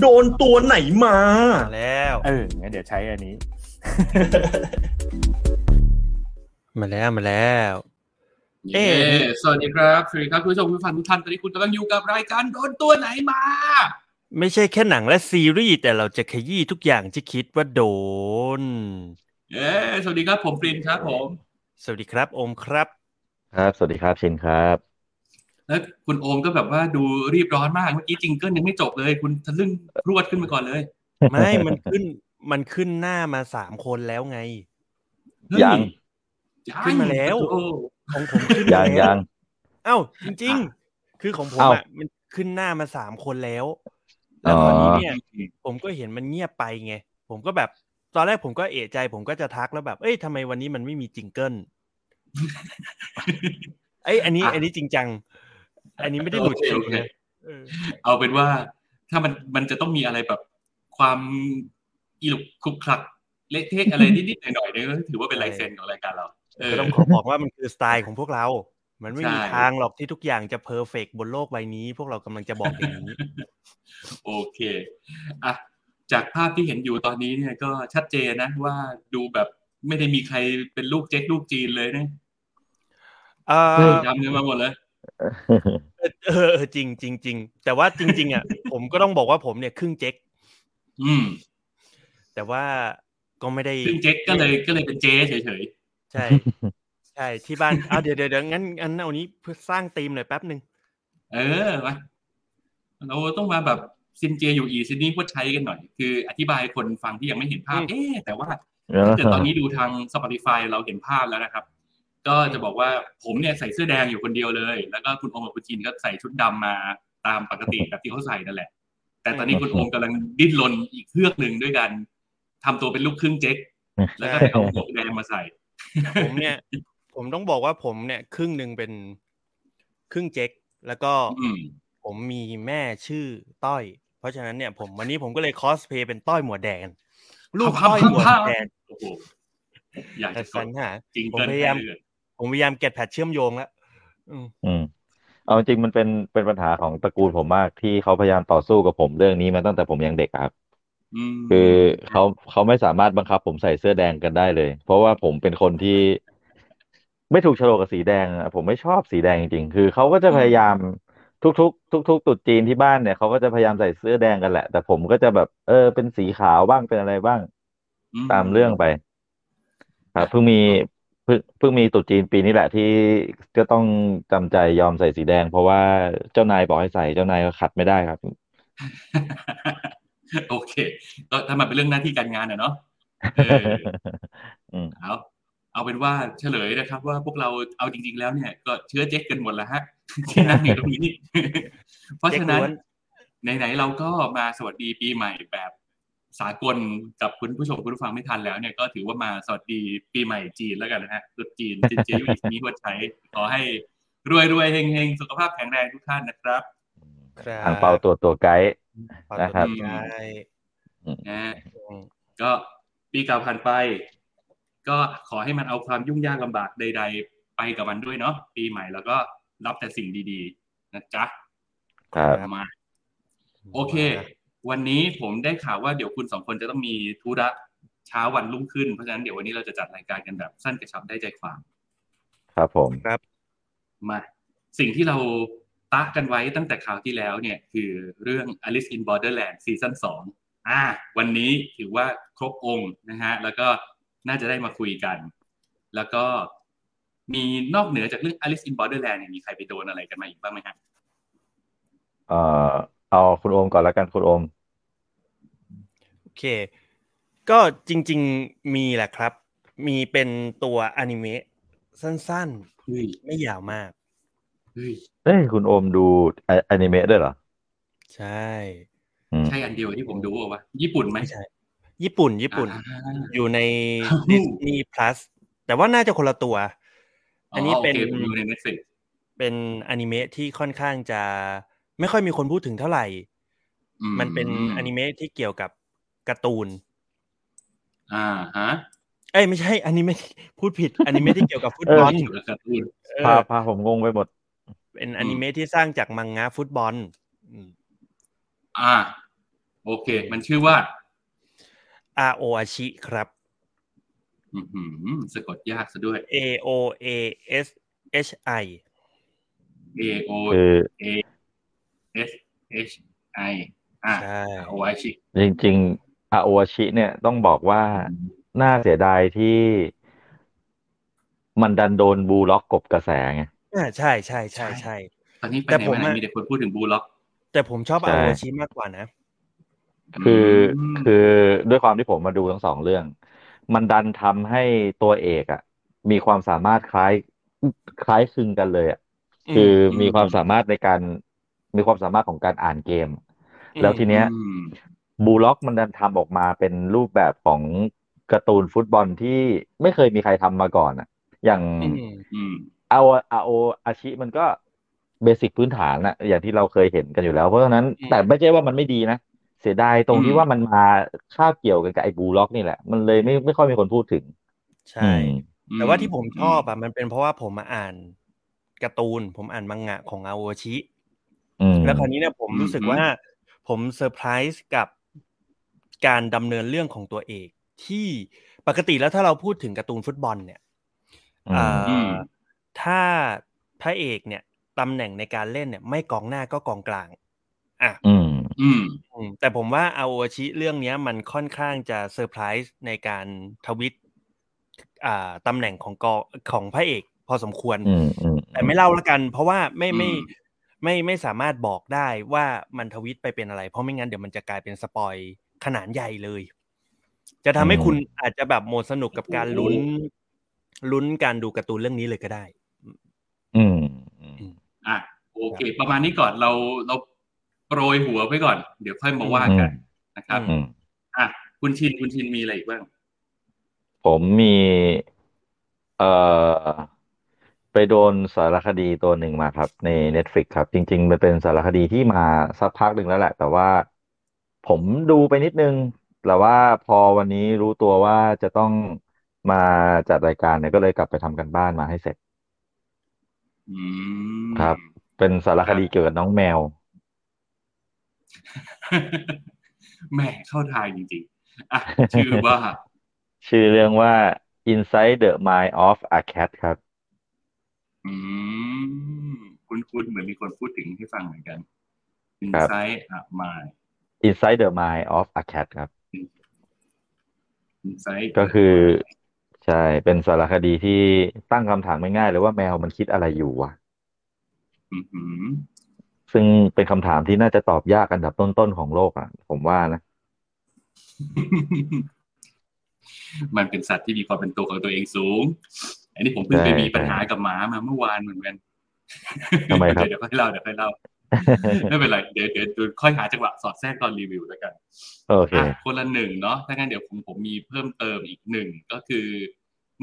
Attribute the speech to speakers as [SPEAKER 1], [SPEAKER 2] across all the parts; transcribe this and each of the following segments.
[SPEAKER 1] โดนตัวไหนมา
[SPEAKER 2] มาแล้ว
[SPEAKER 3] เอองั้นเดี๋ยวใช้อันนี้
[SPEAKER 2] มาแล้วมาแล้ว เอ๊
[SPEAKER 4] เอ๊ะสวัสดีครับสวัสดีครับคุณผู้ชมผู้ฟังทุกท่านตอนนี้คุณกำลังอยู่กับรายการโดนตัวไหนมา
[SPEAKER 2] ไม่ใช่แค่หนังและซีรีส์แต่เราจะขยี้ทุกอย่างที่คิดว่าโดน
[SPEAKER 4] เอ๊สวัสดีครับผมปรินครับผม
[SPEAKER 2] สวัสดีครับโอมครับ
[SPEAKER 1] ครับ สวัสดีครับชินครับ
[SPEAKER 4] แล้วคุณโอมก็แบบว่าดูรีบร้อนมากเมื่อกี้จิงเกิลยังไม่จบเลย คุณทะลึ่งรวดขึ้นมาก่อนเลย
[SPEAKER 2] ไม่มันขึ้นมันขึ้นหน้ามาสามคนแล้วไง
[SPEAKER 4] เฮ้
[SPEAKER 1] ยัง
[SPEAKER 2] ขึ้นมาแล้ว
[SPEAKER 4] โอ้
[SPEAKER 2] ของผมขึ้น
[SPEAKER 1] ยัง
[SPEAKER 2] มาแล้ว
[SPEAKER 1] ยัง
[SPEAKER 2] เอ้าจริง ๆ คือของผม
[SPEAKER 1] เอ้า
[SPEAKER 2] อะมันขึ้นหน้ามาสามคนแล้ว แล้วตอนนี้เนี่ย ผมก็เห็นมันเงียบไปไงผมก็แบบตอนแรกผมก็เอะใจ ผมก็จะทักแล้วแบบ เอ้ยทำไมวันนี้มันไม่มีจิงเกิลเอ้ยอันนี้ อันนี้จริงจัง อันนี้ไม่ได้หลุด
[SPEAKER 4] โอเคโอเค
[SPEAKER 2] นะเออ
[SPEAKER 4] เอาเป็นว่าถ้ามันมันจะต้องมีอะไรแบบความอีลุกคลุกคลักเละเทะอะไรนิดๆหน่อยๆเนี่ยก็ถือว่าเป็นลายเซ็นของรายการเราเออ
[SPEAKER 2] ก็ต้องขอบอกว่ามันคือสไตล์ของพวกเรา มันไม่มี
[SPEAKER 4] ใช่
[SPEAKER 2] ทางหรอกที่ทุกอย่างจะเพอร์เฟกบนโลกใบนี้ พวกเรากำลังจะบอกอย่างนี้
[SPEAKER 4] โอเคอะจากภาพที่เห็นอยู่ตอนนี้เนี่ยก็ชัดเจนนะว่าดูแบบไม่ได้มีใครเป็นลูกเจ๊กลูกจีนเลยนะ
[SPEAKER 2] เออ
[SPEAKER 4] จำเงินมาหมดเลย
[SPEAKER 2] เออเออเออจริงจริงจริงแต่ว่าจริง ๆ อะ ผมก็ต้องบอกว่าผมเนี่ยครึ่งเจ๊ก
[SPEAKER 4] อืม
[SPEAKER 2] แต่ว่าก็ไม่ได้
[SPEAKER 4] ซึ่งเจ๊กก็เลยก็เลยเป็นเจ๊เฉย
[SPEAKER 2] ใช่ ใช่ที่บ้านอ้าวเดี๋ยวเดี๋ยวเดี๋ยวงั้นงั้นเอานี้เพื่อสร้างธีมหน่อยแป๊บหนึ่ง
[SPEAKER 4] ๆเออมาเราต้องมาแบบซินเจอยู่อีซินนี่พูดใช้กันหน่อย คืออธิบายคนฟังที่ยังไม่เห็นภาพ เอ๊ะแต่ว่าถ้าเกิดตอนนี้ดูทาง Spotify เราเห็นภาพแล้วนะครับ ก็จะบอกว่าผมเนี่ยใส่เสื้อแดงอยู่คนเดียวเลย แล้วก็คุณโอมกับคุณจินก็ใส่ชุดดำมาตามปกติแบบที่เขาใส่นั่นแหละ แต่ตอนนี้คุณโอมกำลังดิ้นรนอีกเพื่อกหนึ่งด้วยกันทำตัวเป็นลูกครึ่งเจ๊กแล้วก็ไปเอาหมวกแดงมาใส่
[SPEAKER 2] ผมเนี่ย ผมต้องบอกว่าผมเนี่ย ครึ่งหนึ่งเป็นครึ่งเจ๊กแล้วก็
[SPEAKER 4] อืม
[SPEAKER 2] ผมมีแม่ชื่อต้อย เพราะฉะนั้นเนี่ยผมวันนี้ผมก็เลยคอสเพย์เป็นต้อยหมวดแดงลูกต้อยหมวดแดง
[SPEAKER 4] โอ้โหอยาก
[SPEAKER 2] แต่
[SPEAKER 4] จะก
[SPEAKER 2] สั
[SPEAKER 4] ด
[SPEAKER 2] นหา
[SPEAKER 4] จริง
[SPEAKER 2] ผม
[SPEAKER 4] เกิน
[SPEAKER 2] พยายาม
[SPEAKER 4] ไปเลย
[SPEAKER 2] ผมพยายามเก็ตแพทเชื่อมโยงแล้วอืม
[SPEAKER 1] อืมเอาจริงมันเป็นเป็นปัญหาของตระกูลผมมากที่เขาพยายามต่อสู้กับผมเรื่องนี้มาตั้งแต่ผมยังเด็กครับ
[SPEAKER 4] อืม
[SPEAKER 1] คือเขาเขาไม่สามารถบังคับผมใส่เสื้อแดงกันได้เลย เพราะว่าผมเป็นคนที่ ไม่ถูกโฉลกกับสีแดงอะผมไม่ชอบสีแดงจริงๆคือเขาก็จะพยายามทุกๆทุกๆตรุษจีนที่บ้านเนี่ยเขาก็จะพยายามใส่เสื้อแดงกันแหละ แต่ผมก็จะแบบเออเป็นสีขาวบ้างเป็นอะไรบ้าง ตามเรื่องไปครับเพิ่งมี เพิ่งเพิ่งมีตรุษจีนปีนี้แหละที่ก็ต้องจำใจยอมใส่สีแดง เพราะว่าเจ้านายบอกให้ใส่เจ้านายก็ขัดไม่ได้ครับ
[SPEAKER 4] โอเคก็ถ้ามันเป็นเรื่องหน้าที่การงานอะเนาะเออ
[SPEAKER 1] อืม
[SPEAKER 4] เอาเอาเป็นว่าเฉลยนะครับ ว่าพวกเราเอาจริง ๆ แล้วเนี่ย ก็เชื้อเจ๊กกันหมดแล้วฮะที่นั่งอยู่ตรงนี้ เพราะฉะนั้น
[SPEAKER 2] เจ๊กล้วน
[SPEAKER 4] ไหนๆเราก็มาสวัสดีปีใหม่แบบ สากลกับคุณผู้ชมคุณผู้ฟังไม่ทันแล้วเนี่ยก็ถือว่ามาสวัสดีปีใหม่จีนแล้วกันนะฮะตรุษจีนจินเจยุอิสนี้วัดใช้ขอให้รวยรวยๆเฮงเฮงๆสุขภาพแข็งแรงทุกท่านนะครับ
[SPEAKER 2] ครับ
[SPEAKER 1] ทางเปาตัวตัวไกด์
[SPEAKER 2] เป่า
[SPEAKER 1] นะครับ
[SPEAKER 2] ตัวได้
[SPEAKER 4] นะฮะ
[SPEAKER 2] อืม
[SPEAKER 4] ก็ปีเก่าผ่านไป ก็ขอให้มันเอาความยุ่งยากลำบากใด ๆ ไปกับมันด้วยเนาะปีใหม่แล้วก็รับแต่สิ่งดี ๆ นะจ๊ะ
[SPEAKER 1] ครับ
[SPEAKER 4] มาโอเค วันนี้ผมได้ข่าวว่าเดี๋ยวคุณสองคนจะต้องมีธุระเช้าวันรุ่งขึ้น เพราะฉะนั้นเดี๋ยววันนี้เราจะจัดรายการกันแบบสั้นกระชับได้ใจความ
[SPEAKER 1] ครับผม
[SPEAKER 2] ครับ
[SPEAKER 4] มาสิ่งที่เราตะกันไว้ตั้งแต่คราวที่แล้วเนี่ยคือเรื่อง Alice in Borderland ซีซั่นสองอ่า วันนี้ถือว่าครบองค์นะฮะ แล้วก็น่าจะได้มาคุยกัน แล้วก็มีนอกเหนือจากเรื่อง Alice in Borderland เนี่ยมีใครไปโดนอะไรกันมาอีกบ้างไหมฮะ
[SPEAKER 1] เอ่อ เอาคุณโอมก่อนแล้วกันคุณโอม
[SPEAKER 2] โอเค ก็จริง ๆมีแหละครับ มีเป็นตัวอนิเมะสั้น
[SPEAKER 4] เฮ้ย
[SPEAKER 2] ๆไม่ยาวมาก
[SPEAKER 4] เฮ้ย
[SPEAKER 1] เอ้ยคุณโอมดูออนิเมะด้วยเหรอ
[SPEAKER 2] ใช่
[SPEAKER 1] อืม
[SPEAKER 4] ใช่อันเดียวที่ผมดูป่าวะญี่ปุ่นไหม
[SPEAKER 2] ไม่ใช่ ญี่ปุ่น ญี่ปุ่น
[SPEAKER 4] อ่า
[SPEAKER 2] อยู่ใน
[SPEAKER 4] อ้าว
[SPEAKER 2] Disney Plus แต่ว่าน่าจะคนละตัว อันนี้เป็น
[SPEAKER 4] โคผมอยู่ใน Netflix
[SPEAKER 2] เป็นอนิเมะที่ค่อนข้างจะ ไม่ค่อยมีคนพูดถึงเท่าไหร่
[SPEAKER 4] อื
[SPEAKER 2] มันเป็นอนิเมะที่เกี่ยวกับการ์ตูน
[SPEAKER 4] อ่าฮะ
[SPEAKER 2] เอ้ยไม่ใช่อนิเมะพูดผิดอนิเมะที่เกี่ยวกับฟุตบอล
[SPEAKER 4] เกี่ยวกับการ์ตูน
[SPEAKER 2] เอ
[SPEAKER 1] พา
[SPEAKER 2] อ
[SPEAKER 1] พาผมงงไปหมด
[SPEAKER 2] เป็นอนิเมะที่สร้างจากมังงะฟุตบอลอืม
[SPEAKER 4] อ่า โอเค มันชื่อว่า
[SPEAKER 2] อาโออาชิครับ
[SPEAKER 4] อือหือสะกดยากซะด้วย
[SPEAKER 2] A O A S H I
[SPEAKER 4] A O
[SPEAKER 1] คือ
[SPEAKER 4] A S H I อ่า
[SPEAKER 2] ใช่
[SPEAKER 4] โอไอชิ
[SPEAKER 1] จริงๆอาโอชิ เนี่ยต้องบอกว่าน่าเสียดายที่มันดันโดนบูล็อกกบกระแสไง
[SPEAKER 2] อ่าใช่ใช่ใช่ใช่
[SPEAKER 4] ตอนนี้ไป
[SPEAKER 2] แต่
[SPEAKER 4] ไหน
[SPEAKER 2] ผม
[SPEAKER 4] มาไหน
[SPEAKER 2] อะ
[SPEAKER 4] มีแต่คนพูดถึงบูล็อก
[SPEAKER 2] แต่ผมชอบ
[SPEAKER 1] ใช่
[SPEAKER 2] อาโออาชิมากกว่านะ
[SPEAKER 1] คืออ
[SPEAKER 4] ม
[SPEAKER 1] คือด้วยความที่ผมมาดูทั้งสองเรื่อง มันดันทำให้ตัวเอกอะมีความสามารถคล้ายคล้ายคลึงกันเลยอะ
[SPEAKER 2] อืม
[SPEAKER 1] คือ
[SPEAKER 4] อืม
[SPEAKER 1] มีความสามารถในการ มีความสามารถของการอ่านเกม แล้วทีเนี้ย
[SPEAKER 4] อืม
[SPEAKER 1] Blue Lock มันดันทำออกมาเป็นรูปแบบของการ์ตูนฟุตบอลที่ไม่เคยมีใครทำมาก่อนอะอย่าง
[SPEAKER 2] อืม
[SPEAKER 4] อืม
[SPEAKER 1] เอา Ao Ashi มันก็ basic พื้นฐานอะอย่างที่เราเคยเห็นกันอยู่แล้ว เพราะฉะนั้น
[SPEAKER 2] อืม
[SPEAKER 1] แต่ไม่ใช่ว่ามันไม่ดีนะ เสียดายตรงที่อื
[SPEAKER 4] ม
[SPEAKER 1] ว่ามันมาคาบเกี่ยวกันกับไอ้ Blue Lock นี่แหละ มันเลยไม่ไม่ค่อยมีคนพูดถึง
[SPEAKER 2] ใช่
[SPEAKER 1] อืม
[SPEAKER 2] แต่ว่าที่ผมชอบอะมันเป็นเพราะว่าผมมาอ่านการ์ตูน ผมอ่านมังงะของอาโอชิ
[SPEAKER 1] อืม
[SPEAKER 2] แล้วคราวนี้เนี่ยผม
[SPEAKER 4] อืม
[SPEAKER 2] รู้สึกว่า ผมเซอร์ไพรส์กับการดำเนินเรื่องของตัวเอกที่ปกติแล้วถ้าเราพูดถึงการ์ตูนฟุตบอลเนี่ย
[SPEAKER 1] อืม
[SPEAKER 2] อ่า
[SPEAKER 4] อืม
[SPEAKER 2] ถ้าพระเอกเนี่ยตำแหน่งในการเล่นเนี่ย ไม่กองหน้าก็กองกลาง อะ
[SPEAKER 1] อืม
[SPEAKER 4] อืม
[SPEAKER 2] อืมแต่ผมว่า Ao Ashi เรื่องเนี้ยมันค่อนข้างจะเซอร์ไพรส์ในการทวิตอ่าตำแหน่งของกอของพระเอกพอสมควร
[SPEAKER 1] อืมอืม
[SPEAKER 2] แต่ไม่เล่าละกัน เพราะว่าไม่ไม่
[SPEAKER 4] อืม
[SPEAKER 2] ไม่ไม่สามารถบอกได้ว่ามันทวิตไปเป็นอะไร เพราะไม่งั้นเดี๋ยวมันจะกลายเป็นสปอยขนาดใหญ่เลย จะทำให้คุณอาจจะแบบหมดสนุกกับการลุ้นลุ้นการดูการ์ตูนเรื่องนี้เลยก็ได้
[SPEAKER 1] อืมอืม
[SPEAKER 4] อะโอเค ประมาณนี้ก่อนเราเราโปรยหัวไปก่อน เดี๋ยวค่อยมาว่ากันนะครับ
[SPEAKER 2] อื
[SPEAKER 1] อืม
[SPEAKER 4] อะคุณชินคุณชินมีอะไรอีกบ้าง
[SPEAKER 1] ผมมี เอ่อ ไปโดนสารคดีตัวหนึ่งมาครับ ใน Netflix ครับ จริงๆมันเป็นสารคดีที่มาสักพักหนึ่งแล้วแหละ แต่ว่าผมดูไปนิดนึง แต่ว่าพอวันนี้รู้ตัวว่าจะต้องมาจัดรายการเนี่ยก็เลยกลับไปทำกันบ้านมาให้เสร็จ
[SPEAKER 4] อืม
[SPEAKER 1] ครับ เป็นสารคดีเกี่ยวกับน้องแมว
[SPEAKER 4] แหม่เข้าทางจริงๆอะชื่อว่า
[SPEAKER 1] ชื่อเรื่องว่า Inside the Mind of a Cat ครับ
[SPEAKER 4] อืมคุณคุณเหมือนมีคนพูดถึงให้ฟังเหมือนกัน
[SPEAKER 1] ครับ
[SPEAKER 4] Insight อะมา
[SPEAKER 1] Inside the Mind of a Cat ครับ
[SPEAKER 4] Insight
[SPEAKER 1] ก็คือ ใช่ เป็นสารคดีที่ตั้งคำถามง่ายๆเลยว่าแมวมันคิดอะไรอยู่วะ
[SPEAKER 4] อือหือ
[SPEAKER 1] ซึ่งเป็นคำถามที่น่าจะตอบยากอันดับต้นๆของโลกอะ ผมว่านะ
[SPEAKER 4] มันเป็นสัตว์ที่มีความเป็นตัวของตัวเองสูง อันนี้ผมเพิ่งไป
[SPEAKER 1] ใช่
[SPEAKER 4] มีปัญหา
[SPEAKER 1] ใช่
[SPEAKER 4] กับหมามาเมื่อวานเหมือนกัน
[SPEAKER 1] ทำไมครับ
[SPEAKER 4] เดี๋ยวเดี๋ยวค่อยเล่าเดี๋ยวค่อยเล่าไม่เป็นไรเดี๋ยวเดี๋ยวเดี๋ยวค่อยหาจังหวะสอดแทรกตอนรีวิวแล้วกัน
[SPEAKER 1] โอเค
[SPEAKER 4] อะคนละหนึ่งเนาะถ้างั้นเดี๋ยวผมผมมีเพิ่มเติมอีกหนึ่งก็คือ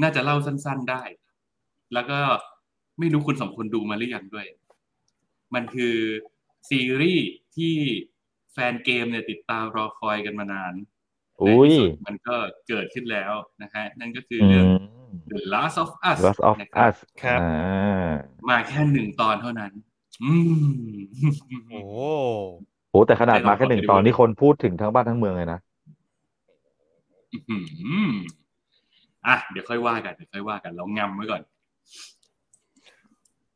[SPEAKER 4] น่าจะเล่าสั้น ๆได้ แล้วก็ไม่รู้คุณสองคนดูมาหรือยังด้วย มันคือซีรีส์ที่แฟนเกมเนี่ยติดตามรอคอยกันมานาน
[SPEAKER 1] อุ้ย
[SPEAKER 4] ในที่สุดมันก็เกิดขึ้นแล้วนะฮะนั่นก็คือ
[SPEAKER 1] อื
[SPEAKER 4] เรื่อง
[SPEAKER 1] ม
[SPEAKER 4] The Last of Us
[SPEAKER 1] Last of
[SPEAKER 4] นะครับ
[SPEAKER 1] Us
[SPEAKER 2] ครับ
[SPEAKER 1] อ่า
[SPEAKER 4] มาแค่หนึ่งตอนเท่านั้น อืม
[SPEAKER 2] โอ้
[SPEAKER 1] โหแต่ขนาด
[SPEAKER 4] ได้ลอง
[SPEAKER 1] มาแค่หนึ่ง
[SPEAKER 4] ไปดู
[SPEAKER 1] ตอนนี่คนพูดถึงทั้งบ้านทั้งเมืองเลยนะ
[SPEAKER 4] อื้อหืออะเดี๋ยวค่อยว่ากันเดี๋ยวค่อยว่ากันเรางำไว้ก่อน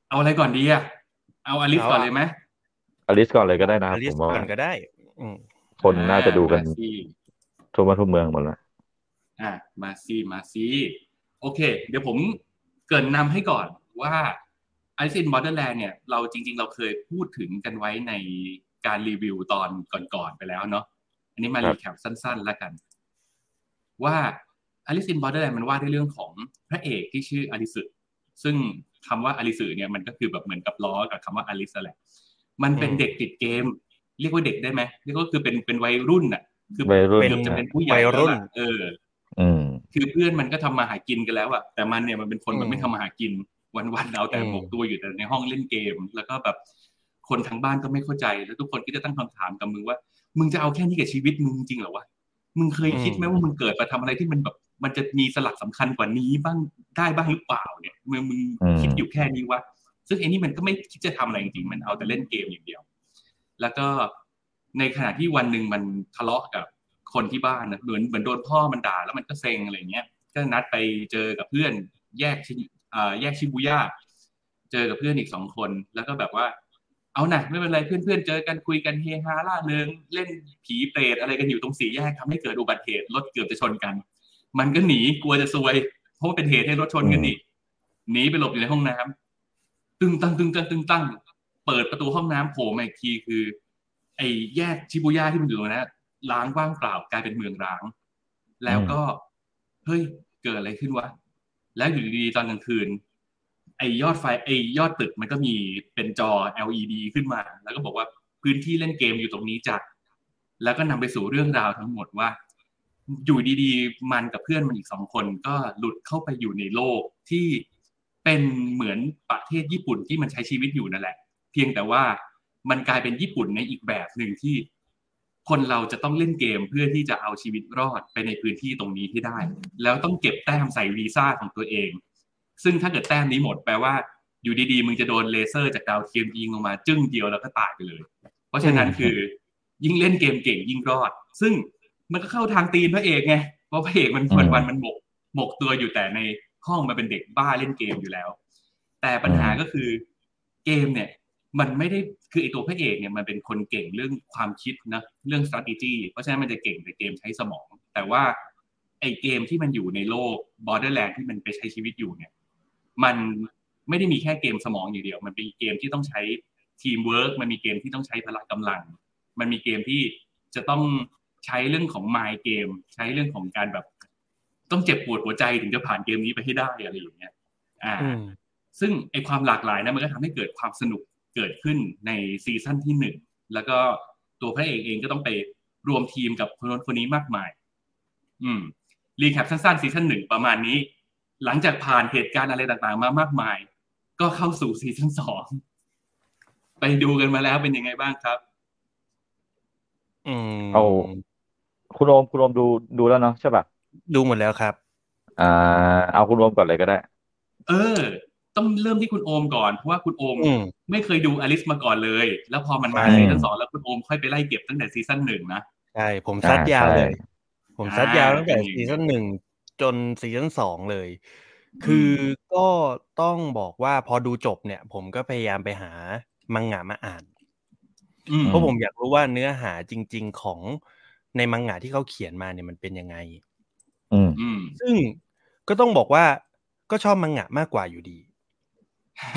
[SPEAKER 4] เอาอะไรก่อนดีอะเอาอลิส
[SPEAKER 2] เอา
[SPEAKER 4] ก่อน
[SPEAKER 2] อะ
[SPEAKER 4] เลยไหม
[SPEAKER 1] อลิสก่อนเลยก็ได้นะค
[SPEAKER 2] อ
[SPEAKER 1] รับ
[SPEAKER 2] ลิ
[SPEAKER 1] ผ
[SPEAKER 2] ส
[SPEAKER 1] มว่า
[SPEAKER 2] ก่อนก็ได้อืม
[SPEAKER 1] คนน่าจะดูกัน
[SPEAKER 4] มาสิ
[SPEAKER 1] ทั่วบ้านทั่วเมืองหมดแล้ว
[SPEAKER 4] อะมาซีมาซี โอเค เดี๋ยวผมเกรินนำให้ก่อนว่า Alice in Borderland เนี่ยเราจริง ๆ เราเคยพูดถึงกันไว้ในการรีวิวตอนก่อนๆไปแล้วเนาะอันนี้มา
[SPEAKER 1] ครั
[SPEAKER 4] รี
[SPEAKER 1] บ
[SPEAKER 4] แคปสั้นๆแล้วกัน ว่า Alice in Borderland มันว่าด้วยเรื่องของพระเอกที่ชื่ออลิสึซึ่งคำว่าอลิสึเนี่ยมันก็คือแบบเหมือนกับล้อกับคำว่าอลิสแหละมันเป็น
[SPEAKER 2] อืม
[SPEAKER 4] เด็กติดเกม เรียกว่าเด็กได้ไหมเรียกว่าคือเป็นเป็นวัยรุ่นน่ะ คือ
[SPEAKER 1] วัยรุ่น
[SPEAKER 4] เกือบจะเป็นผู้ใหญ่
[SPEAKER 2] วัย
[SPEAKER 4] แล้ว
[SPEAKER 2] รุ่น
[SPEAKER 4] ล่ะเออ
[SPEAKER 1] อืม
[SPEAKER 4] คือเพื่อนมันก็ทำมาหากินกันแล้วอะแต่มันเนี่ยมันเป็นคน
[SPEAKER 2] อืม
[SPEAKER 4] มันไม่ทำมาหากิน วันๆเอาแต่
[SPEAKER 2] อืม
[SPEAKER 4] หมกตัวอยู่แต่ในห้องเล่นเกม แล้วก็แบบคนทางบ้านก็ไม่เข้าใจแล้วทุกคนก็จะตั้งคำถามกับมึงว่า มึงจะเอาแค่นี้กับชีวิตมึงจริงเหรอวะมึงเคยคิดไหมว่ามึงเกิดมาทำอะไรที่มันแบบ มันจะมีสลักสำคัญกว่านี้บ้างได้บ้างหรือเปล่าเนี่ยมึงมึง
[SPEAKER 1] อืม
[SPEAKER 4] คิดอยู่แค่นี้วะซึ่งไอ้นี่มันก็ไม่คิดจะทำอะไรจริงๆมันเอาแต่เล่นเกมอย่างเดียว แล้วก็ในขณะที่วันหนึ่งมันทะเลาะกับ คนที่บ้านนะเหมือนเหมือนโดนพ่อมันด่าแล้วมันก็เซ็งอะไรเงี้ยก็นัดไปเจอกับเพื่อนแยกชิแยกชิบูย่าเจอกับเพื่อนอีกสองคน แล้วก็แบบว่า เอาหนะไม่เป็นไรเพื่อนๆเจอกันคุยกันเฮฮาล่าเริงเล่นผีเปรตอะไรกันอยู่ตรงสี่แยกทำให้เกิดอุบัติเหตุรถเกือบจะชนกัน มันก็หนีกลัวจะซวย เพราะเป็นเหตุให้รถชนกันอีกหนีไปหลบอยู่ในห้องน้ำตึงตั้งตึงตั้งตึงตั้งเปิดประตูห้องน้ำโผล่มาอีกทีคือ ไอ้แยกชิบูย่าที่มันอยู่ตรงนั้น ล้างว่างเปล่ากลายเป็นเมืองร้าง แล้วก็เฮ้ยเกิดอะไรขึ้นวะแล้วอยู่ดีๆตอนกลางคืน ไอ้ยอดไฟไอ้ยอดตึกมันก็มีเป็นจอ LED ขึ้นมา แล้วก็บอกว่าพื้นที่เล่นเกมอยู่ตรงนี้จ้ะแล้วก็นำไปสู่เรื่องราวทั้งหมดว่า อยู่ดีๆ มันกับเพื่อนมันอีกสองคนก็หลุดเข้าไปอยู่ในโลกที่เป็นเหมือนประเทศญี่ปุ่นที่มันใช้ชีวิตอยู่นั่นแหละ เพียงแต่ว่ามันกลายเป็นญี่ปุ่นในอีกแบบหนึ่งที่ คนเราจะต้องเล่นเกมเพื่อที่จะเอาชีวิตรอดไปในพื้นที่ตรงนี้ให้ได้ แล้วต้องเก็บแต้มใส่วีซ่าของตัวเอง ซึ่งถ้าเกิดแต้มนี้หมดแปลว่าอยู่ดีๆมึงจะโดนเลเซอร์จากดาวเทียมยิงลงมา จึ้งเดียวแล้วก็ตายไปเลย เพราะฉะนั้นคือยิ่งเล่นเกมเก่งยิ่งรอด ซึ่งมันก็เข้าทางตีนพระเอกไงเพราะพระเอกมัน
[SPEAKER 1] อืม
[SPEAKER 4] วันมันหมกหมกตัวอยู่แต่ในห้องมาเป็นเด็กบ้าเล่นเกมอยู่แล้ว แต่ปัญหาก็คือเกมเนี่ย มันไม่ได้ คือไอตัวพระเอกเนี่ยมันเป็นคนเก่งเรื่องความคิดนะเรื่อง strategy เพราะฉะนั้นมันจะเก่งแต่เกมใช้สมอง แต่ว่าไอเกมที่มันอยู่ในโลก borderland ที่มันไปใช้ชีวิตอยู่เนี่ย มันไม่ได้มีแค่เกมสมองอย่างเดียว มันเป็นเกมที่ต้องใช้ทีมเวิร์กมันมีเกมที่ต้องใช้พละกำลัง มันมีเกมที่จะต้องใช้เรื่องของ mind game ใช้เรื่องของการแบบ ต้องเจ็บปวดหัวใจถึงจะผ่านเกมนี้ไปให้ได้อะไรอย่างเงี้ย อ่า
[SPEAKER 2] อืม
[SPEAKER 4] ซึ่งไอความหลากหลายนะมันก็ทำให้เกิดความสนุก เกิดขึ้นในซีซั่นที่หนึ่งแล้วก็ตัวพระเอกเองก็ต้องไปรวมทีมกับคนนู้นคนนี้มากมาย อืม recap สั้นๆซีซั่นหนึ่งประมาณนี้ หลังจากผ่านเหตุการณ์อะไรต่างๆ มามากมาย ก็เข้าสู่ซีซั่นสองไปดูกันมาแล้วเป็นยังไงบ้างครับ
[SPEAKER 2] อืม
[SPEAKER 1] เอาคุณโอมคุณโอมดูดูแล้วเนาะใช่ป่ะ
[SPEAKER 2] ดูหมดแล้วครับ
[SPEAKER 1] อ่า เอาคุณโอมก่อนเลยก็ได้
[SPEAKER 4] เออ ต้องเริ่มที่คุณโอมก่อนเพราะว่าคุณโอม
[SPEAKER 2] อืม
[SPEAKER 4] ไม่เคยดูอลิสมาก่อนเลย แล้วพอมันมา
[SPEAKER 2] ใช่
[SPEAKER 4] ซีซั่นสองแล้วคุณโอมค่อยไปไล่เก็บตั้งแต่ซีซั่นหนึ่งนะ
[SPEAKER 2] ใช่ผมซัดยาวเลย
[SPEAKER 1] ใช่
[SPEAKER 2] ผมซัดยาวตั้งแต่
[SPEAKER 4] อ่า
[SPEAKER 2] ซีซั่นหนึ่งจนซีซั่นสองเลย คือก็ต้องบอกว่าพอดูจบเนี่ย ผมก็พยายามไปหามังงะมาอ่าน
[SPEAKER 4] อืม
[SPEAKER 2] เพราะผมอยากรู้ว่าเนื้อหาจริง ๆของในมังงะที่เขาเขียนมาเนี่ยมันเป็นยังไง
[SPEAKER 1] อืม
[SPEAKER 4] อืม
[SPEAKER 2] ซึ่งก็ต้องบอกว่าก็ชอบมังงะมากกว่าอยู่ดี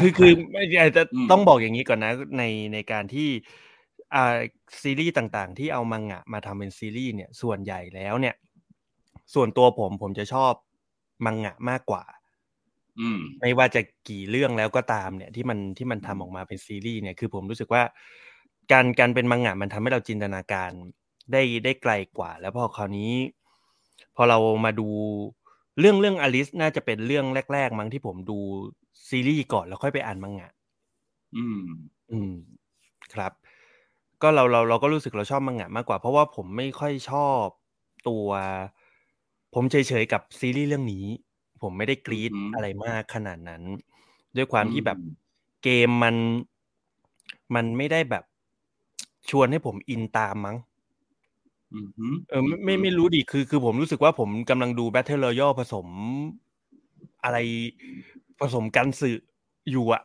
[SPEAKER 2] คือคือไม่อาจจะ
[SPEAKER 4] อืม
[SPEAKER 2] ต้องบอกอย่างนี้ก่อนนะในในการที่อ่าซีรีส์ต่างๆ ที่เอามังงะมาทำเป็นซีรีส์เนี่ยส่วนใหญ่แล้วเนี่ย ส่วนตัวผมผมจะชอบมังงะมากกว่า
[SPEAKER 4] อืม
[SPEAKER 2] ไม่ว่าจะกี่เรื่องแล้วก็ตามเนี่ยที่มันที่มันทำออกมาเป็นซีรีส์เนี่ยคือผมรู้สึกว่า การการเป็นมังงะมันทำให้เราจินตนาการได้ได้ไกลกว่า แล้วพอคราวนี้ พอเรามาดูเรื่องเรื่องอลิสน่าจะเป็นเรื่องแรก ๆ มั้งที่ผมดู ซีรีส์ก่อนแล้วค่อยไปอ่านมังงะ
[SPEAKER 4] อืม
[SPEAKER 2] อืม ครับ ก็เราเราเราก็รู้สึกเราชอบมังงะมากกว่า เพราะว่าผมไม่ค่อยชอบตัว ผมเฉยๆกับซีรีส์เรื่องนี้ ผมไม่ได้กรี๊ด
[SPEAKER 4] อือหืออ
[SPEAKER 2] อะไรมากขนาดนั้น ด้วยความที่แบบ
[SPEAKER 4] อืม
[SPEAKER 2] เกมมันมันไม่ได้แบบชวนให้ผมอินตามมั้ง
[SPEAKER 4] อืมฮึ
[SPEAKER 2] เออไม่ไม่ไม่รู้ดิคือคือผมรู้สึกว่าผมกำลังดู Battle Royale ผสมอะไร ผสมกันสึอยู่อะ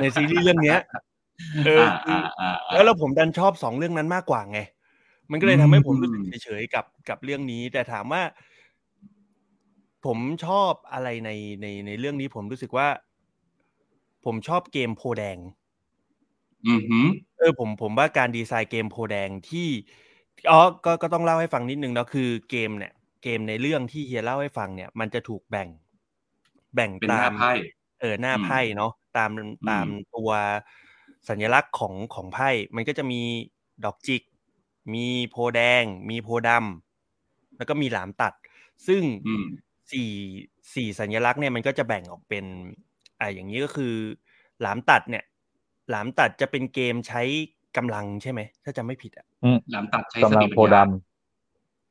[SPEAKER 2] ในซีรีส์เรื่องเนี้ยเออ
[SPEAKER 4] อ่า
[SPEAKER 2] คือ
[SPEAKER 4] อ่าอ่า
[SPEAKER 2] แล้วแล้วผมดันชอบสองเรื่องนั้นมากกว่าไง มันก็เลยทำให้ผมรู้สึก
[SPEAKER 4] อืม
[SPEAKER 2] เฉยๆกับกับเรื่องนี้ แต่ถามว่า ผมชอบอะไรในในในเรื่องนี้ผมรู้สึกว่า ผมชอบเกมโพแดง
[SPEAKER 4] อืมฮึ
[SPEAKER 2] เออผมผมว่าการดีไซน์เกมโพแดงที่อ๋อก็ก็ต้องเล่าให้ฟังนิดนึงเนาะคือเกมเนี่ย เกมในเรื่องที่เฮียเล่าให้ฟังเนี่ย มันจะถูกแบ่ง แบ่ง
[SPEAKER 4] เป็นห
[SPEAKER 2] ตา
[SPEAKER 4] น้ามไพ่
[SPEAKER 2] เออหน้า
[SPEAKER 4] อืม
[SPEAKER 2] ไพ่เนาะตามตามตัวสัญลักษณ์ของของไพ่ มันก็จะมีดอกจิก มีโพแดง มีโพดำแล้วก็มีหลามตัด ซึ่ง
[SPEAKER 4] อืม
[SPEAKER 2] สี่สี่สัญลักษณ์เนี่ยมันก็จะแบ่งออกเป็นอ่าอย่างนี้ก็คือ หลามตัดเนี่ย หลามตัดจะเป็นเกมใช้กำลังใช่ไหม ถ้าจำไม่ผิดอะ
[SPEAKER 4] หลามตัดใช้ส
[SPEAKER 1] กำลัง
[SPEAKER 4] ติ
[SPEAKER 1] โพ
[SPEAKER 4] ปัญ
[SPEAKER 1] ด
[SPEAKER 4] ญา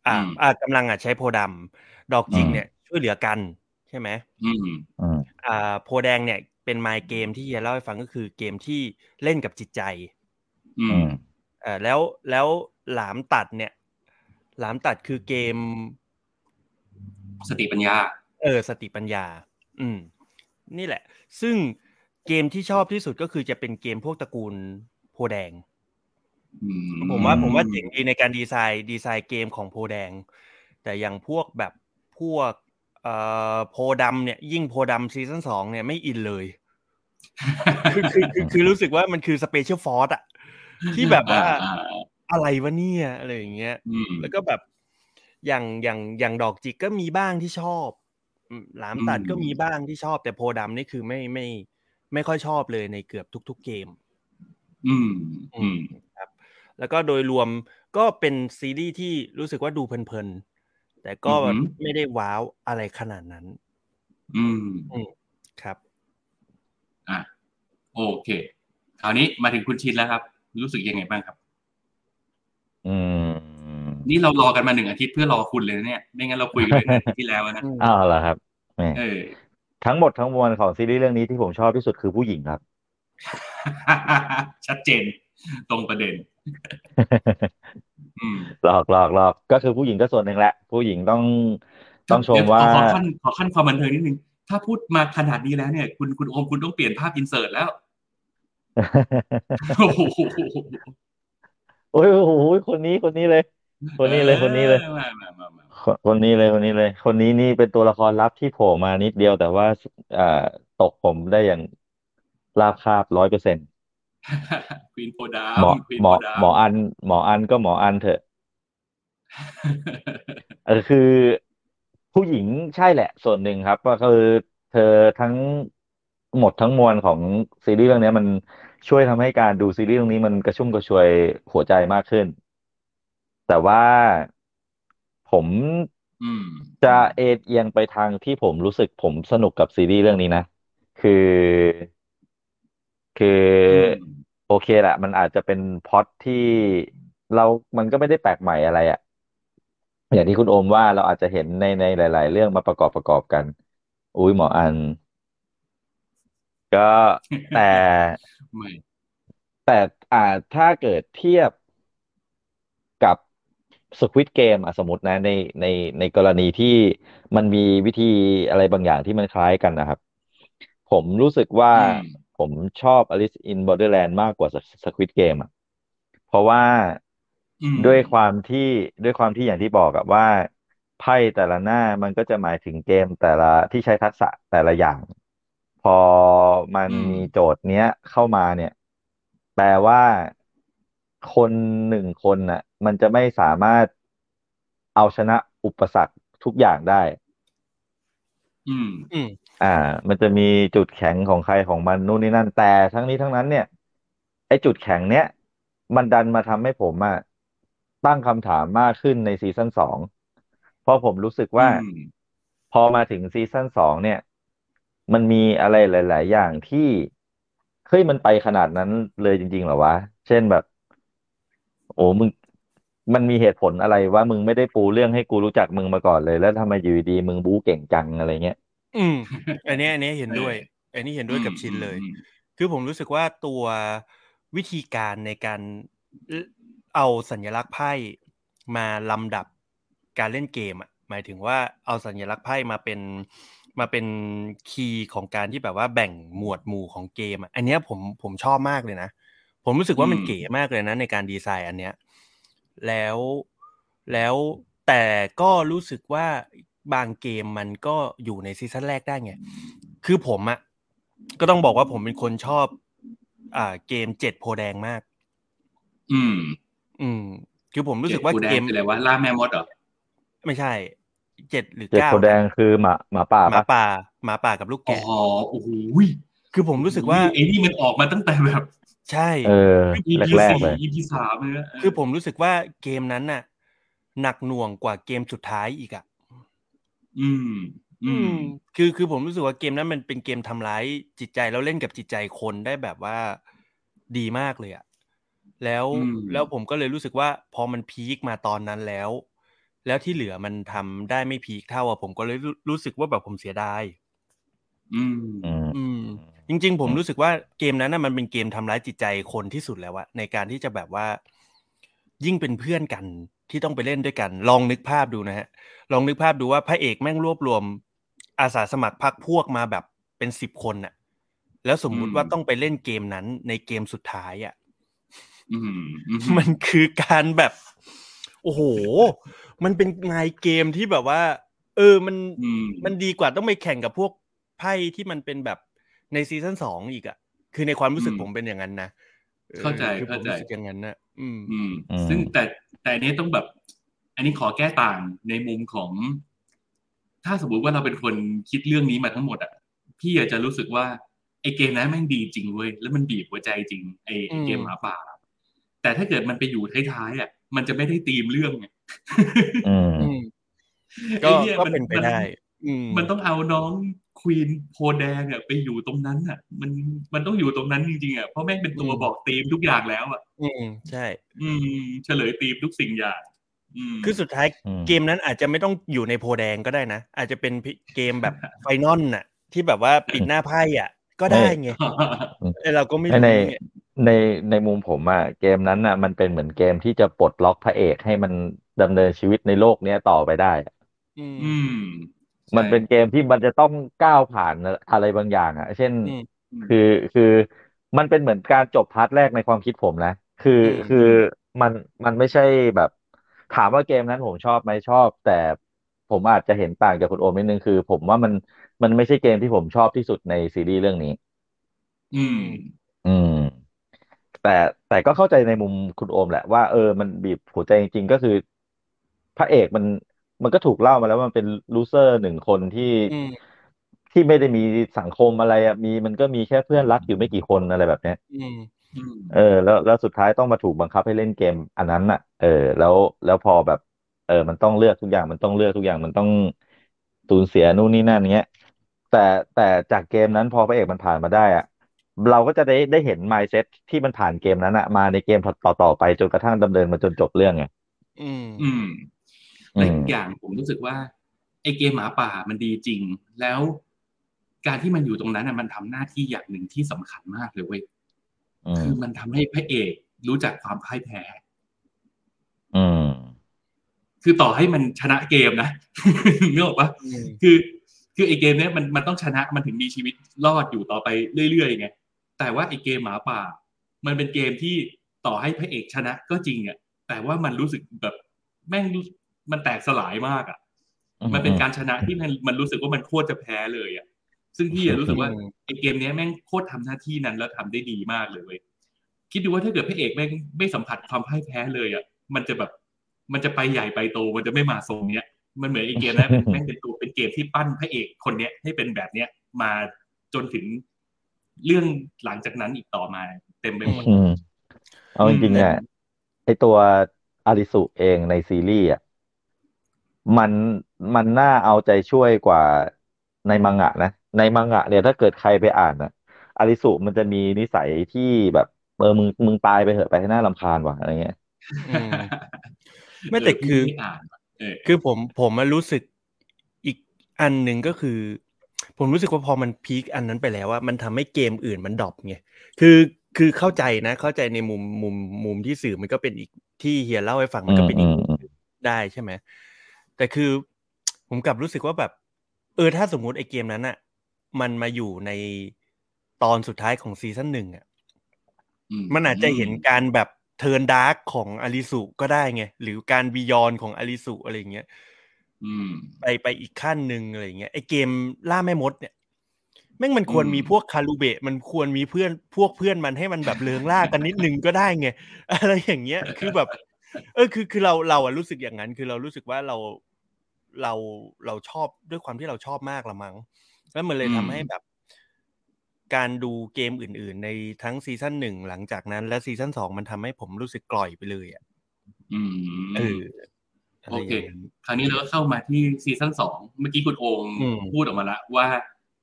[SPEAKER 2] อ่า
[SPEAKER 4] อืม
[SPEAKER 2] อ่ากำลังอะใช้โพดำดอกจิก
[SPEAKER 1] อืม
[SPEAKER 2] เนี่ย ช่วยเหลือกันใช่ไหม
[SPEAKER 4] อืมำ
[SPEAKER 1] อืม
[SPEAKER 2] อ่าโพแดงเนี่ยเป็นไมเกมที่จะเล่าให้ฟังก็คือเกมที่เล่นกับจิตใจ
[SPEAKER 4] อื
[SPEAKER 1] อื
[SPEAKER 4] ม
[SPEAKER 1] ม
[SPEAKER 2] เออแล้วแล้วหลามตัดเนี่ย หลามตัดคือเกม
[SPEAKER 4] สติปัญญา
[SPEAKER 2] เออ สติปัญญา อืม นี่แหละ ซึ่งเกมที่ชอบที่สุดก็คือจะเป็นเกมพวกตระกูลโพแดง
[SPEAKER 4] อืม
[SPEAKER 2] ผมว่าผมว่าเจ๋งดีในการดีไซน์ดีไซน์เกมของโพแดง แต่อย่างพวกแบบพวก เอ่อโพดำเนี่ยยิ่งโพดำซีซั่นสองเนี่ยไม่อินเลยคือคือคือคือรู้สึกว่ามันคือ Special Force อะที่แบบว่า
[SPEAKER 4] อ่า
[SPEAKER 2] อะไรวะเนี่ยอะไรอย่างเงี้ย
[SPEAKER 4] อืม
[SPEAKER 2] แล้วก็แบบอย่างอย่างอย่างดอกจิกก็มีบ้างที่ชอบอืมหลามตัด
[SPEAKER 4] อืม
[SPEAKER 2] ก็มีบ้างที่ชอบ แต่โพดำนี่คือไม่ไม่ ไม่ค่อยชอบเลยในเกือบทุก ๆเกม
[SPEAKER 4] อืมอืม
[SPEAKER 2] ครับ แล้วก็โดยรวมก็เป็นซีรีส์ที่รู้สึกว่าดูเพลินๆ แต่ก็
[SPEAKER 4] อือหือ
[SPEAKER 2] ไม่ได้ว้าวอะไรขนาดนั้น
[SPEAKER 4] อืม
[SPEAKER 2] ครับ
[SPEAKER 4] อะโอเค คราวนี้มาถึงคุณชินแล้วครับ รู้สึกยังไงบ้างครับ
[SPEAKER 1] อืม
[SPEAKER 4] นี่เรารอกันมาหนึ่งอาทิตย์เพื่อรอคุณเลยนะเนี่ย ไม่งั้นเราคุยกันเรื่องอาทิตย์ที่แล้วนะ
[SPEAKER 1] อ้าวเหรอครับแหม
[SPEAKER 4] เออ
[SPEAKER 1] ทั้งหมดทั้งมวลของซีรีส์เรื่องนี้ที่ผมชอบที่สุดคือผู้หญิงครับ
[SPEAKER 4] ชัดเจนตรงประเด็นอืม
[SPEAKER 1] หลอกหลอกหลอกก็คือผู้หญิงก็ส่วนหนึ่งแหละ ผู้หญิงต้องต้องชม
[SPEAKER 4] เดี๋ย
[SPEAKER 1] ว่า
[SPEAKER 4] ขอขั้นขอขั้นความบันเทิงนิดนึง ถ้าพูดมาขนาดนี้แล้วเนี่ย คุณคุณโอมคุณต้องเปลี่ยนภาพอินเสิร์ตแล้วโอ้โห
[SPEAKER 1] โอ้ยโอ้โหคนนี้คนนี้เลย คนนี้เลยคนนี้เลย
[SPEAKER 4] ออมามามามา
[SPEAKER 1] คนคนนี้เลยคนนี้เลย คนนี้นี่เป็นตัวละครลับที่โผล่มานิดเดียวแต่ว่าอ่าตกผมได้อย่างราบคาบร้อยเปอร์เซ็นต์
[SPEAKER 4] ควีนโพดา
[SPEAKER 1] หมอ
[SPEAKER 4] ควีน
[SPEAKER 1] หม
[SPEAKER 4] โพ
[SPEAKER 1] อ
[SPEAKER 4] ดา
[SPEAKER 1] หมออัน หมออันก็หมออันเถอะเออคือผู้หญิงใช่แหละ ส่วนหนึ่งครับ ก็คือเธอทั้งหมดทั้งมวลของซีรีส์เรื่องนี้มันช่วยทำให้การดูซีรีส์เรื่องนี้มันกระชุ่มกระชวยหัวใจมากขึ้น แต่ว่าผม
[SPEAKER 4] อืม
[SPEAKER 1] จะเอ็นเอียงไปทางที่ผมรู้สึกผมสนุกกับซีรีส์เรื่องนี้นะ คือ คือ
[SPEAKER 4] อืม
[SPEAKER 1] โอเคแหละ มันอาจจะเป็นพล็อตที่เรา มันก็ไม่ได้แปลกใหม่อะไรอะอย่างที่คุณโอมว่าเราอาจจะเห็นในในหลาย ๆ เรื่องมาประกอบประกอบกัน อุ้ยหมออัน ก็แต่
[SPEAKER 4] ไม่
[SPEAKER 1] แต่อ่าถ้าเกิดเทียบกับ Squid Game อะสมมตินะในในในกรณีที่มันมีวิธีอะไรบางอย่างที่มันคล้ายกันนะครับ ผมรู้สึกว่า
[SPEAKER 4] อืม
[SPEAKER 1] ผมชอบ Alice in Borderland มากกว่า Squid Game อะ เพราะว่า
[SPEAKER 4] อืม
[SPEAKER 1] ด้วยความที่ด้วยความที่อย่างที่บอกอะว่าไพ่แต่ละหน้ามันก็จะหมายถึงเกมแต่ละที่ใช้ทักษะแต่ละอย่าง พอมัน
[SPEAKER 4] อืม
[SPEAKER 1] มีโจทย์เนี้ยเข้ามาเนี่ย แปลว่าคนหนึ่งคนน่ะ มันจะไม่สามารถเอาชนะอุปสรรคทุกอย่างได้
[SPEAKER 4] อืม
[SPEAKER 2] อืม
[SPEAKER 1] อ่า มันจะมีจุดแข็งของใครของมันนู่นนี่นั่นแต่ทั้งนี้ทั้งนั้นเนี่ย ไอ้จุดแข็งเนี้ยมันดันมาทำให้ผมอะตั้งคำถามมากขึ้นในซีซั่นสองเพราะผมรู้สึกว่า
[SPEAKER 4] อืม
[SPEAKER 1] พอมาถึงซีซั่นสองเนี่ย มันมีอะไรหลาย ๆ อย่างที่เฮ้ยมันไปขนาดนั้นเลยจริง ๆ เหรอวะ เช่นแบบ โอ้มึง มันมีเหตุผลอะไรว่ามึงไม่ได้ปูเรื่องให้กูรู้จักมึงมาก่อนเลย แล้วทำไมอยู่ดีๆมึงบู๊เก่งจังอะไรเงี้ย
[SPEAKER 2] อืม อันเนี้ยอันเนี้ยเห็นด้วย อันนี้เห็นด้วยกับชินเลย
[SPEAKER 4] อืม
[SPEAKER 2] คือผมรู้สึกว่าตัววิธีการในการเอาสัญลักษณ์ไพ่มาลำดับการเล่นเกมอะ หมายถึงว่าเอาสัญลักษณ์ไพ่มาเป็นมาเป็นคีย์ของการที่แบบว่าแบ่งหมวดหมู่ของเกมอะ อันเนี้ยผมผมชอบมากเลยนะ ผมรู้สึกว่ามัน
[SPEAKER 4] อืม
[SPEAKER 2] เก๋มากเลยนะในการดีไซน์อันเนี้ย แล้ว แล้วแต่ก็รู้สึกว่าบางเกมมันก็อยู่ในซีซั่นแรกได้ไง คือผมอะก็ต้องบอกว่าผมเป็นคนชอบ อ่า เกมเจ็ดโพแดงมาก
[SPEAKER 4] อืม
[SPEAKER 2] อืม คือผมรู้สึกว่า
[SPEAKER 4] จ็ดกูแดง
[SPEAKER 2] เกม
[SPEAKER 4] คืออะไรวะล่าแม่มดเหรอ
[SPEAKER 2] ไม่ใช่เจ็ดหรือ
[SPEAKER 1] เจ็ด
[SPEAKER 2] เก้า
[SPEAKER 1] โพธิ์แดงคือหมาหมาป่า
[SPEAKER 2] หมา
[SPEAKER 1] ปะ
[SPEAKER 2] ป่าหมาป่ากับลูก
[SPEAKER 4] อ๋อ
[SPEAKER 2] แกะ
[SPEAKER 4] โอ้โห
[SPEAKER 2] คือผมรู้สึกว่า
[SPEAKER 4] ไอ้นี่มันออกมาตั้งแต่แบบ
[SPEAKER 2] ใช่
[SPEAKER 1] เออ
[SPEAKER 4] EP
[SPEAKER 1] แรก
[SPEAKER 4] สี่
[SPEAKER 1] ๆเลย
[SPEAKER 4] EP สามเลย
[SPEAKER 2] คือผมรู้สึกว่าเกมนั้นน่ะ หนักหน่วงกว่าเกมสุดท้ายอีกอะ
[SPEAKER 4] อืม อืม
[SPEAKER 2] คือคือผมรู้สึกว่าเกมนั้นมันเป็นเกมทำร้ายจิตใจแล้วเล่นกับจิตใจคนได้แบบว่าดีมากเลยอะแล้ว
[SPEAKER 4] อืม
[SPEAKER 2] แล้วผมก็เลยรู้สึกว่า พอมันพีคมาตอนนั้นแล้ว แล้วที่เหลือมันทำได้ไม่พีคเท่าอะผมก็เลยรู้รู้สึกว่าแบบผมเสียดาย
[SPEAKER 4] อืม
[SPEAKER 1] อืม
[SPEAKER 2] อืม จริง ๆ ผมรู้สึกว่าเกมนั้นน่ะมันเป็นเกมทำร้ายจิตใจคนที่สุดแล้วอะในการที่จะแบบว่า ยิ่งเป็นเพื่อนกันที่ต้องไปเล่นด้วยกัน ลองนึกภาพดูนะฮะ ลองนึกภาพดูว่าพระเอกแม่งรวบรวม อาสาสมัครพักพวกมาแบบเป็นสิบคนน่ะแล้วสมมุติ
[SPEAKER 4] อืม
[SPEAKER 2] ว่าต้องไปเล่นเกมนั้นในเกมสุดท้ายอะ
[SPEAKER 4] อืมอืม
[SPEAKER 2] มันคือการแบบ โอ้โห มันเป็นไงเกมที่แบบว่า เออมัน
[SPEAKER 4] อืม
[SPEAKER 2] มันดีกว่าต้องไปแข่งกับพวกไพ่ที่มันเป็นแบบ ในซีซั่นสองอีกอะ คือในความรู้สึก
[SPEAKER 4] อืม
[SPEAKER 2] ผมเป็นอย่างนั้นนะออ
[SPEAKER 4] เข้าใจ
[SPEAKER 2] คือผม
[SPEAKER 4] เข้าใจ
[SPEAKER 2] รู้สึกอย่างนั้นนะอืม
[SPEAKER 4] อืม
[SPEAKER 1] อืม
[SPEAKER 4] ซึ่งแต่แต่อันนี้ต้องแบบ อันนี้ขอแก้ต่างในมุมของ ถ้าสมมติว่าเราเป็นคนคิดเรื่องนี้มาทั้งหมดอะ พี่อาจจะรู้สึกว่าไอ้เกมนั้นแม่งดีจริงเว้ยแล้วมันบีบหัวใจจริงไอ้ไอ้เกม
[SPEAKER 2] อืม
[SPEAKER 4] หมาป่า แต่ถ้าเกิดมันไปอยู่ท้ายๆอะ มันจะไม่ได้ตีมเรื่องไง
[SPEAKER 1] อืม
[SPEAKER 2] อืมก็
[SPEAKER 4] ไอ้หี้ย
[SPEAKER 2] ก็
[SPEAKER 4] มั
[SPEAKER 2] เป็นไป
[SPEAKER 4] มั
[SPEAKER 2] ได้อืม
[SPEAKER 4] มันต้องเอาน้อง ควีนโพแดงอะไปอยู่ตรงนั้นอะ มันมันต้องอยู่ตรงนั้นจริงๆอะเพราะแม่งเป็นตัว
[SPEAKER 2] อืม
[SPEAKER 4] บอกธีมทุกอย่างแล้วอะ
[SPEAKER 2] อืมใช่
[SPEAKER 4] อืม เฉลยธีมทุกสิ่งอย่างอืม
[SPEAKER 2] คือสุดท้าย
[SPEAKER 1] อืม
[SPEAKER 2] เกมนั้นอาจจะไม่ต้องอยู่ในโพแดงก็ได้นะ อาจจะเป็นเกมแบบ final น่ะ ที่แบบว่าปิดหน้าไพ่อะ ก็ได้ไงเอ้ยเราก็ไม่รู้
[SPEAKER 1] ใน
[SPEAKER 2] ไง
[SPEAKER 1] ในในมุมผมอะเกมนั้นอะมันเป็นเหมือนเกมที่จะปลดล็อกพระเอกให้มันดำเนินชีวิตในโลกเนี้ยต่อไปได้อะ
[SPEAKER 2] อืม
[SPEAKER 4] อื ม
[SPEAKER 1] มันเป็นเกมที่มันจะต้องก้าวผ่านอะไรบางอย่างอะเช่น
[SPEAKER 2] อืม
[SPEAKER 1] คือคือมันเป็นเหมือนการจบ part แรกในความคิดผมนะ คือ
[SPEAKER 2] อืม
[SPEAKER 1] คือมันมันไม่ใช่แบบ ถามว่าเกมนั้นผมชอบไหมชอบ แต่ผมอาจจะเห็นต่างจากคุณโอมนิดนึงคือ ผมว่ามันมันไม่ใช่เกมที่ผมชอบที่สุดในซีรีส์เรื่องนี้
[SPEAKER 4] อืม
[SPEAKER 1] อืม แต่แต่ก็เข้าใจในมุมคุณโอมแหละว่าเออมันบีบหัวใจจริงๆก็คือ พระเอกมัน มันก็ถูกเล่ามาแล้วว่ามันเป็นลูเซอร์หนึ่งคนที่
[SPEAKER 2] อืม
[SPEAKER 1] ที่ไม่ได้มีสังคมอะไรอะมีมันก็มีแค่เพื่อนรักอยู่ไม่กี่คนอะไรแบบเนี้ย
[SPEAKER 2] อืม
[SPEAKER 4] อืม
[SPEAKER 1] เออ แล้วแล้วสุดท้ายต้องมาถูกบังคับให้เล่นเกมอันนั้นน่ะ เออ แล้วแล้วพอแบบ เออ มันต้องเลือกทุกอย่างมันต้องเลือกทุกอย่างมันต้องสูญเสียนู่นนี่นั่นเงี้ยแต่แต่จากเกมนั้นพอพระเอกมันผ่านมาได้อะเราก็จะได้ได้เห็น mindset ที่มันผ่านเกมนั้นอะมาในเกมต่อต่อไปจนกระทั่งดำเนินมาจนจบเรื่องไง
[SPEAKER 2] อืม
[SPEAKER 4] อืม
[SPEAKER 1] อืม
[SPEAKER 4] และอีกอย่างผมรู้สึกว่าไอเกมหมาป่ามันดีจริง แล้วการที่มันอยู่ตรงนั้นน่ะมันทำหน้าที่อย่างหนึ่งที่สำคัญมากเลยเว้ย
[SPEAKER 1] อืม
[SPEAKER 4] คือมันทำให้พระเอกรู้จักความพ่ายแพ้
[SPEAKER 1] อืม
[SPEAKER 4] คือต่อให้มันชนะเกมนะนึกออกปะ
[SPEAKER 2] อืม
[SPEAKER 4] คือ คือไอเกมเนี้ยมันมันต้องชนะมันถึงมีชีวิตรอดอยู่ต่อไปเรื่อยๆไงแต่ว่าไอเกมหมาป่า มันเป็นเกมที่ต่อให้พระเอกชนะก็จริงอะแต่ว่ามันรู้สึกแบบแม่งรู้ มันแตกสลายมากอะ มันเป็นการชนะที่มันมันรู้สึกว่ามันโคตรจะแพ้เลยอะ ซึ่งพี่อะรู้สึกว่า
[SPEAKER 2] อืม
[SPEAKER 4] ไอเกมเนี้ยแม่งโคตรทำหน้าที่นั้นแล้วทำได้ดีมากเลยเว้ยคิดดูว่าถ้าเกิดพระเอกแม่งไม่สัมผัสความพ่ายแพ้เลยอะ มันจะแบบมันจะไปใหญ่ไปโตมันจะไม่มาทรงเนี้ย มันเหมือนไอเกมนั้นแม่งเป็นตัวเป็นเกมที่ปั้นพระเอกคนเนี้ยให้เป็นแบบเนี้ยมาจนถึงเรื่องหลังจากนั้นอีกต่อมา เต็มไปหมด
[SPEAKER 1] อืมเอาจริงๆอะไอตัวอาริสุเองในซีรีส์อะ มันมันน่าเอาใจช่วยกว่าในมังงะนะ ในมังงะเนี่ยถ้าเกิดใครไปอ่านอะอาริสุมันจะมีนิสัยที่แบบเออมึงมึงตายไปเถอะไปให้น่ารำคาญว่ะอะไรเงี้ย
[SPEAKER 2] อืมไม่แต่คือ
[SPEAKER 4] เพี่ไม่อ่านเออ
[SPEAKER 2] คือผมผมมารู้สึกอีกอันหนึ่งก็คือ ผมรู้สึกว่าพอมันพีคอันนั้นไปแล้วว่ามันทำให้เกมอื่นมันดรอปไงคือคือเข้าใจนะ เข้าใจในมุมมุมมุมที่สื่อมันก็เป็นอีกที่เฮียเล่าให้ฟังมันก็เป็นอีก
[SPEAKER 1] อืมอืม
[SPEAKER 2] ได้ใช่ไหม แต่คือผมกลับรู้สึกว่าแบบ เออถ้าสมมุติไอ้เกมนั้นอะมันมาอยู่ในตอนสุดท้ายของซีซั่นหนึ่งอะมันอาจจะเห็นการแบบturn dark ของอลิสุก็ได้ไง หรือการ beyond ของอลิสุอะไรอย่างเงี้ย
[SPEAKER 4] อืม
[SPEAKER 2] ไปไปอีกขั้นหนึ่งอะไรอย่างเงี้ยไอเกมล่าแม่มดเนี่ยแม่งมันควร
[SPEAKER 4] อืม
[SPEAKER 2] มีพวกคารูเบะมันควรมีเพื่อนพวกเพื่อนมันให้มันแบบเลืองล่ากันนิดนึงก็ได้ไงอะไรอย่างเงี้ย คือแบบ เออคือคือเราเราอะรู้สึกอย่างนั้น คือเรารู้สึกว่าเรา เราเราชอบด้วยความที่เราชอบมากละมั้งแล้วมันเลยทำให้แบบ การดูเกมอื่น ๆ ในทั้งซีซั่นหนึ่งหลังจากนั้น และซีซั่นสองมันทำให้ผมรู้สึกกร่อยไปเลยอะ
[SPEAKER 4] อืม
[SPEAKER 2] เอออะ
[SPEAKER 4] โอ
[SPEAKER 2] ไร
[SPEAKER 4] เค
[SPEAKER 2] อย่างนั้น
[SPEAKER 4] คราวนี้เราก็เข้ามาที่ซีซั่นสองเมื่อกี้คุณโอม
[SPEAKER 2] อืม
[SPEAKER 4] พูดออกมาแล้วว่า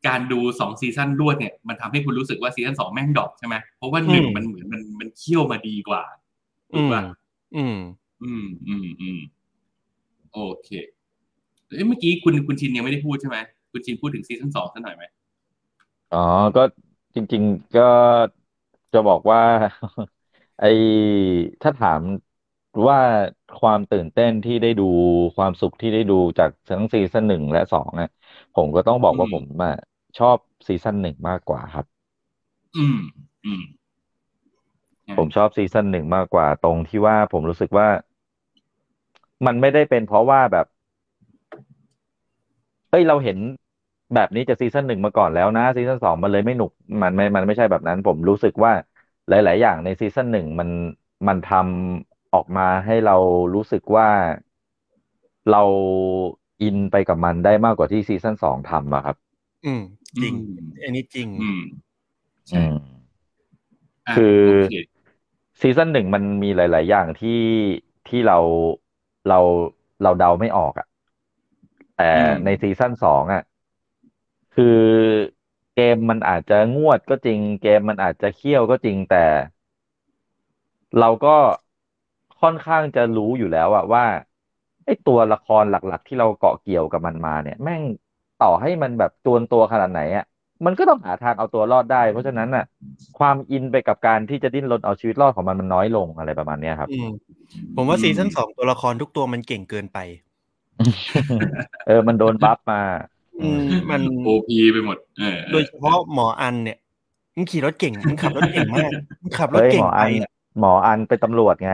[SPEAKER 4] การดูสองซีซั่นรวดเนี่ยมันทำให้คุณรู้สึกว่าซีซั่นสองแม่ง drop ใช่ไหมเพราะว่าหนึ่งมันเหมือนมันมันเคี่ยวมาดีกว่าถูกป่ะ
[SPEAKER 2] อืม
[SPEAKER 4] อืมอืมอืมโอเค เอ้ยเมื่อกี้คุณคุณชินยังไม่ได้พูดใช่ไหมคุณชินพูดถึงซีซั่นสองสักหน่อยไหม
[SPEAKER 1] อ๋อ ก็จริง ๆ ก็จะบอกว่า ไอถ้าถามว่าความตื่นเต้นที่ได้ดูความสุขที่ได้ดูจากทั้งซีซั่นหนึ่งและสองอะผมก็ต้องบอกว่าผมอะชอบซีซั่นหนึ่งมากกว่าครับ
[SPEAKER 4] อืม อืม
[SPEAKER 1] ผมชอบซีซั่นหนึ่งมากกว่า ตรงที่ว่าผมรู้สึกว่า มันไม่ได้เป็นเพราะว่าแบบ เอ้ยเราเห็นแบบนี้จากซีซั่นหนึ่งมาก่อนแล้วนะซีซั่นสองมันเลยไม่หนุกมันไม่มันไม่ใช่แบบนั้น ผมรู้สึกว่าหลาย ๆ อย่างในซีซั่นหนึ่งมันมันทำออกมาให้เรารู้สึกว่าเราอินไปกับมันได้มากกว่าที่ซีซั่นสองทำอะครับ
[SPEAKER 2] อืม จริง
[SPEAKER 4] อืม
[SPEAKER 2] อันนี้จริง
[SPEAKER 4] อืม
[SPEAKER 1] อื
[SPEAKER 4] ใช่
[SPEAKER 1] มะคือ
[SPEAKER 4] โอเค
[SPEAKER 1] ซีซั่นหนึ่งมันมีหลาย ๆ อย่างที่ที่เราเราเราเดาไม่ออกอะ แต่ในซีซั่นสองอะคือเกมมันอาจจะงวดก็จริง เกมมันอาจจะเคี่ยวก็จริงแต่ เราก็ค่อนข้างจะรู้อยู่แล้วอะว่าไอ้ตัวละครหลัก ๆ ที่เราเกาะเกี่ยวกับมันมาเนี่ย แม่งต่อให้มันแบบจวนตัวขนาดไหนอะมันก็ต้องหาทางเอาตัวรอดได้ เพราะฉะนั้นอะความอินไปกับการที่จะดิ้นรนเอาชีวิตรอดของมันมันน้อยลงอะไรประมาณเนี้ยครับ
[SPEAKER 2] อืมผมว่าซีซั่นสองตัวละครทุกตัวมันเก่งเกินไป
[SPEAKER 1] เออ มันโดนบัฟมา
[SPEAKER 2] อืมมัน
[SPEAKER 4] โอพีไปหมดเออ
[SPEAKER 2] โดยเฉพาะหมออันเนี่ยมึงขี่รถเก่งมึงขับรถเก่งมากมึงขับรถ
[SPEAKER 1] เฮ้ย
[SPEAKER 2] เก่
[SPEAKER 1] ห
[SPEAKER 2] ง
[SPEAKER 1] มอ
[SPEAKER 2] ไป
[SPEAKER 1] อัน
[SPEAKER 2] อะ
[SPEAKER 1] หมออันเป็นตำรวจไง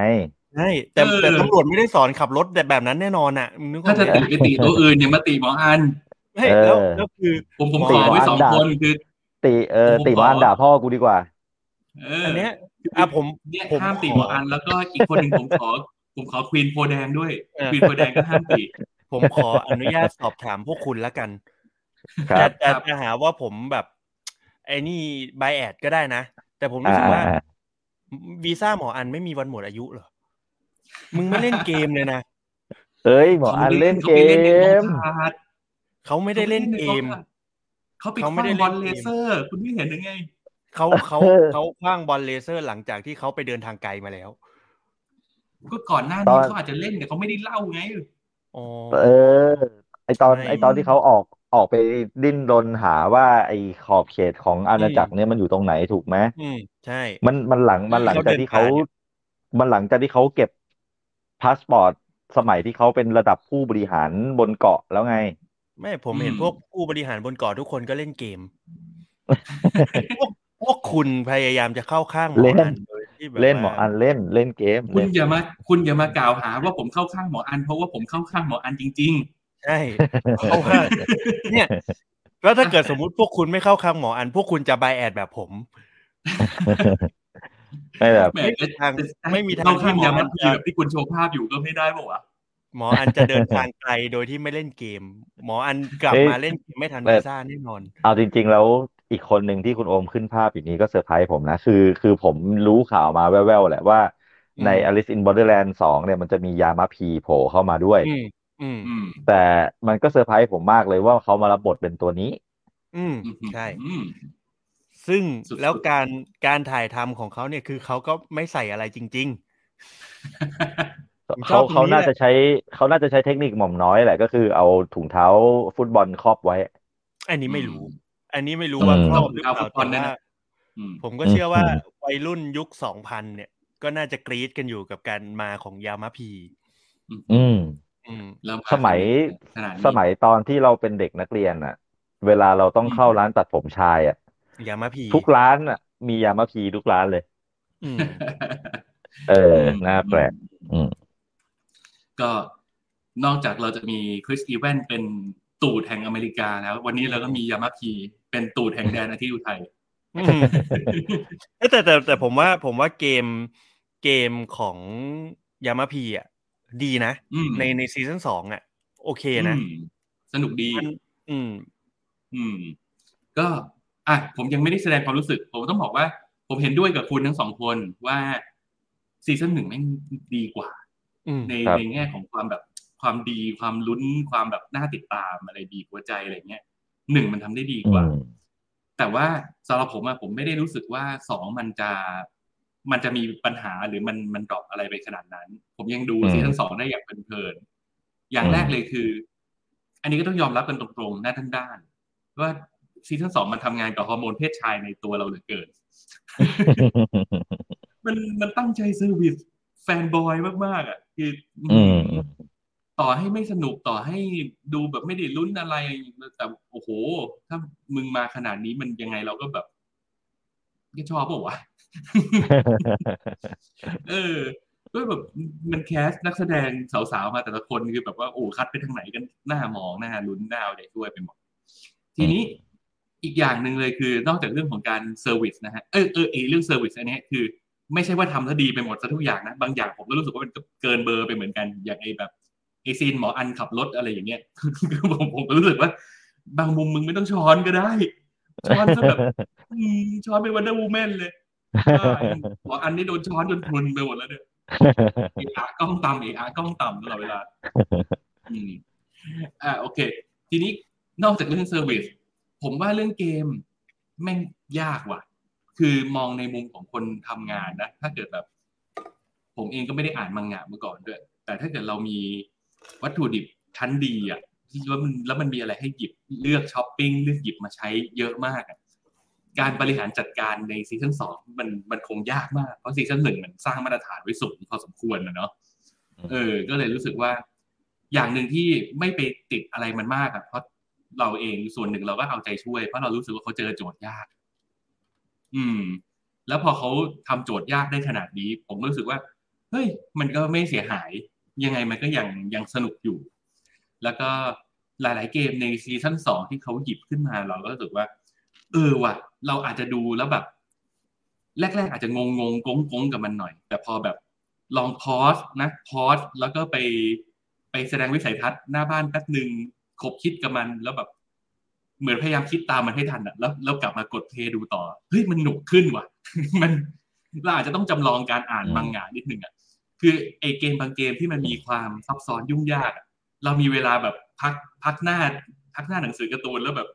[SPEAKER 2] ใช่แต่แต่ตำรวจไม่ได้สอนขับรถแบบแบบนั้นแน่นอนอะมึงนึกอ
[SPEAKER 4] ถ้า
[SPEAKER 2] อกไห
[SPEAKER 4] จะ
[SPEAKER 2] ม
[SPEAKER 4] ติไปติตัวอื่นอย่ามาติหมออัน
[SPEAKER 2] เฮ้ย
[SPEAKER 1] เออ
[SPEAKER 2] แล้วแล้วคือ
[SPEAKER 4] ผมผม
[SPEAKER 2] หมอ
[SPEAKER 4] ขอไว้
[SPEAKER 1] อัน
[SPEAKER 4] สอง
[SPEAKER 1] ด่า
[SPEAKER 4] คนคือ
[SPEAKER 1] ติเออ
[SPEAKER 4] ผม
[SPEAKER 1] ติหมออัน
[SPEAKER 4] ขอ
[SPEAKER 1] ด่าพ่อกูดีกว่า
[SPEAKER 4] เออ
[SPEAKER 2] อันเนี้ยอะผม
[SPEAKER 4] เนี่ย
[SPEAKER 2] ผม
[SPEAKER 4] ห้ามติ
[SPEAKER 2] ขอ
[SPEAKER 4] หมออันแล้วก็อีกคนหนึ่งผมขอผมขอควีนโพแดงด้วย
[SPEAKER 2] เออ
[SPEAKER 4] ควีนโพแดงก็ห้ามติ
[SPEAKER 2] ผมขออนุญาตสอบถามพวกคุณละกัน
[SPEAKER 1] ครั
[SPEAKER 2] แต่
[SPEAKER 1] บ
[SPEAKER 2] แต่
[SPEAKER 4] ครับ
[SPEAKER 2] จะหาว่าผมแบบ ไอ้นี่ไบแอดก็ได้นะ แต่ผมรู้
[SPEAKER 1] อ่า
[SPEAKER 2] สึกว่า
[SPEAKER 1] อ่า
[SPEAKER 2] วีซ่าหมออันไม่มีวันหมดอายุเหรอ มึงไม่เล่นเกมเลยนะ
[SPEAKER 1] เอ้ยหมออันเล่นเก
[SPEAKER 4] ขาไปเล่นใน
[SPEAKER 1] ม
[SPEAKER 4] กองถ่าย
[SPEAKER 2] เขาไม่ได้เล่นเกม
[SPEAKER 4] เขาไป
[SPEAKER 2] เขา
[SPEAKER 4] ค
[SPEAKER 2] ไม่
[SPEAKER 4] ว้าง
[SPEAKER 2] ได้
[SPEAKER 4] บอล
[SPEAKER 2] เล่
[SPEAKER 4] เล
[SPEAKER 2] นเกม
[SPEAKER 4] เซอร์ คุณไม่เห็นหรือไง
[SPEAKER 2] เขาเขา
[SPEAKER 1] เออ
[SPEAKER 2] เขาคว้างบอลเลเซอร์หลังจากที่เขาไปเดินทางไกลมาแล้ว
[SPEAKER 4] ก็ก่อนหน้า
[SPEAKER 1] ต
[SPEAKER 4] นี้
[SPEAKER 1] อน
[SPEAKER 4] เขาอาจจะเล่นแต่เขาไม่ได้เล่าไง
[SPEAKER 2] อ๋อ
[SPEAKER 1] เออ ไอตอน
[SPEAKER 2] ใช่
[SPEAKER 1] ไอตอนที่เขาออกออกไปดิ้นรนหาว่าไอขอบเขตของอาณาจักรเนี่ยมันอยู่ตรงไหนถูกไหม
[SPEAKER 2] อืม ใช่
[SPEAKER 1] มันมันหลังมันหลังจากที่เขา
[SPEAKER 2] เขาเดินผ่านเนี่ย
[SPEAKER 1] มันหลังจากที่เขาเก็บพาสปอร์ตสมัยที่เขาเป็นระดับผู้บริหารบนเกาะแล้วไง
[SPEAKER 2] ไม่ผมเห็น
[SPEAKER 4] อืม
[SPEAKER 2] พวกผู้บริหารบนเกาะทุกคนก็เล่นเกม พวกพวกคุณพยายามจะเข้าข้างหมอ
[SPEAKER 1] เล่น
[SPEAKER 2] อันโดยที่แบบ
[SPEAKER 1] เล่นหมอ
[SPEAKER 2] ว่า
[SPEAKER 1] อันเล่นเล่นเกม
[SPEAKER 4] คุณ
[SPEAKER 1] เล่น
[SPEAKER 4] อย่ามาคุณอย่ามากล่าวหา ว่าผมเข้าข้างหมออัน เพราะว่าผมเข้าข้างหมออันจริง
[SPEAKER 2] ใช่เพราะว่าเนี่ย แล้วถ้าเกิดสมมุติพวกคุณไม่เข้าข้างหมออัน พวกคุณจะ bias แบบผม
[SPEAKER 1] ไม่แบบ
[SPEAKER 4] ๆแหม
[SPEAKER 2] ไม่มีทาง
[SPEAKER 4] จะจะ
[SPEAKER 2] ไม่มีทาง
[SPEAKER 4] เข้าข้าง
[SPEAKER 2] ที่หมอ
[SPEAKER 4] ยามา
[SPEAKER 2] อัน
[SPEAKER 4] พี
[SPEAKER 2] จะ
[SPEAKER 4] แบบที่คุณโชว์ภาพอยู่ก็ไม่ได้ป่าวะ
[SPEAKER 2] หมออันจะเดินทางไกลโดยที่ไม่เล่นเกม หมออันกลับ
[SPEAKER 1] เอ้ย
[SPEAKER 2] มาเล่นเกมไม่ทัน
[SPEAKER 1] แต่
[SPEAKER 2] วีซ่าแน่นอน
[SPEAKER 1] เอาจริง ๆ แล้ว อีกคนหนึ่งที่คุณโอมขึ้นภาพอยู่นี้ก็เซอร์ไพรส์ผมนะ คือ คือผมรู้ข่าวมาแว่วๆแหละว่า
[SPEAKER 2] อืม
[SPEAKER 1] ใน Alice in Borderland 2เนี่ยมันจะมียามาพีโผล่เข้ามาด้วย
[SPEAKER 2] อืมอืม
[SPEAKER 4] อืม
[SPEAKER 1] แต่มันก็เซอร์ไพรส์ผมมากเลยว่าเขามารับบทเป็นตัวนี้
[SPEAKER 2] อืม
[SPEAKER 4] อืม
[SPEAKER 2] ใช่
[SPEAKER 4] อืม
[SPEAKER 2] ซึ่ง
[SPEAKER 4] สุดๆ
[SPEAKER 2] แล้วการการถ่ายทำของเขาเนี่ยคือเขาก็ไม่ใส่อะไรจริงผมชอ
[SPEAKER 1] เขา
[SPEAKER 2] บตรงนี้
[SPEAKER 1] เขาน่า
[SPEAKER 2] แหละ
[SPEAKER 1] จะใช้เขาน่าจะใช้เทคนิคหม่อมน้อยแหละก็คือเอาถุงเท้าฟุตบอลครอบไว้
[SPEAKER 2] ๆอันนี้ไม่รู้ อันนี้ไม่รู้
[SPEAKER 1] อืม
[SPEAKER 2] ว่าครอบหรือเปล่า
[SPEAKER 4] เอาฟุตบอ
[SPEAKER 2] แต่
[SPEAKER 4] ลด้วย
[SPEAKER 2] ว่า
[SPEAKER 4] นะอืม
[SPEAKER 2] ผมก็เชื่อว่า
[SPEAKER 1] อืม
[SPEAKER 2] วัยรุ่นยุคสองพันเนี่ย ก็น่าจะกรี๊ดกันอยู่กับการมาของยามาพี
[SPEAKER 1] อืม
[SPEAKER 2] อืม
[SPEAKER 4] แล้วา
[SPEAKER 1] สมัย
[SPEAKER 4] ขนาดนี้
[SPEAKER 1] สมัยตอนที่เราเป็นเด็กนักเรียนอะ เวลาเราต้อง
[SPEAKER 4] อืม
[SPEAKER 1] เข้าร้านตัดผมชายอะ
[SPEAKER 2] ยามาพี
[SPEAKER 1] ทุกร้านอะ มียามาพีทุกร้านเลย
[SPEAKER 2] อืม
[SPEAKER 1] เออน่าแปลกอืม
[SPEAKER 4] ก็นอกจากเราจะมีคริสอีแวนเป็นตูดแห่งอเมริกาแล้ว วันนี้เราก็มียามาพี เป็นตูดแห่งแดนอาทิตย์อุทัย
[SPEAKER 2] อืมเอ้ยแต่แต่แต่ผมว่าผมว่าเกมเกมของยามาพีอะดีนะ
[SPEAKER 4] อืม
[SPEAKER 2] ในในซีซั่นสองอะ โอเคนะ
[SPEAKER 4] อืมสนุกดี
[SPEAKER 2] มันอืม
[SPEAKER 4] อืม ก็อะผมยังไม่ได้แสดงความรู้สึก ผมต้องบอกว่า ผมเห็นด้วยกับคุณทั้งสองคนว่าซีซั่นหนึ่งแม่งดีกว่า
[SPEAKER 2] อืม
[SPEAKER 4] ใน
[SPEAKER 1] ครับ
[SPEAKER 4] ในแง่ของความแบบความดีความลุ้นความแบบน่าติดตามอะไรดีกว่าใจอะไรเงี้ย หนึ่งมันทำได้ดีกว่า
[SPEAKER 1] อืม
[SPEAKER 4] แต่ว่าสำหรับผมอะผมไม่ได้รู้สึกว่าสองมันจะมันจะมีปัญหาหรือมันมัน drop อะไรไปขนาดนั้น ผมยังดู
[SPEAKER 1] อืม
[SPEAKER 4] ซีซั่นสองได้อย่างเพลินๆอย่าง
[SPEAKER 1] อืม
[SPEAKER 4] แรกเลยคือ อันนี้ก็ต้องยอมรับกันตรงๆหน้าด้านๆว่าซีซั่นสองมันทำงานกับฮอร์โมนเพศชายในตัวเราเหลือเกิน มันมันตั้งใจ service fanboy มากๆอะ คืออ
[SPEAKER 1] อืม
[SPEAKER 4] ต่อให้ไม่สนุกต่อให้ดูแบบไม่ได้ลุ้นอะไร แต่โอ้โห ถ้ามึงมาขนาดนี้มันยังไงเราก็แบบก็ชอบเปล่าวะเออก็แบบมัน cast นักแสดงสาวๆมาแต่ละคนคือแบบว่าโอ้คัดไปทางไหนกันหน้ามองหน้าลุ้นหน้าเอาใจช่วยไปหมดทีนี้อีกอย่างหนึ่งเลยคือนอกจากเรื่องของการ service นะฮะเออเออเอเรื่อง service อันเนี้ยคือ ไม่ใช่ว่าทำแล้วดีไปหมดซะทุกอย่างนะ บางอย่างผมก็รู้สึกว่ามันก็เกินเบอร์ไปเหมือนกันอย่างไอ้แบบ ไอ scene หมออันขับรถอะไรอย่างเงี้ยผมผมก็รู้สึกว่า บางมุมมึงไม่ต้องช้อนก็ได้ช้อนซะแบบอืมช้อนเป็น Wonder Woman เลยใช่หมออันนี่โดนช้อนจนพรุนไปหมดแล้วเนี่ยเอะอะกล้องต่ำเอะอะกล้องต่ำตลอดเวลาอืมอ่าโอเค ทีนี้นอกจากเรื่อง service ผมว่าเรื่องเกมแม่งยากว่ะ คือมองในมุมของคนทำงานนะ ถ้าเกิดแบบ ผมเองก็ไม่ได้อ่านมังงะมาก่อนด้วย แต่ถ้าเกิดเรามี วัตถุดิบชั้นดีอะที่ว่ามันแล้วมันมีอะไรให้หยิบเลือกช้อปปิ้งเลือกหยิบมาใช้เยอะมากอะการบริหารจัดการในซีซั่นสองมันมันคงยากมาก เพราะซีซั่นหนึ่งมันสร้างมาตรฐานไว้สูงพอสมควรนะเนาะเออ ก็เลยรู้สึกว่า อย่างหนึ่งที่ไม่ไปติดอะไรมันมากอะเพราะเราเองส่วนหนึ่งเราก็เอาใจช่วย เพราะเรารู้สึกว่าเขาเจอโจทย์ยาก อืม แล้วพอเขาทำโจทย์ยากได้ขนาดนี้ ผมก็รู้สึกว่า เฮ้ย มันก็ไม่เสียหาย ยังไงมันก็ยังยังสนุกอยู่ แล้วก็หลาย ๆ เกมในซีซั่นสองที่เขาหยิบขึ้นมาเราก็รู้สึกว่า เออว่ะ เราอาจจะดูแล้วแบบ แรก ๆ อาจจะงงงงงงๆกับมันหน่อย แต่พอแบบลองพอสนะพอสแล้วก็ไปไปแสดงวิสัยทัศน์หน้าบ้านแป๊บหนึ่งคบคิดกับมันแล้วแบบเหมือนพยายามคิดตามมันให้ทันอะแล้วแล้วกลับมากดเพลย์ดูต่อเฮ้ยมันหนุกขึ้นว่ะ มันเราอาจจะต้องจำลองการอ่าน
[SPEAKER 1] อืม
[SPEAKER 4] บางงานนิดนึงอะ คือไอเกมบางเกมที่มันมีความซับซ้อนยุ่งยากอะเรามีเวลาแบบพักพักหน้า พักหน้าหนังสือการ์ตูนแล้วแบบ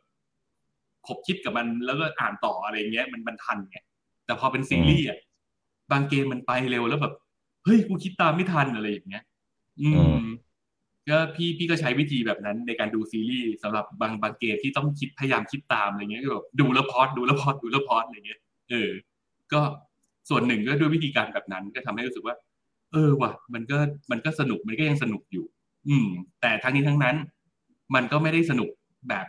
[SPEAKER 4] ขบคิดกับมันแล้วก็อ่านต่ออะไรเงี้ยมันมันทันไงแต่พอเป็นซีรีส์อะบางเกมมันไปเร็วแล้วแบบ เฮ้ยกูคิดตามไม่ทันอะไรอย่างเงี้ย อื
[SPEAKER 1] อื
[SPEAKER 4] ม
[SPEAKER 1] ม
[SPEAKER 4] ก็พี่พี่ก็ใช้วิธีแบบนั้นในการดูซีรีส์สำหรับบางบางเกมที่ต้องคิดพยายามคิดตามอะไรเงี้ยก็แบบดูแล้ว pause ดูแล้ว pause ดูแล้ว pause อะไรเงี้ยเออ ก็ส่วนหนึ่งก็ด้วยวิธีการแบบนั้นก็ทำให้รู้สึกว่า เออว่ะ มันก็มันก็สนุกมันก็ยังสนุกอยู่ อืม แต่ทั้งนี้ทั้งนั้น มันก็ไม่ได้สนุกแบบ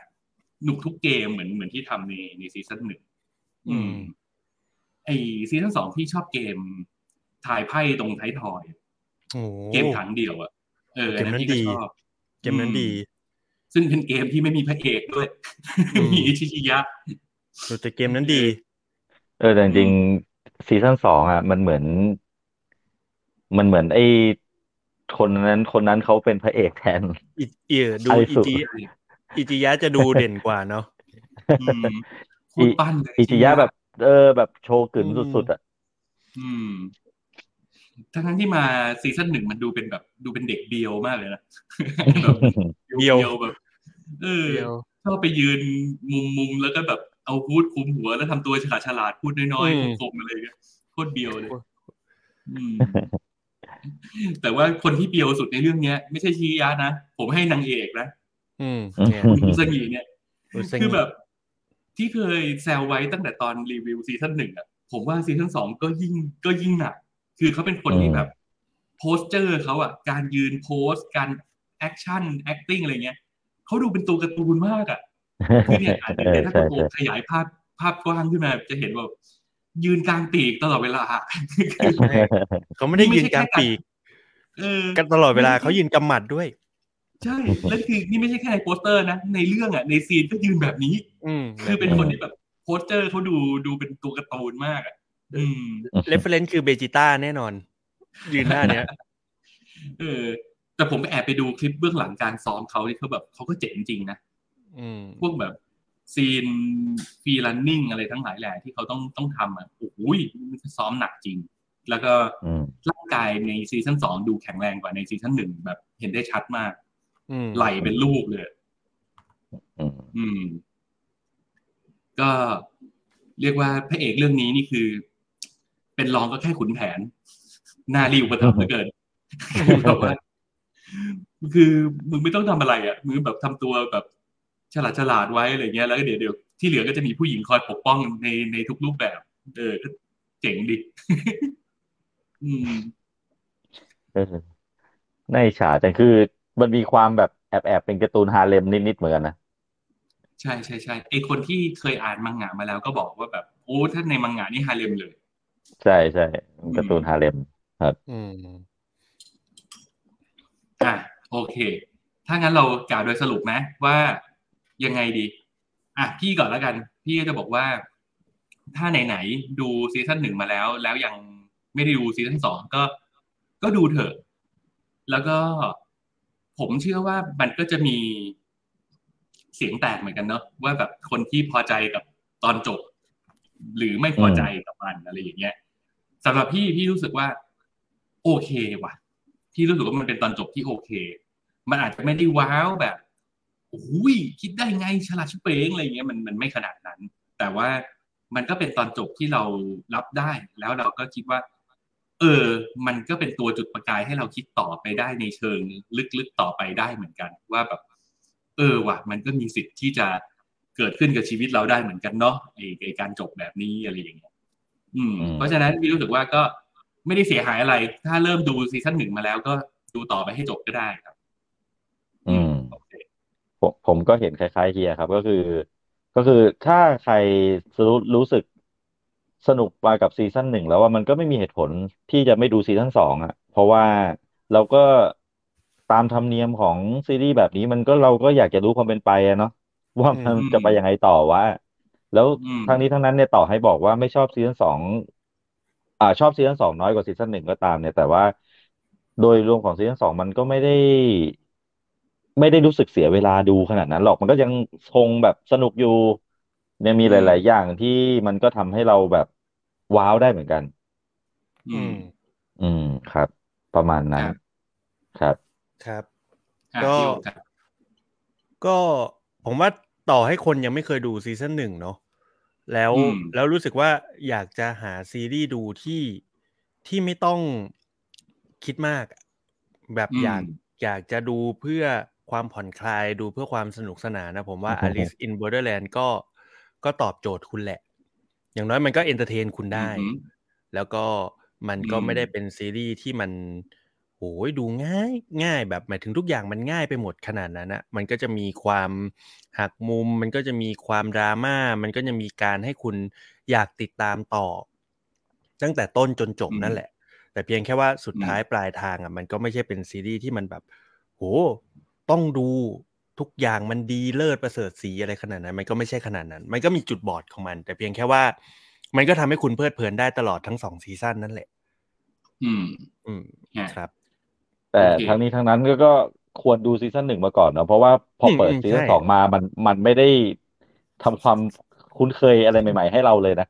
[SPEAKER 4] หนุกทุกเกมเหมือนเหมือนที่ทำในในซีซั่นหนึ่งอืม ไอซีซั่นสองพี่ชอบเกมถ่ายไพ่ตรงท้ายทอย
[SPEAKER 2] โอ้โห
[SPEAKER 4] เกมถังเดียวอะเอออันนั้น
[SPEAKER 2] เกมนั้น
[SPEAKER 4] พี่ก็
[SPEAKER 2] ดี
[SPEAKER 4] ชอบ
[SPEAKER 2] เกมนั้นดี
[SPEAKER 4] ซึ่งเป็นเกมที่ไม่มีพระเอกด้วย
[SPEAKER 2] อืม
[SPEAKER 4] มีอิชิชิยะ
[SPEAKER 2] แต่เกมนั้นดี
[SPEAKER 1] เออแต่จริงๆซีซั่นสองอะ มันเหมือน มันเหมือนไอ้คนนั้นคนนั้นเขาเป็นพระเอกแทน
[SPEAKER 2] อีเออดู
[SPEAKER 1] ไอ้
[SPEAKER 2] อิ
[SPEAKER 1] สุด
[SPEAKER 2] จิอิจิยะจะดูเด่นกว่าเนาะ
[SPEAKER 4] อืมโคตรปั้นเลย
[SPEAKER 1] อิจิยะแบบ เออ แบบโชว์กึ๋น
[SPEAKER 2] อืม
[SPEAKER 1] สุดๆอะ
[SPEAKER 4] อืม ทั้งนั้นที่มาซีซั่นหนึ่งมันดูเป็นแบบ ดูเป็นเด็กเบียวมากเลยนะแบบ
[SPEAKER 2] เบียว
[SPEAKER 4] แบบ เออ
[SPEAKER 2] เดียว
[SPEAKER 4] ชอบไปยืนมุมมุมๆแล้วก็แบบเอาพูดคลุมหัวแล้วทำตัวฉลาดฉลาดๆพูดน้อย
[SPEAKER 2] อืม
[SPEAKER 4] ๆคมๆอะไรเงี้ยโคตรเบียวเลยอืม แต่ว่าคนที่เบียวสุดในเรื่องเนี้ย ไม่ใช่ชียะนะ ผมให้นางเอกนะ
[SPEAKER 2] อืม
[SPEAKER 1] อืม
[SPEAKER 2] เนี่ย
[SPEAKER 4] คุณอุสงีเนี่ย
[SPEAKER 2] อุสงิ
[SPEAKER 4] คือแบบ ที่เคยแซวไว้ตั้งแต่ตอนรีวิวซีซั่นหนึ่งอะผมว่าซีซั่นสองก็ยิ่งก็ยิ่งหนัก คือเขาเป็นคนที่แบบ posture เขาอะ การยืน pose การ action acting อะไรเงี้ยเขาดูเป็นตัวการ์ตูนมากอะคือเนี่ยอาจจะ
[SPEAKER 1] เออ
[SPEAKER 4] ถ้า
[SPEAKER 1] ใช่
[SPEAKER 4] โก
[SPEAKER 1] ใช่
[SPEAKER 4] ขยายภาพภาพกว้างขึ้นมาจะเห็นแบบ ยืนกางปีกตลอดเวลา
[SPEAKER 2] เขาไม่ได้ยืนกางปีก
[SPEAKER 4] เออ
[SPEAKER 2] กางตลอดเวลาเขายืนกำหมัดด้วย
[SPEAKER 4] ใช่แล้วคือนี่ไม่ใช่แค่ในโปสเตอร์นะ ในเรื่องอะใน scene ก็ยืนแบบนี้
[SPEAKER 2] อืม
[SPEAKER 4] คือเป็นคนที่แบบ posture เขาดูดูเป็นตัวการ์ตูนมากอะอืม
[SPEAKER 2] ref erence คือเบจิต้าแน่นอน ยืนหน้าเนี้ย
[SPEAKER 4] เออ แต่ผมไปแอบไปดูคลิปเบื้องหลังการซ้อมเขาที่เขาแบบเขาก็เจ๋งจริงนะ
[SPEAKER 2] อืม
[SPEAKER 4] พวกแบบ scene free running อะไรทั้งหลายแหละที่เขาต้องต้องทำอะโอ้ยซ้อมหนักจริง แล้วก็
[SPEAKER 1] อืม
[SPEAKER 4] ร่างกายในซีซั่นสองดูแข็งแรงกว่าในซีซั่นหนึ่งแบบเห็นได้ชัดมาก
[SPEAKER 2] อืม
[SPEAKER 4] ไหลเป็นลูกเลย
[SPEAKER 1] อืม
[SPEAKER 4] อืม ก็เรียกว่าพระเอกเรื่องนี้นี่คือ เป็นรองก็แค่ขุนแผนหน้าริวประทับเหลือเกินคือแบบว่าคือมึงไม่ต้องทำอะไรอะมึงแบบทำตัวแบบ ฉลาดฉลาดๆไว้อะไรเงี้ยแล้วก็เดี๋ยวเดี๋ยวที่เหลือก็จะมีผู้หญิงคอยปกป้องในในทุกรูปแบบ เออก็เจ๋งดิอืม
[SPEAKER 1] เออน่าอิจฉาจังคือมันมีความแบบแอบแอบเป็นการ์ตูนฮาเลมนิดๆเหมือนกันนะ
[SPEAKER 4] ใช่ใช่ใช่ไอคนที่เคยอ่านมังงะมาแล้วก็บอกว่าแบบโอ้ถ้าในมังงะนี่ฮาเลมเลย
[SPEAKER 1] ใช่ใช่การ์ตูนฮาเลม
[SPEAKER 2] อืม
[SPEAKER 4] อะโอเค ถ้างั้นเรากล่าวโดยสรุปไหมว่า ยังไงดีอะพี่ก่อนแล้วกัน พี่ก็จะบอกว่า ถ้าไหนๆดูซีซั่นหนึ่งมาแล้ว แล้วยังไม่ได้ดูซีซั่นสองก็ ก็ดูเถอะ แล้วก็ผมเชื่อว่ามันก็จะมีเสียงแตกเหมือนกันเนาะว่าแบบคนที่พอใจกับตอนจบ หรือไม่พอใจกับมันอะไรอย่างเงี้ยสำหรับพี่พี่รู้สึกว่า โอเคว่ะ พี่รู้สึกว่ามันเป็นตอนจบที่โอเค มันอาจจะไม่ได้ว้าวแบบ อ้ยคิดได้ไงฉลาดชิบเป้งอะไรเงี้ยมันมันไม่ขนาดนั้น แต่ว่ามันก็เป็นตอนจบที่เรารับได้ แล้วเราก็คิดว่า เออ มันก็เป็นตัวจุดประกายให้เราคิดต่อไปได้ในเชิงลึกๆต่อไปได้เหมือนกัน ว่าแบบ เออว่ะมันก็มีสิทธิ์ที่จะเกิดขึ้นกับชีวิตเราได้เหมือนกันเนาะไอ้ไอ้การจบแบบนี้อะไรอย่างเงี้ยอืม
[SPEAKER 1] อืม
[SPEAKER 4] เพราะฉะนั้นพี่รู้สึกว่าก็ไม่ได้เสียหายอะไร ถ้าเริ่มดูซีซั่นหนึ่งมาแล้วก็ดูต่อไปให้จบก็ได้ครับ
[SPEAKER 1] อืม
[SPEAKER 4] โอเค
[SPEAKER 1] ผมผมก็เห็นคล้ายๆเฮียครับ ก็คือ ก็คือถ้าใครรู้รู้สึกสนุกมากับซีซั่นหนึ่งแล้วว่ามันก็ไม่มีเหตุผลที่จะไม่ดูซีซั่นสองอะ เพราะว่าเราก็ตามธรรมเนียมของซีรีส์แบบนี้มันก็เราก็อยากจะรู้ความเป็นไปอะเนาะว่ามัน
[SPEAKER 4] อืม
[SPEAKER 1] จะไปยังไงต่อวะแล้ว
[SPEAKER 4] อืม
[SPEAKER 1] ทั้งนี้ทั้งนั้นเนี่ยต่อให้บอกว่าไม่ชอบซีซั่นสองอ่าชอบซีซั่นสองน้อยกว่าซีซั่นหนึ่งก็ตามเนี่ยแต่ว่า โดยรวมของซีซั่นสองมันก็ไม่ได้ ไม่ได้รู้สึกเสียเวลาดูขนาดนั้นหรอกมันก็ยังคงแบบสนุกอยู่เนี่ยมีหลาย ๆ อย่างที่มันก็ทำให้เราแบบว้าวได้เหมือนกัน
[SPEAKER 4] อื
[SPEAKER 2] อื
[SPEAKER 4] ม
[SPEAKER 2] ม
[SPEAKER 1] อืมครับ ประมาณนั้น
[SPEAKER 4] ครับ
[SPEAKER 1] ครับ
[SPEAKER 2] ครับ
[SPEAKER 4] อะ
[SPEAKER 2] ก็
[SPEAKER 4] พี่โอ๊คครับ
[SPEAKER 2] ก็ผมว่าต่อให้คนยังไม่เคยดูซีซั่นหนึ่งเนาะแล้ว
[SPEAKER 4] อืม
[SPEAKER 2] แล้วรู้สึกว่าอยากจะหาซีรีส์ดูที่ที่ไม่ต้องคิดมากอะแบบ
[SPEAKER 4] อืม
[SPEAKER 2] อยากอยากจะดูเพื่อ ความผ่อนคลายดูเพื่อความสนุกสนานนะ ผมว่า Alice in Borderland ก็ก็ตอบโจทย์คุณแหละ อย่างน้อยมันก็ entertain คุณได้
[SPEAKER 4] อือหือ
[SPEAKER 2] แล้วก็มันก็
[SPEAKER 4] อืม
[SPEAKER 2] ไม่ได้เป็นซีรีส์ที่มันโหยดูง่ายง่ายแบบหมายถึงทุกอย่างมันง่ายไปหมดขนาดนั้นนะมันก็จะมีความหักมุม มันก็จะมีความดราม่ามันก็จะมีการให้คุณอยากติดตามต่อ ตั้งแต่ต้นจนจบ
[SPEAKER 4] อืม
[SPEAKER 2] นั่นแหละ แต่เพียงแค่ว่าสุด
[SPEAKER 4] อืม
[SPEAKER 2] ท้ายปลายทางอะ มันก็ไม่ใช่เป็นซีรีส์ที่มันแบบโห ต้องดูทุกอย่างมันดีเลิศประเสริฐสีอะไรขนาดนั้น มันก็ไม่ใช่ขนาดนั้น มันก็มีจุดบอดของมัน แต่เพียงแค่ว่า มันก็ทำให้คุณเพลิดเพลินได้ตลอดทั้งสองซีซั่นนั่นแหละ
[SPEAKER 4] อืม
[SPEAKER 2] อืม
[SPEAKER 4] ฮะ
[SPEAKER 2] ครับ
[SPEAKER 1] แต่
[SPEAKER 4] โอเค
[SPEAKER 1] ทั้งนี้ทั้งนั้นก็ก็ควรดูซีซั่นหนึ่งมาก่อนเนอะเพราะว่าพอเปิด
[SPEAKER 2] อืม
[SPEAKER 1] ซีซั่น
[SPEAKER 2] ใช่
[SPEAKER 1] สองมามันมันไม่ได้ทำความคุ้นเคยอะไรใหม่ ๆ ให้เราเลยนะ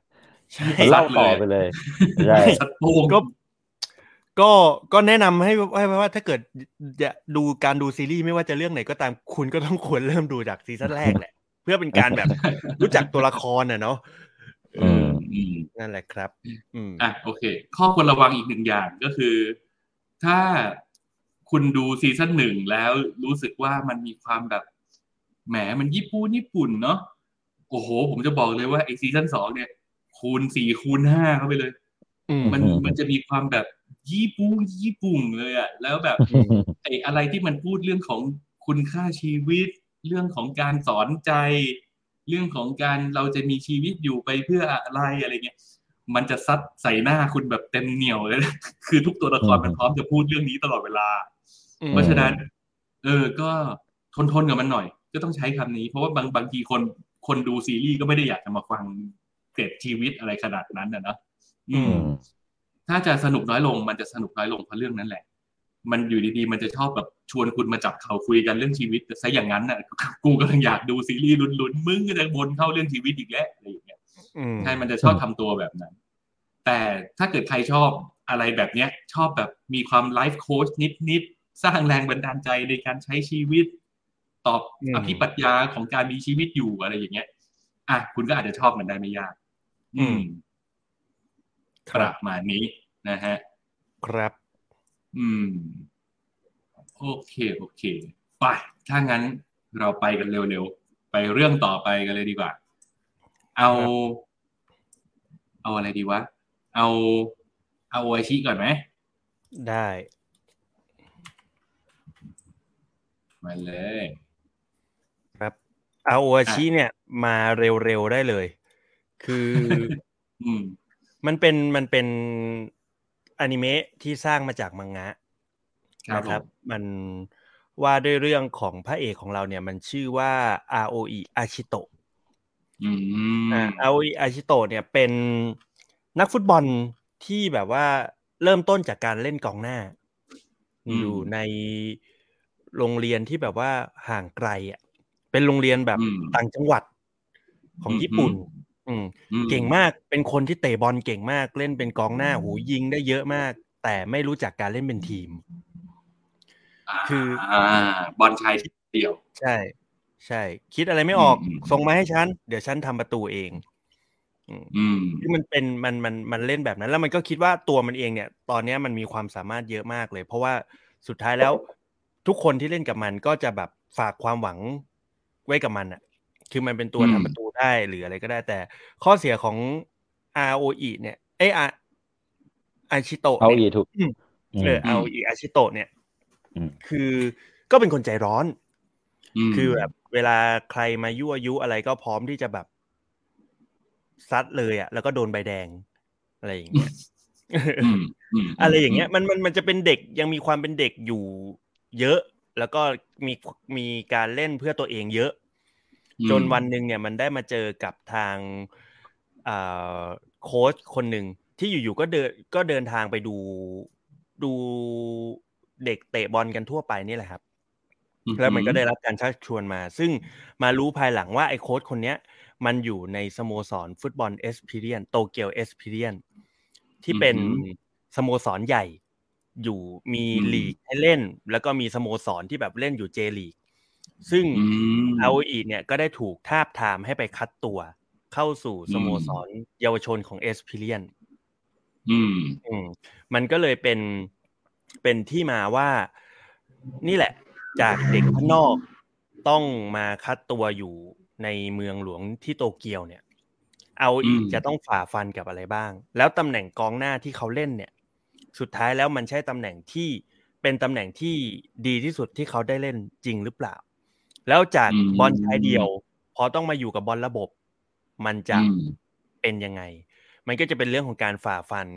[SPEAKER 2] ใช่
[SPEAKER 1] มันเล่าต่อไปเลยใช่
[SPEAKER 4] สัตว์โป่ง
[SPEAKER 2] ก็ ก็ก็แนะนำให้ให้ว่าถ้าเกิดจะดูการดูซีรีส์ไม่ว่าจะเรื่องไหนก็ตามคุณก็ต้องควรเริ่มดูจากซีซั่นแรกแหละ เพื่อเป็นการแบบรู้จักตัวละครน่ะเนาะเอ
[SPEAKER 1] อื
[SPEAKER 2] อ
[SPEAKER 1] ม
[SPEAKER 4] อืม
[SPEAKER 2] นั่นแหละครับอืม
[SPEAKER 4] อะโอเค ข้อควรระวังอีกหนึ่งอย่างก็คือ ถ้าคุณดูซีซั่นหนึ่งแล้วรู้สึกว่ามันมีความแบบแหมมันญี่ปุ่นญี่ปุ่นเนาะโอ้โห ผมจะบอกเลยว่าไอ้ซีซั่นสองเนี่ย คูณสี่คูณห้าเข้าไปเลย
[SPEAKER 2] อืม
[SPEAKER 4] มัน
[SPEAKER 1] อืม
[SPEAKER 4] มันจะมีความแบบ ญี่ปุ่นญี่ปุ่นเลยอะแล้วแบบไอ้อะไรที่มันพูดเรื่องของคุณค่าชีวิต เรื่องของการสอนใจ เรื่องของการเราจะมีชีวิตอยู่ไปเพื่ออะไรอะไรเงี้ยมันจะซัดใส่หน้าคุณแบบเต็มเหนียวเลยคือทุกตัวละคร
[SPEAKER 1] อืม
[SPEAKER 4] มันพร้อมจะพูดเรื่องนี้ตลอดเวลา
[SPEAKER 2] อืม
[SPEAKER 4] เพราะฉะนั้น เออ ก็ทนทนกับมันหน่อย ก็ต้องใช้คำนี้ เพราะว่าบางบางทีคนคนดูซีรีส์ก็ไม่ได้อยากจะมาฟังเกร็ดชีวิตอะไรขนาดนั้นนะเนอะอื
[SPEAKER 1] อื
[SPEAKER 4] ม
[SPEAKER 1] ม
[SPEAKER 4] ถ้าจะสนุกน้อยลง มันจะสนุกน้อยลงเพราะเรื่องนั้นแหละ มันอยู่ดีๆ มันจะชอบแบบชวนคุณมาจับเขาคุยกันเรื่องชีวิตซะอย่างนั้นน่ะ กูกำลังอยากดูซีรีส์ลุ้นๆ มึงก็จะวนเข้าเรื่องชีวิตอีกแล้วอะไรอย่างเงี้ย
[SPEAKER 2] อืม
[SPEAKER 4] ใช่ มันจะชอบทำตัวแบบนั้น แต่ถ้าเกิดใครชอบอะไรแบบเนี้ย ชอบแบบมีความไลฟ์โค้ชนิดๆ สร้างแรงบันดาลใจในการใช้ชีวิต ตอบ
[SPEAKER 2] อืม
[SPEAKER 4] อภิปรัชญาของการมีชีวิตอยู่อะไรอย่างเงี้ย อะคุณก็อาจจะชอบมันได้ไม่ยาก อืม
[SPEAKER 2] ค
[SPEAKER 4] ป
[SPEAKER 2] รั
[SPEAKER 4] ระ
[SPEAKER 2] บ
[SPEAKER 4] มาณนี้นะฮะ
[SPEAKER 2] ครับ
[SPEAKER 4] อืม โอเค โอเค ไปถ้างั้นเราไปกันเร็วๆ ไปเรื่องต่อไปกันเลยดีกว่า เอา
[SPEAKER 2] ครับ
[SPEAKER 4] เอาอะไรดีวะ เอา เอาโอชิก่อนไหม
[SPEAKER 2] ได้
[SPEAKER 4] มาเลย
[SPEAKER 2] ครับอาโออาชิเนี่ยมาเร็วๆได้เลย คือ
[SPEAKER 4] อื ม
[SPEAKER 2] มันเป็นมันเป็นอนิเมะที่สร้างมาจากมังงะ
[SPEAKER 4] ครับ
[SPEAKER 2] นะครับ
[SPEAKER 4] ผม
[SPEAKER 2] มันว่าด้วยเรื่องของพระเอกของเราเนี่ย มันชื่อว่า ROE อาชิโตะ
[SPEAKER 4] อืม
[SPEAKER 2] อ่า ROE อาชิโตะเนี่ยเป็นนักฟุตบอลที่แบบว่าเริ่มต้นจากการเล่นกองหน้า
[SPEAKER 4] อืม
[SPEAKER 2] อยู่ในโรงเรียนที่แบบว่าห่างไกลอะเป็นโรงเรียนแบบ
[SPEAKER 4] อืม
[SPEAKER 2] ต่างจังหวัดของ
[SPEAKER 4] อืม
[SPEAKER 2] ญี่ปุ่น อืม
[SPEAKER 4] อืม
[SPEAKER 2] เก่งมากเป็นคนที่เตะบอลเก่งมาก เล่นเป็นกองหน้าหูยิงได้เยอะมาก แต่ไม่รู้จักการเล่นเป็นทีม คือ
[SPEAKER 4] อ่าบอลชายที่เดียว
[SPEAKER 2] ใช่ ใช่ คิดอะไรไม่ออก
[SPEAKER 4] อืม
[SPEAKER 2] ส่งมาให้ฉัน เดี๋ยวฉันทำประตูเองอืม
[SPEAKER 4] อืม
[SPEAKER 2] ที่มันเป็นมันมันมันเล่นแบบนั้น แล้วมันก็คิดว่าตัวมันเองเนี่ย ตอนเนี้ยมันมีความสามารถเยอะมากเลย เพราะว่าสุดท้ายแล้ว ทุกคนที่เล่นกับมันก็จะแบบฝากความหวังไว้กับมันอะ คือมันเป็นตัว
[SPEAKER 4] อืม
[SPEAKER 2] ทำประตูได้หรืออะไรก็ได้แต่ข้อเสียของ ROE เนี่ยเอยอาอาชิโตะ
[SPEAKER 1] เอา
[SPEAKER 2] นี่
[SPEAKER 1] อี
[SPEAKER 2] ย
[SPEAKER 1] ถูก
[SPEAKER 2] อืม
[SPEAKER 1] อืม
[SPEAKER 2] เออเอาอีอาชิโตะเนี่ย
[SPEAKER 1] อืม
[SPEAKER 2] คือก็เป็นคนใจร้อน
[SPEAKER 4] ม
[SPEAKER 2] คือแบบเวลาใครมายั่วยุอะไรก็พร้อมที่จะแบบซัดเลยอะ แล้วก็โดนใบแดง อะไรอย่างเงี้ย
[SPEAKER 4] อืมม
[SPEAKER 2] อะไรอย่างเงี้ย มันมันมันจะเป็นเด็กยังมีความเป็นเด็กอยู่เยอะ แล้วก็มีมีการเล่นเพื่อตัวเองเยอะ
[SPEAKER 4] อืม
[SPEAKER 2] จนวันหนึ่งเนี่ยมันได้มาเจอกับทางอ่าโค้ชคนหนึ่งที่อยู่ๆก็เดินก็เดินทางไปดูดูเด็กเตะบอลกันทั่วไปนี่แหละครับ แล้วมันก็ได้รับการชักชวนมา ซึ่งมารู้ภายหลังว่าไอ้โค้ชคนเนี้ย มันอยู่ในสโมสรฟุตบอล Esperion โตเกียว Esperion ที่เป็นสโมสรใหญ่อยู่มี
[SPEAKER 4] อืม
[SPEAKER 2] ลีกให้เล่น แล้วก็มีสโมสรที่แบบเล่นอยู่เจลีก ซึ่ง
[SPEAKER 4] อืม
[SPEAKER 2] อาโออิเนี่ยก็ได้ถูกทาบทามให้ไปคัดตัว เข้าสู่สโมสรเยาวชนของ Esperion อื
[SPEAKER 4] ม
[SPEAKER 2] อืมมันก็เลยเป็นเป็นที่มาว่า นี่แหละ จากเด็กข้างนอกต้องมาคัดตัวอยู่ในเมืองหลวงที่โตเกียวเนี่ย เอาอีก
[SPEAKER 4] อืม
[SPEAKER 2] จะต้องฝ่าฟันกับอะไรบ้าง แล้วตำแหน่งกองหน้าที่เขาเล่นเนี่ย สุดท้ายแล้วมันใช่ตำแหน่งที่เป็นตำแหน่งที่ดีที่สุดที่เขาได้เล่นจริงหรือเปล่า แล้วจาก
[SPEAKER 4] อืม
[SPEAKER 2] บอลชายเดียว พอต้องมาอยู่กับบอลระบบ มันจะ
[SPEAKER 4] อืม
[SPEAKER 2] เป็นยังไง มันก็จะเป็นเรื่องของการฝ่าฟัน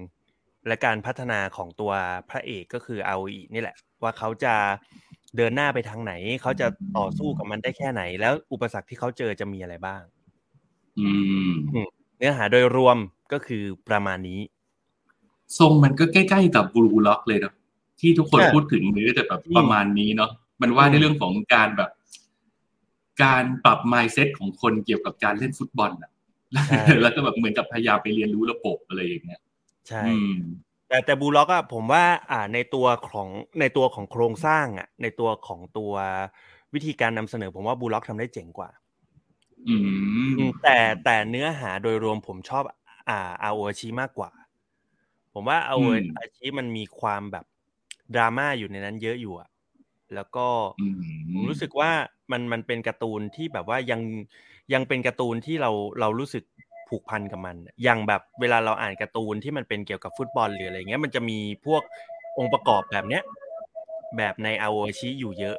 [SPEAKER 2] และการพัฒนาของตัวพระเอกก็คืออาอีนี่แหละ ว่าเขาจะเดินหน้าไปทางไหน เขาจะต่อสู้กับมันได้แค่ไหน แล้วอุปสรรคที่เขาเจอจะมีอะไรบ้าง
[SPEAKER 4] อืม
[SPEAKER 2] เนื้อหาโดยรวมก็คือประมาณนี้
[SPEAKER 4] ทรงมันก็ใกล้ๆกับบลูล็อกเลยเนาะที่ทุกคน
[SPEAKER 2] ใช่
[SPEAKER 4] พูดถึงหรือแต่แบบ
[SPEAKER 2] อืม
[SPEAKER 4] ประมาณนี้เนาะมันว่า
[SPEAKER 2] อืม
[SPEAKER 4] ในเรื่องของการแบบ การปรับ mindset ของคนเกี่ยวกับการเล่นฟุตบอลอะแล้วก็แบบเหมือนกับพยายามไปเรียนรู้ระบบอะไรอย่างเงี้ย
[SPEAKER 2] ใช่
[SPEAKER 4] อืม
[SPEAKER 2] แต่แต่บูล็อกอะผมว่าอ่าในตัวของในตัวของโครงสร้างอะในตัวของตัววิธีการนำเสนอ ผมว่าบูล็อกทำได้เจ๋งกว่า
[SPEAKER 4] อืม
[SPEAKER 2] อืมแต่แต่เนื้อหาโดยรวมผมชอบ อ่าอาโอชิมากกว่า ผมว่าอาโอชิมันมีความแบบดราม่าอยู่ในนั้นเยอะอยู่อะ แล้วก็
[SPEAKER 4] อืม
[SPEAKER 2] ผมรู้สึกว่ามันมันเป็นการ์ตูนที่แบบว่ายังยังเป็นการ์ตูนที่เราเรารู้สึกผูกพันกับมัน อย่างแบบเวลาเราอ่านการ์ตูนที่มันเป็นเกี่ยวกับฟุตบอลหรืออะไรเงี้ย มันจะมีพวกองค์ประกอบแบบเนี้ย แบบในอาโอชิอยู่เยอะ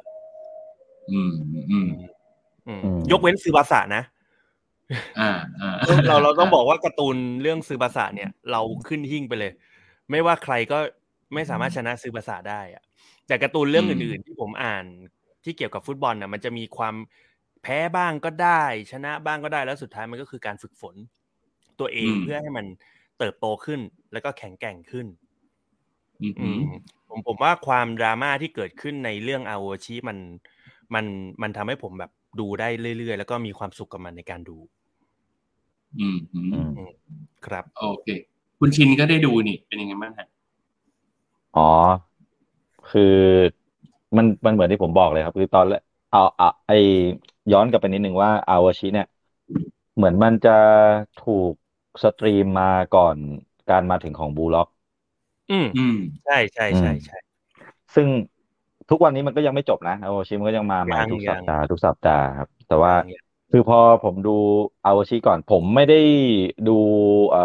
[SPEAKER 4] อืมอืม
[SPEAKER 2] อืม
[SPEAKER 1] อืม
[SPEAKER 2] ยกเว้นซือบาสะนะ
[SPEAKER 4] อ่าอ่า
[SPEAKER 2] เราเราต้องบอกว่าการ์ตูนเรื่องซือบาสะเนี่ย เราขึ้นหิ่งไปเลย ไม่ว่าใครก็ไม่สามารถชนะซือบาสะได้อะ แต่การ์ตูนเรื่องอื่นๆที่ผมอ่านที่เกี่ยวกับฟุตบอลน่ะมันจะมีความแพ้บ้างก็ได้ ชนะบ้างก็ได้แล้วสุดท้ายมันก็คือการฝึกฝน ตัวเอง
[SPEAKER 4] อืม
[SPEAKER 2] เพื่อให้มันเติบโตขึ้น แล้วก็แข็งแกร่งขึ้น
[SPEAKER 4] อืม
[SPEAKER 2] อืมผมผมว่าความดราม่าที่เกิดขึ้นในเรื่องอาโอชิมันมันมันทำให้ผมแบบดูได้เรื่อยๆ แล้วก็มีความสุขกับมันในการดู
[SPEAKER 4] อืมอืม
[SPEAKER 1] อืม
[SPEAKER 2] ครับ
[SPEAKER 4] โอเค คุณชินก็ได้ดูนี่เป็นยังไงบ้างฮะ
[SPEAKER 1] อ๋อ คือมันมันเหมือนที่ผมบอกเลยครับ คือตอนแรกเอาเอาไอย้อนกลับไปนิดนึงว่าอาวาชิเนี่ย เหมือนมันจะถูกสตรีมมาก่อนการมาถึงของบูล็อก
[SPEAKER 2] อืม
[SPEAKER 4] อืม
[SPEAKER 2] ใช่ใช่ใช่ใช่
[SPEAKER 1] ซึ่งทุกวันนี้มันก็ยังไม่จบนะอาวาชิมันก็ยังมาใหม่
[SPEAKER 2] ยัง
[SPEAKER 1] ทุก
[SPEAKER 2] ยั
[SPEAKER 1] สัป
[SPEAKER 2] ง
[SPEAKER 1] ดาห์ทุกสัปดาห์ครับ แต่ว่า
[SPEAKER 2] อย่างเงี้ย
[SPEAKER 1] คือพอผมดูอาวาชิก่อน ผมไม่ได้ดู เอ่อ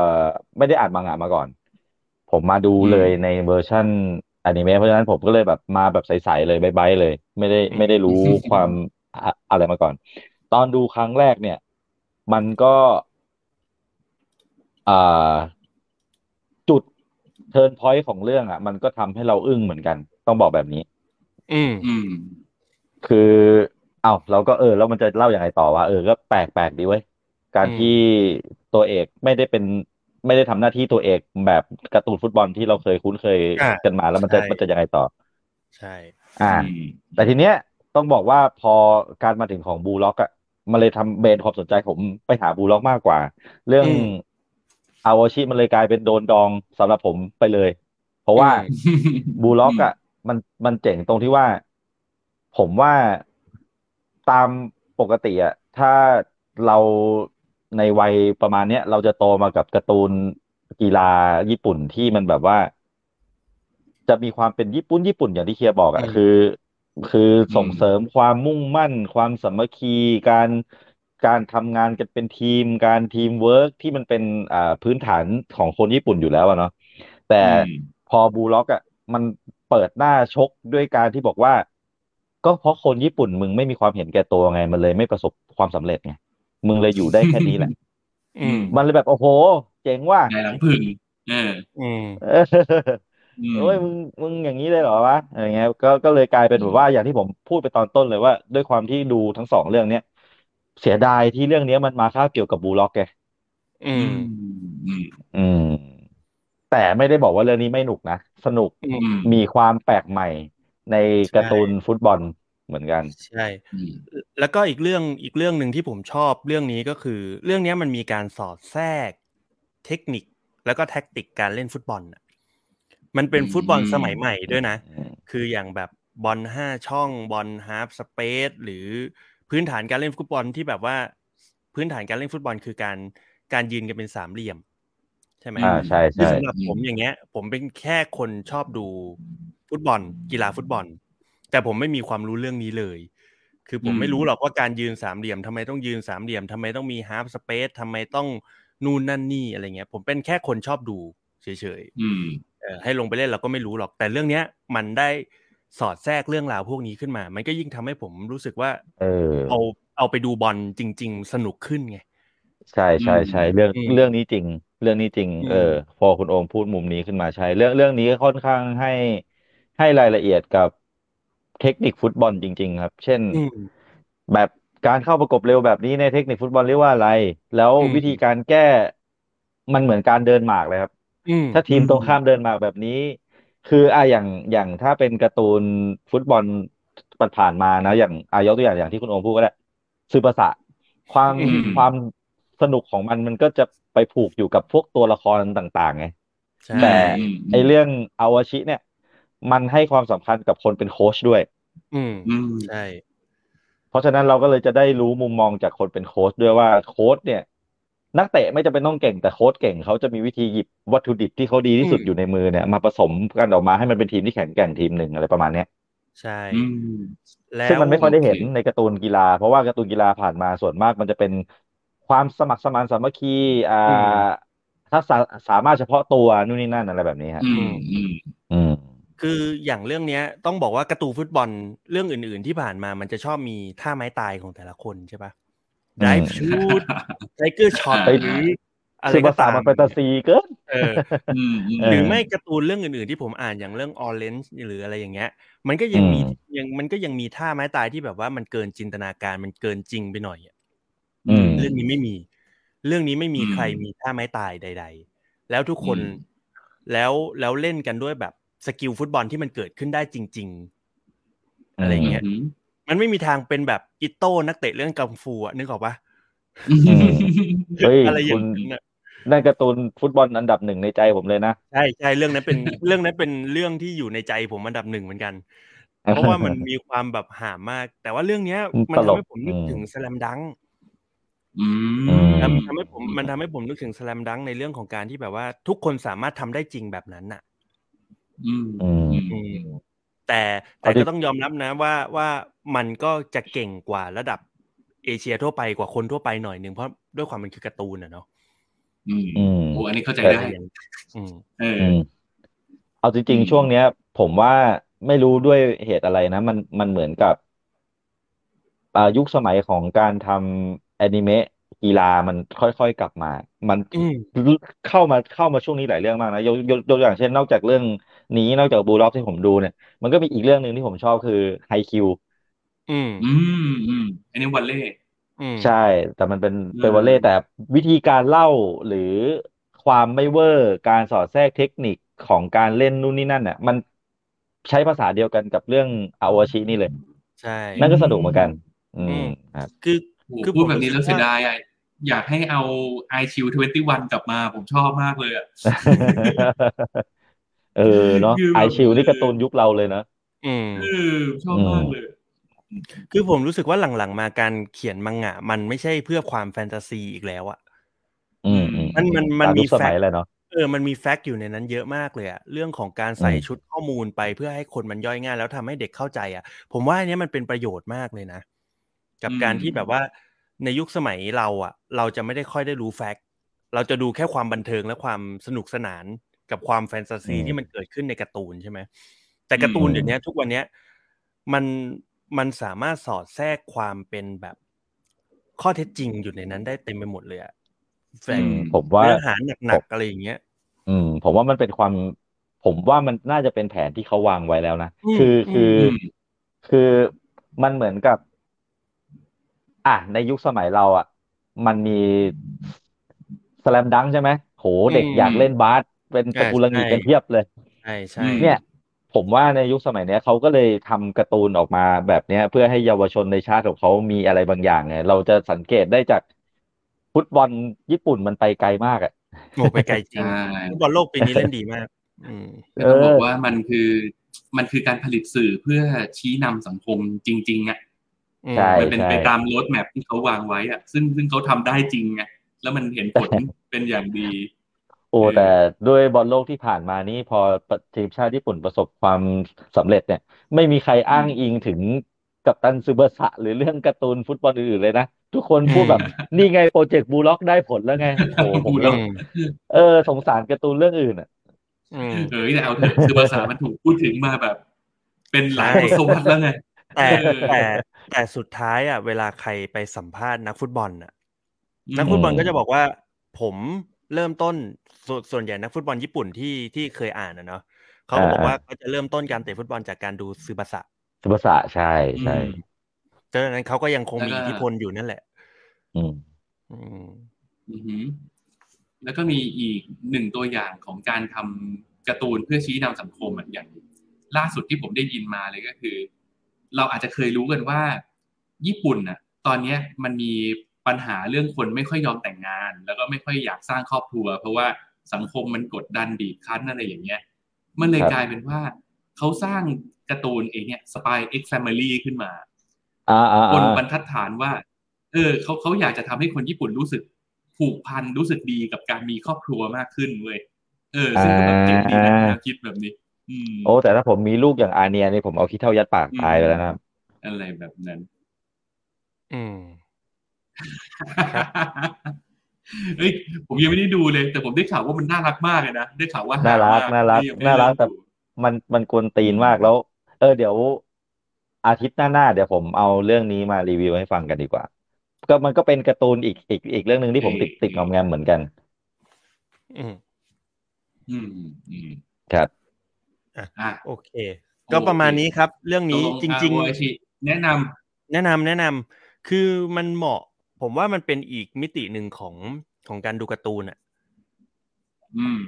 [SPEAKER 1] ไม่ได้อ่านมังงะมาก่อน ผมมาดู
[SPEAKER 4] อืม
[SPEAKER 1] เลยในเวอร์ชั่น อนิเมะเพราะฉะนั้นผมก็เลยแบบมาแบบใสๆเลยบายๆเลย ไม่ได้ไม่ได้รู้ความอะอะไรมาก่อน ตอนดูครั้งแรกเนี่ย มันก็อ่าจุด turn point ของเรื่องอะ มันก็ทำให้เราอึ้งเหมือนกัน ต้องบอกแบบนี้
[SPEAKER 2] อืม
[SPEAKER 4] อืม
[SPEAKER 1] คืออ้าวเราก็เออ แล้วมันจะเล่าอย่างไรต่อวะเออก็แปลกแปลกดีเว้ยการ
[SPEAKER 2] อืม
[SPEAKER 1] ที่ตัวเอกไม่ได้เป็น ไม่ได้ทำหน้าที่ตัวเอกแบบการ์ตูนฟุตบอลที่เราเคยคุ้นเคย
[SPEAKER 2] อ่า
[SPEAKER 1] กันมาแล้วมันจะ
[SPEAKER 2] ใช่
[SPEAKER 1] มันจะยังไงต่อ
[SPEAKER 2] ใช่
[SPEAKER 1] อ่า แต่ทีเนี้ยต้องบอกว่าพอการมาถึงของบูล็อกอะมันเลยทำเบนความสนใจผมไปหาบูล็อกมากกว่า เรื่อง
[SPEAKER 2] อืม
[SPEAKER 1] อาวาชิมันเลยกลายเป็นโดนดองสำหรับผมไปเลย เพราะว่า
[SPEAKER 2] อืม
[SPEAKER 1] บูล็อกอะมันมันเจ๋งตรงที่ว่า ผมว่าตามปกติอะถ้าเรา ในวัยประมาณเนี้ยเราจะโตมากับการ์ตูนกีฬาญี่ปุ่นที่มันแบบว่า จะมีความเป็นญี่ปุ่นญี่ปุ่นอย่างที่เคียร์บอกอะ
[SPEAKER 2] อืม
[SPEAKER 1] คือ คือส่งเสริมความมุ่งมั่น ความสามัคคีการการทำงานกันเป็นทีม การทีมเวิร์กที่มันเป็นอ่าพื้นฐานของคนญี่ปุ่นอยู่แล้วอะเนาะแต่
[SPEAKER 4] อืม
[SPEAKER 1] พอบูล็อกอะมันเปิดหน้าชกด้วยการที่บอกว่า ก็เพราะคนญี่ปุ่นมึงไม่มีความเห็นแก่ตัวไง มันเลยไม่ประสบความสำเร็จไง มึงเลยอยู่ได้แค่นี้แหละ
[SPEAKER 2] อืม
[SPEAKER 1] มันเลยแบบโอ้โห เจ๋งว่ะ
[SPEAKER 4] นายหลังพึ่งเออ
[SPEAKER 2] อืม
[SPEAKER 1] เออ
[SPEAKER 4] อืม
[SPEAKER 1] โอ้ยมึงมึงอย่างนี้เลยเหรอวะอะไรเงี้ยก็ก็เลยกลายเป็นแบบว่าอย่างที่ผมพูดไปตอนต้นเลยว่า ด้วยความที่ดูทั้งสองเรื่องเนี้ยเสียดายที่เรื่องเนี้ยมันมาคาบเกี่ยวกับบูล็อกไง
[SPEAKER 2] อื
[SPEAKER 4] อื
[SPEAKER 2] ม
[SPEAKER 4] มอืม
[SPEAKER 1] อืม แต่ไม่ได้บอกว่าเรื่องนี้ไม่หนุกนะ สนุก
[SPEAKER 2] อืม
[SPEAKER 4] อืม
[SPEAKER 1] มีความแปลกใหม่ในการ์ตูนฟุตบอล เหมือนกัน
[SPEAKER 2] ใช่
[SPEAKER 4] อืม
[SPEAKER 2] แล้วก็อีกเรื่องอีกเรื่องหนึ่งที่ผมชอบเรื่องนี้ก็คือ เรื่องเนี้ยมันมีการสอดแทรกเทคนิคแล้วก็ tactic การเล่นฟุตบอลน่ะมันเป็นฟุตบอลสมัยใหม่ด้วยนะ
[SPEAKER 1] อืม
[SPEAKER 2] คืออย่างแบบบอลห้าช่องบอล half space หรือพื้นฐานการเล่นฟุตบอลที่แบบว่า พื้นฐานการเล่นฟุตบอลคือการการยืนกันเป็นสามเหลี่ยม ใช่ไหม
[SPEAKER 1] อ่าใช่
[SPEAKER 2] คือ
[SPEAKER 1] ใช่
[SPEAKER 2] สำหรับผมอย่างเงี้ย ผมเป็นแค่คนชอบดูฟุตบอล กีฬาฟุตบอล แต่ผมไม่มีความรู้เรื่องนี้เลย คือผม
[SPEAKER 4] อืม
[SPEAKER 2] ไม่รู้หรอกว่าการยืนสามเหลี่ยมทำไมต้องยืนสามเหลี่ยมทำไมต้องมีฮาร์ฟสเปซทำไมต้องนู่นนั่นนี่อะไรเงี้ย ผมเป็นแค่คนชอบดูเฉยๆ
[SPEAKER 4] อืม
[SPEAKER 2] เออให้ลงไปเล่นเราก็ไม่รู้หรอก แต่เรื่องเนี้ย มันได้สอดแทรกเรื่องราวพวกนี้ขึ้นมา มันก็ยิ่งทำให้ผมรู้สึกว่า
[SPEAKER 1] เออ
[SPEAKER 2] เอาเอาไปดูบอลจริง ๆ สนุกขึ้นไง
[SPEAKER 1] ใช่ใช่ใช่เรื่อง
[SPEAKER 2] อืม
[SPEAKER 1] เรื่องนี้จริง เรื่องนี้จริง
[SPEAKER 2] อืม
[SPEAKER 1] เออ พอคุณโอมพูดมุมนี้ขึ้นมาใช่ เรื่องเรื่องนี้ค่อนข้างให้ให้รายละเอียดกับ เทคนิคฟุตบอลจริง ๆ ครับ เช่น
[SPEAKER 2] อืม
[SPEAKER 1] แบบการเข้าประกบเร็วแบบนี้ในเทคนิคฟุตบอลเรียกว่าอะไร แล้ว
[SPEAKER 2] อืม
[SPEAKER 1] วิธีการแก้มันเหมือนการเดินหมากเลยครับ
[SPEAKER 2] อืม
[SPEAKER 1] ถ้าทีมตรงข้ามเดินหมากแบบนี้ คืออะอย่างอย่างถ้าเป็นการ์ตูนฟุตบอลผ่านๆมานะ อย่างอายกตัวอย่างอย่างที่คุณโอมพูดก็ได้ซือภาษะความ
[SPEAKER 4] อืม
[SPEAKER 1] ความสนุกของมันมันก็จะไปผูกอยู่กับพวกตัวละครต่าง ๆ ไง
[SPEAKER 2] ใช่
[SPEAKER 1] แต่
[SPEAKER 4] อืม
[SPEAKER 1] ไอเรื่องอาวาชิเนี่ย มันให้ความสำคัญกับคนเป็นโค้ชด้วย
[SPEAKER 2] อืม
[SPEAKER 4] อืม
[SPEAKER 2] ใช่
[SPEAKER 1] เพราะฉะนั้นเราก็เลยจะได้รู้มุมมองจากคนเป็นโค้ชด้วยว่าโค้ชเนี่ย นักเตะไม่จำเป็นต้องเก่งแต่โค้ชเก่งเขาจะมีวิธีหยิบวัตถุดิบที่เขาดีที่สุดอยู่ในมือเนี่ยมาผสมกันออกมาให้มันเป็นทีมที่แข็งแกร่งทีมหนึ่งอะไรประมาณเนี้ย
[SPEAKER 2] ใช่
[SPEAKER 4] อืม
[SPEAKER 2] แล้ว
[SPEAKER 1] ซึ่งมันไม่ค่อยได้เห็น
[SPEAKER 4] โอเค
[SPEAKER 1] ในการ์ตูนกีฬา เพราะว่าการ์ตูนกีฬาผ่านมาส่วนมากมันจะเป็นความสมัครสมานสามัคคีอ่าถ้าสาสามารถเฉพาะตัวนู่นนี่นั่นอะไรแบบนี้ฮะ
[SPEAKER 4] อืมอืม
[SPEAKER 1] อืม
[SPEAKER 2] คืออย่างเรื่องเนี้ยต้องบอกว่าการ์ตูนฟุตบอลเรื่องอื่น ๆ ที่ผ่านมามันจะชอบมีท่าไม้ตายของแต่ละคนใช่ปะ
[SPEAKER 1] อืม
[SPEAKER 2] drive shoot tiger shot
[SPEAKER 4] ไป
[SPEAKER 2] หรืออะไร
[SPEAKER 1] ซึ่ง
[SPEAKER 2] ก็
[SPEAKER 1] ภาษา
[SPEAKER 2] ตาม
[SPEAKER 1] มันแฟนตาซีเกิน
[SPEAKER 2] เออ
[SPEAKER 4] อืมอืม
[SPEAKER 1] เออ
[SPEAKER 2] หรือไม่การ์ตูนเรื่องอื่น ๆ ที่ผมอ่านอย่างเรื่อง Orange หรืออะไรอย่างเงี้ย มันก็ยังมี
[SPEAKER 1] อืม
[SPEAKER 2] ยังมันก็ยังมีท่าไม้ตายที่แบบว่ามันเกินจินตนาการมันเกินจริงไปหน่อยอะ
[SPEAKER 1] อืม
[SPEAKER 2] เรื่องนี้ไม่มี เรื่องนี้ไม่มี
[SPEAKER 4] อืม
[SPEAKER 2] ใครมีท่าไม้ตายใด ๆ แล้วทุกคน
[SPEAKER 4] อืม
[SPEAKER 2] แล้วแล้วเล่นกันด้วยแบบ skill ฟุตบอลที่มันเกิดขึ้นได้จริง ๆ อะไรเงี้ย
[SPEAKER 4] อืม
[SPEAKER 2] มันไม่มีทางเป็นแบบอิโต้นักเตะเรื่องกังฟูอะนึกออกปะ
[SPEAKER 1] เฮ้ย
[SPEAKER 2] อะไรอย่า
[SPEAKER 1] คุ
[SPEAKER 2] ง
[SPEAKER 1] ณ
[SPEAKER 2] นั้นอะ
[SPEAKER 1] นั่นการ์ตูนฟุตบอลอันดับหนึ่งในใจผมเลยนะ
[SPEAKER 2] ใช่ใช่เรื่องนั้นเป็นเรื่องนั้นเป็นเรื่องที่อยู่ในใจผมอันดับหนึ่งเหมือนกัน เพราะว่ามันมีความแบบหามมาก แต่ว่าเรื่องเนี้ย มัน
[SPEAKER 1] ตล
[SPEAKER 2] ทำ
[SPEAKER 1] ก
[SPEAKER 2] ให้ผมนึก
[SPEAKER 1] อืม
[SPEAKER 2] ถึงสแลมดัง
[SPEAKER 4] อืม
[SPEAKER 1] อืม
[SPEAKER 2] ทำทำให้ผมมันทำให้ผมนึกถึงสแลมดังในเรื่องของการที่แบบว่า ทุกคนสามารถทำได้จริงแบบนั้นน่ะ
[SPEAKER 4] อืม
[SPEAKER 1] อืม
[SPEAKER 2] อืมแต่แต่
[SPEAKER 1] เอาดิ
[SPEAKER 2] ก็ต้องยอมรับนะว่าว่ามันก็จะเก่งกว่าระดับเอเชียทั่วไปกว่าคนทั่วไปหน่อยหนึ่งเพราะด้วยความมันคือการ์ตูนอะเนาะ
[SPEAKER 4] อืม
[SPEAKER 1] อืม
[SPEAKER 4] โอ้อันนี้เข้าใจ
[SPEAKER 1] แต่
[SPEAKER 4] ได้
[SPEAKER 2] อืม
[SPEAKER 4] เออ
[SPEAKER 1] อืมเอาจริง
[SPEAKER 4] อืม
[SPEAKER 1] ๆช่วงเนี้ย ผมว่าไม่รู้ด้วยเหตุอะไรนะ มันมันเหมือนกับอ่ายุคสมัยของการทำแอนิเมะ กีฬามันค่อยๆกลับมา มัน
[SPEAKER 2] อืม
[SPEAKER 1] เข้ามาเข้ามาช่วงนี้หลายเรื่องมากนะยกยกยกตัวอย่างเช่น นอกจากเรื่องนี้นอกจาก Blue Lock ที่ผมดูเนี่ย มันก็มีอีกเรื่องหนึ่งที่ผมชอบคือ Haikyu
[SPEAKER 2] อืม
[SPEAKER 4] อืมอืมอันนี้วอลเล่
[SPEAKER 2] อืม
[SPEAKER 1] ใช่ แต่มันเป็นเป็น
[SPEAKER 4] อืม
[SPEAKER 1] วอลเล่แต่วิธีการเล่าหรือความไม่เวอร์การสอดแทรกเทคนิคของการเล่นนู่นนี่นั่นเนี่ยมันใช้ภาษาเดียวกันกับเรื่อง Ao Ashi นี่เลย
[SPEAKER 2] ใช่
[SPEAKER 1] นั่นก็สนุกเหมือนกัน อื
[SPEAKER 2] อื
[SPEAKER 1] ม
[SPEAKER 2] ม
[SPEAKER 1] ครับ
[SPEAKER 2] คือ
[SPEAKER 4] โอ้
[SPEAKER 2] คือ
[SPEAKER 4] พูด
[SPEAKER 2] ผม
[SPEAKER 4] แบบนี้แล้ว
[SPEAKER 2] รู้สึ
[SPEAKER 4] เสี
[SPEAKER 2] ก
[SPEAKER 4] ย
[SPEAKER 2] ว่า
[SPEAKER 4] ดาย อะอยากให้เอา i q 21 กลับมาผมชอบมากเลยอะ
[SPEAKER 1] เออเนาะ
[SPEAKER 4] คือแบบ
[SPEAKER 1] ไอชิวนี่การ์ตูนยุคเราเลยนะ
[SPEAKER 2] อืม
[SPEAKER 4] เออชอบมากเลย
[SPEAKER 2] คือผมรู้สึกว่าหลังๆ มาการเขียนมังงะ มันไม่ใช่เพื่อความแฟนตาซีอีกแล้วอะ
[SPEAKER 1] อืมอืม
[SPEAKER 2] มันมันมัน
[SPEAKER 1] ตา
[SPEAKER 2] มี
[SPEAKER 1] ยุคสมัย
[SPEAKER 2] แฟกต์
[SPEAKER 1] เลยเนาะ
[SPEAKER 2] เออมันมีแฟกต์อยู่ในนั้นเยอะมากเลยอะเรื่องของการใส่
[SPEAKER 1] อืม
[SPEAKER 2] ชุดข้อมูลไปเพื่อให้คนมันย่อยง่ายแล้วทำให้เด็กเข้าใจอะผมว่าอันเนี้ยมันเป็นประโยชน์มากเลยนะ กับการ
[SPEAKER 4] อืม
[SPEAKER 2] ที่แบบว่า ในยุคสมัยเราอะเราจะไม่ได้ค่อยได้รู้แฟกต์เราจะดูแค่ความบันเทิงและความสนุกสนานกับความแฟนตาซี
[SPEAKER 1] อืม
[SPEAKER 2] ที่มันเกิดขึ้นในการ์ตูนใช่ไหมแต่การ์ตูน
[SPEAKER 1] อืม
[SPEAKER 2] เดี๋ยวนี้ทุกวันเนี้ยมันมันสามารถสอดแทรกความเป็นแบบข้อเท็จจริงอยู่ในนั้นได้เต็มไปหมดเลยอะแฟ
[SPEAKER 1] อื
[SPEAKER 2] ก
[SPEAKER 1] ม
[SPEAKER 2] ต์
[SPEAKER 1] ผมว่า
[SPEAKER 2] เนื้อหาหนักๆอะไรอย่างเงี้ย
[SPEAKER 1] อืม ผมว่ามันเป็นความ ผมว่ามันน่าจะเป็นแผนที่เขาวางไว้แล้วนะ
[SPEAKER 2] อืม
[SPEAKER 1] คือ
[SPEAKER 2] อืม
[SPEAKER 1] คือ
[SPEAKER 4] อืม
[SPEAKER 1] คือมันเหมือนกับ อะในยุคสมัยเราอะ มันมีสแลมดังใช่ไหมโหเด็ก
[SPEAKER 2] อืม
[SPEAKER 1] อยากเล่นบาสเป็นตะกูลงี
[SPEAKER 2] ใช่
[SPEAKER 1] กันเพียบเลย
[SPEAKER 2] ใช่ใช่
[SPEAKER 4] อืม
[SPEAKER 1] เนี่ยผมว่าในยุคสมัยเนี้ยเขาก็เลยทำการ์ตูนออกมาแบบเนี้ย เพื่อให้เยาวชนในชาติของเขามีอะไรบางอย่างไงเราจะสังเกตได้จากฟุตบอลญี่ปุ่นมันไปไกลมากอะ
[SPEAKER 2] โอ้ไปไกลจริง
[SPEAKER 4] ใช่
[SPEAKER 2] ฟุตบอลโลกปีนี้เล่นดีมากอืม
[SPEAKER 4] ก็ต้องบอ
[SPEAKER 1] เอกอ
[SPEAKER 4] ว่ามันคือมันคือการผลิตสื่อเพื่อชี้นำสังคมจริง ๆ อะ
[SPEAKER 1] ใช่
[SPEAKER 4] มันเป็น
[SPEAKER 1] ใช่
[SPEAKER 4] ไปตามโรดแมพที่เขาวางไว้อะ ซึ่งซึ่งเขาทำได้จริงไงแล้วมันเห็นผลเป็นอย่างดี
[SPEAKER 1] โอ้
[SPEAKER 4] เออ
[SPEAKER 1] แต่ด้วยบอลโลกที่ผ่านมานี่พอทีมชาติญี่ปุ่นประสบความสำเร็จเนี่ย ไม่มีใครอ้างอิงถึงกัปตันซูเบอร์สะหรือเรื่องการ์ตูนฟุตบอลอื่นๆเลยนะ ทุกคนพูดแบบ นี่ไงโปรเจกต์บูล็อกได้ผลแล้วไงโอ้ผม
[SPEAKER 4] บู
[SPEAKER 1] ก็
[SPEAKER 4] ล็อก
[SPEAKER 1] เออสงสารการ์ตูนเรื่องอื่นอะ
[SPEAKER 2] อืม
[SPEAKER 4] เออแต่เอาเถอะคือภาษามันถูกพูดถึงมาแบบ เป็นหลาย
[SPEAKER 2] ใช่
[SPEAKER 4] ทศวรรษแล้วไง
[SPEAKER 2] แต่
[SPEAKER 4] เออ
[SPEAKER 2] แต่ แต่สุดท้ายอะเวลาใครไปสัมภาษณ์นักฟุตบอลอะ
[SPEAKER 4] อืม
[SPEAKER 2] นักฟุตบอลก็จะบอกว่า ผมเริ่มต้นสวนส่วนใหญ่นักฟุตบอลญี่ปุ่นที่ที่เคยอ่านนะเนาะเขาก็บอก
[SPEAKER 1] อ่า
[SPEAKER 2] ว่าเขาจะเริ่มต้นการเตะฟุตบอลจากการดูซึบาสะ
[SPEAKER 1] ซูเบอร์สะใช่ใช่
[SPEAKER 4] อืม
[SPEAKER 2] ดังนั้นเขาก็ยังคงมี
[SPEAKER 4] แล้วก็
[SPEAKER 2] อิทธิพลอยู่นั่นแหละ
[SPEAKER 1] อืม
[SPEAKER 2] อืม
[SPEAKER 4] อือหือแล้วก็มีอีกหนึ่งตัวอย่างของการทำการ์ตูนเพื่อชี้นำสังคมอะอย่างล่าสุดที่ผมได้ยินมาเลยก็คือ เราอาจจะเคยรู้กันว่า ญี่ปุ่นน่ะตอนเนี้ยมันมีปัญหาเรื่องคนไม่ค่อยยอมแต่งงาน แล้วก็ไม่ค่อยอยากสร้างครอบครัว เพราะว่าสังคมมันกดดันบีบคั้นอะไรอย่างเงี้ยมันเลย
[SPEAKER 1] ครับ
[SPEAKER 4] กลายเป็นว่าเขาสร้างการ์ตูนเองเนี่ย Spy X Family ขึ้นมา
[SPEAKER 1] อ่าอ่า
[SPEAKER 4] บน
[SPEAKER 1] อ่า
[SPEAKER 4] บรรทัดฐานว่า เออเขาเขาอยากจะทำให้คนญี่ปุ่นรู้สึกผูกพันรู้สึกดีกับการมีครอบครัวมากขึ้นเว้ยเออ ซึ่งก็แบบเจ๋งดีนะแนวคิดแบบนี้อืม
[SPEAKER 1] โอ้แต่ถ้าผมมีลูกอย่างอาเนียนี่ผมเอาขี้เท่ายัดปากตายไปแล้วนะครับ
[SPEAKER 4] อะไรแบบนั้น
[SPEAKER 2] อืม
[SPEAKER 4] เฮ้ยผมยังไม่ได้ดูเลย แต่ผมได้ข่าวว่ามันน่ารักมากเลยนะได้ข่าวว่า
[SPEAKER 1] น่ารัก
[SPEAKER 4] หม
[SPEAKER 1] น่ารัก
[SPEAKER 4] ยังไม่
[SPEAKER 1] น่ารัก
[SPEAKER 4] เม
[SPEAKER 1] แต่
[SPEAKER 4] ดู
[SPEAKER 1] มันมันกวนตีนมากแล้ว เออเดี๋ยว อาทิตย์หน้าๆเดี๋ยวผมเอาเรื่องนี้มารีวิวให้ฟังกันดีกว่า ก็มันก็เป็นการ์ตูนอีกอีกอีกเรื่องหนึ่งที่ผมติดติดงอมแงมเหมือนกัน
[SPEAKER 2] อืม
[SPEAKER 4] อืมอืม
[SPEAKER 1] ครับ
[SPEAKER 4] อะ
[SPEAKER 2] โอเค ก็ประมาณนี้ครับ เรื่องนี้
[SPEAKER 4] ตกล
[SPEAKER 2] จริง
[SPEAKER 4] อาโอชิแนะนำ
[SPEAKER 2] ๆแนะนำแนะนำคือมันเหมาะ ผมว่ามันเป็นอีกมิติหนึ่งของของการดูการ์ตูนอะ
[SPEAKER 4] อืม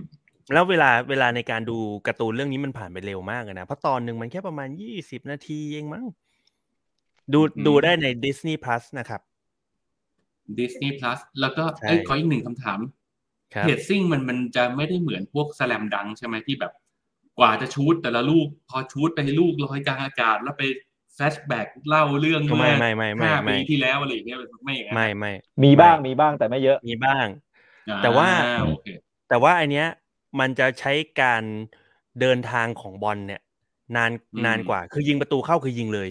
[SPEAKER 2] แล้วเวลาเวลาในการดูการ์ตูนเรื่องนี้มันผ่านไปเร็วมากเลยนะ เพราะตอนหนึ่งมันแค่ประมาณยี่สิบนาทีเองมั้งดู
[SPEAKER 4] อืม
[SPEAKER 2] ดูได้ใน Disney Plus นะครับ
[SPEAKER 4] Disney Plus แล้วก็
[SPEAKER 2] ใช่
[SPEAKER 4] เอ้ยขออีกหนึ่งคำถาม
[SPEAKER 2] ครับ
[SPEAKER 4] เพจซิ่งมันมันจะไม่ได้เหมือนพวกสแลมดังใช่ไหมที่แบบ กว่าจะชูดแต่ละลูกพอชูดไปให้ลูกลอยกลางอากาศ แล้วไปแฟชแบ็กเล่าเรื่อง
[SPEAKER 2] ก็
[SPEAKER 4] เมื่
[SPEAKER 2] ไม่
[SPEAKER 4] อ
[SPEAKER 2] ไม่ไม่ไม่
[SPEAKER 4] ห้า
[SPEAKER 2] ไม่
[SPEAKER 4] ปีที่แล้วอะไรอย่างเงี้ยไม่อย่างนั้น
[SPEAKER 2] ไม่ไม่
[SPEAKER 1] มีบ้างมีบ้างแต่ไม่เยอะ
[SPEAKER 2] มีบ้าง
[SPEAKER 4] อ่
[SPEAKER 2] แต่ว่า
[SPEAKER 4] โอเค
[SPEAKER 2] แต่ว่าอันเนี้ยมันจะใช้การเดินทางของบอลเนี่ย นานนานกว่า คือยิงประตูเข้าคือยิงเลย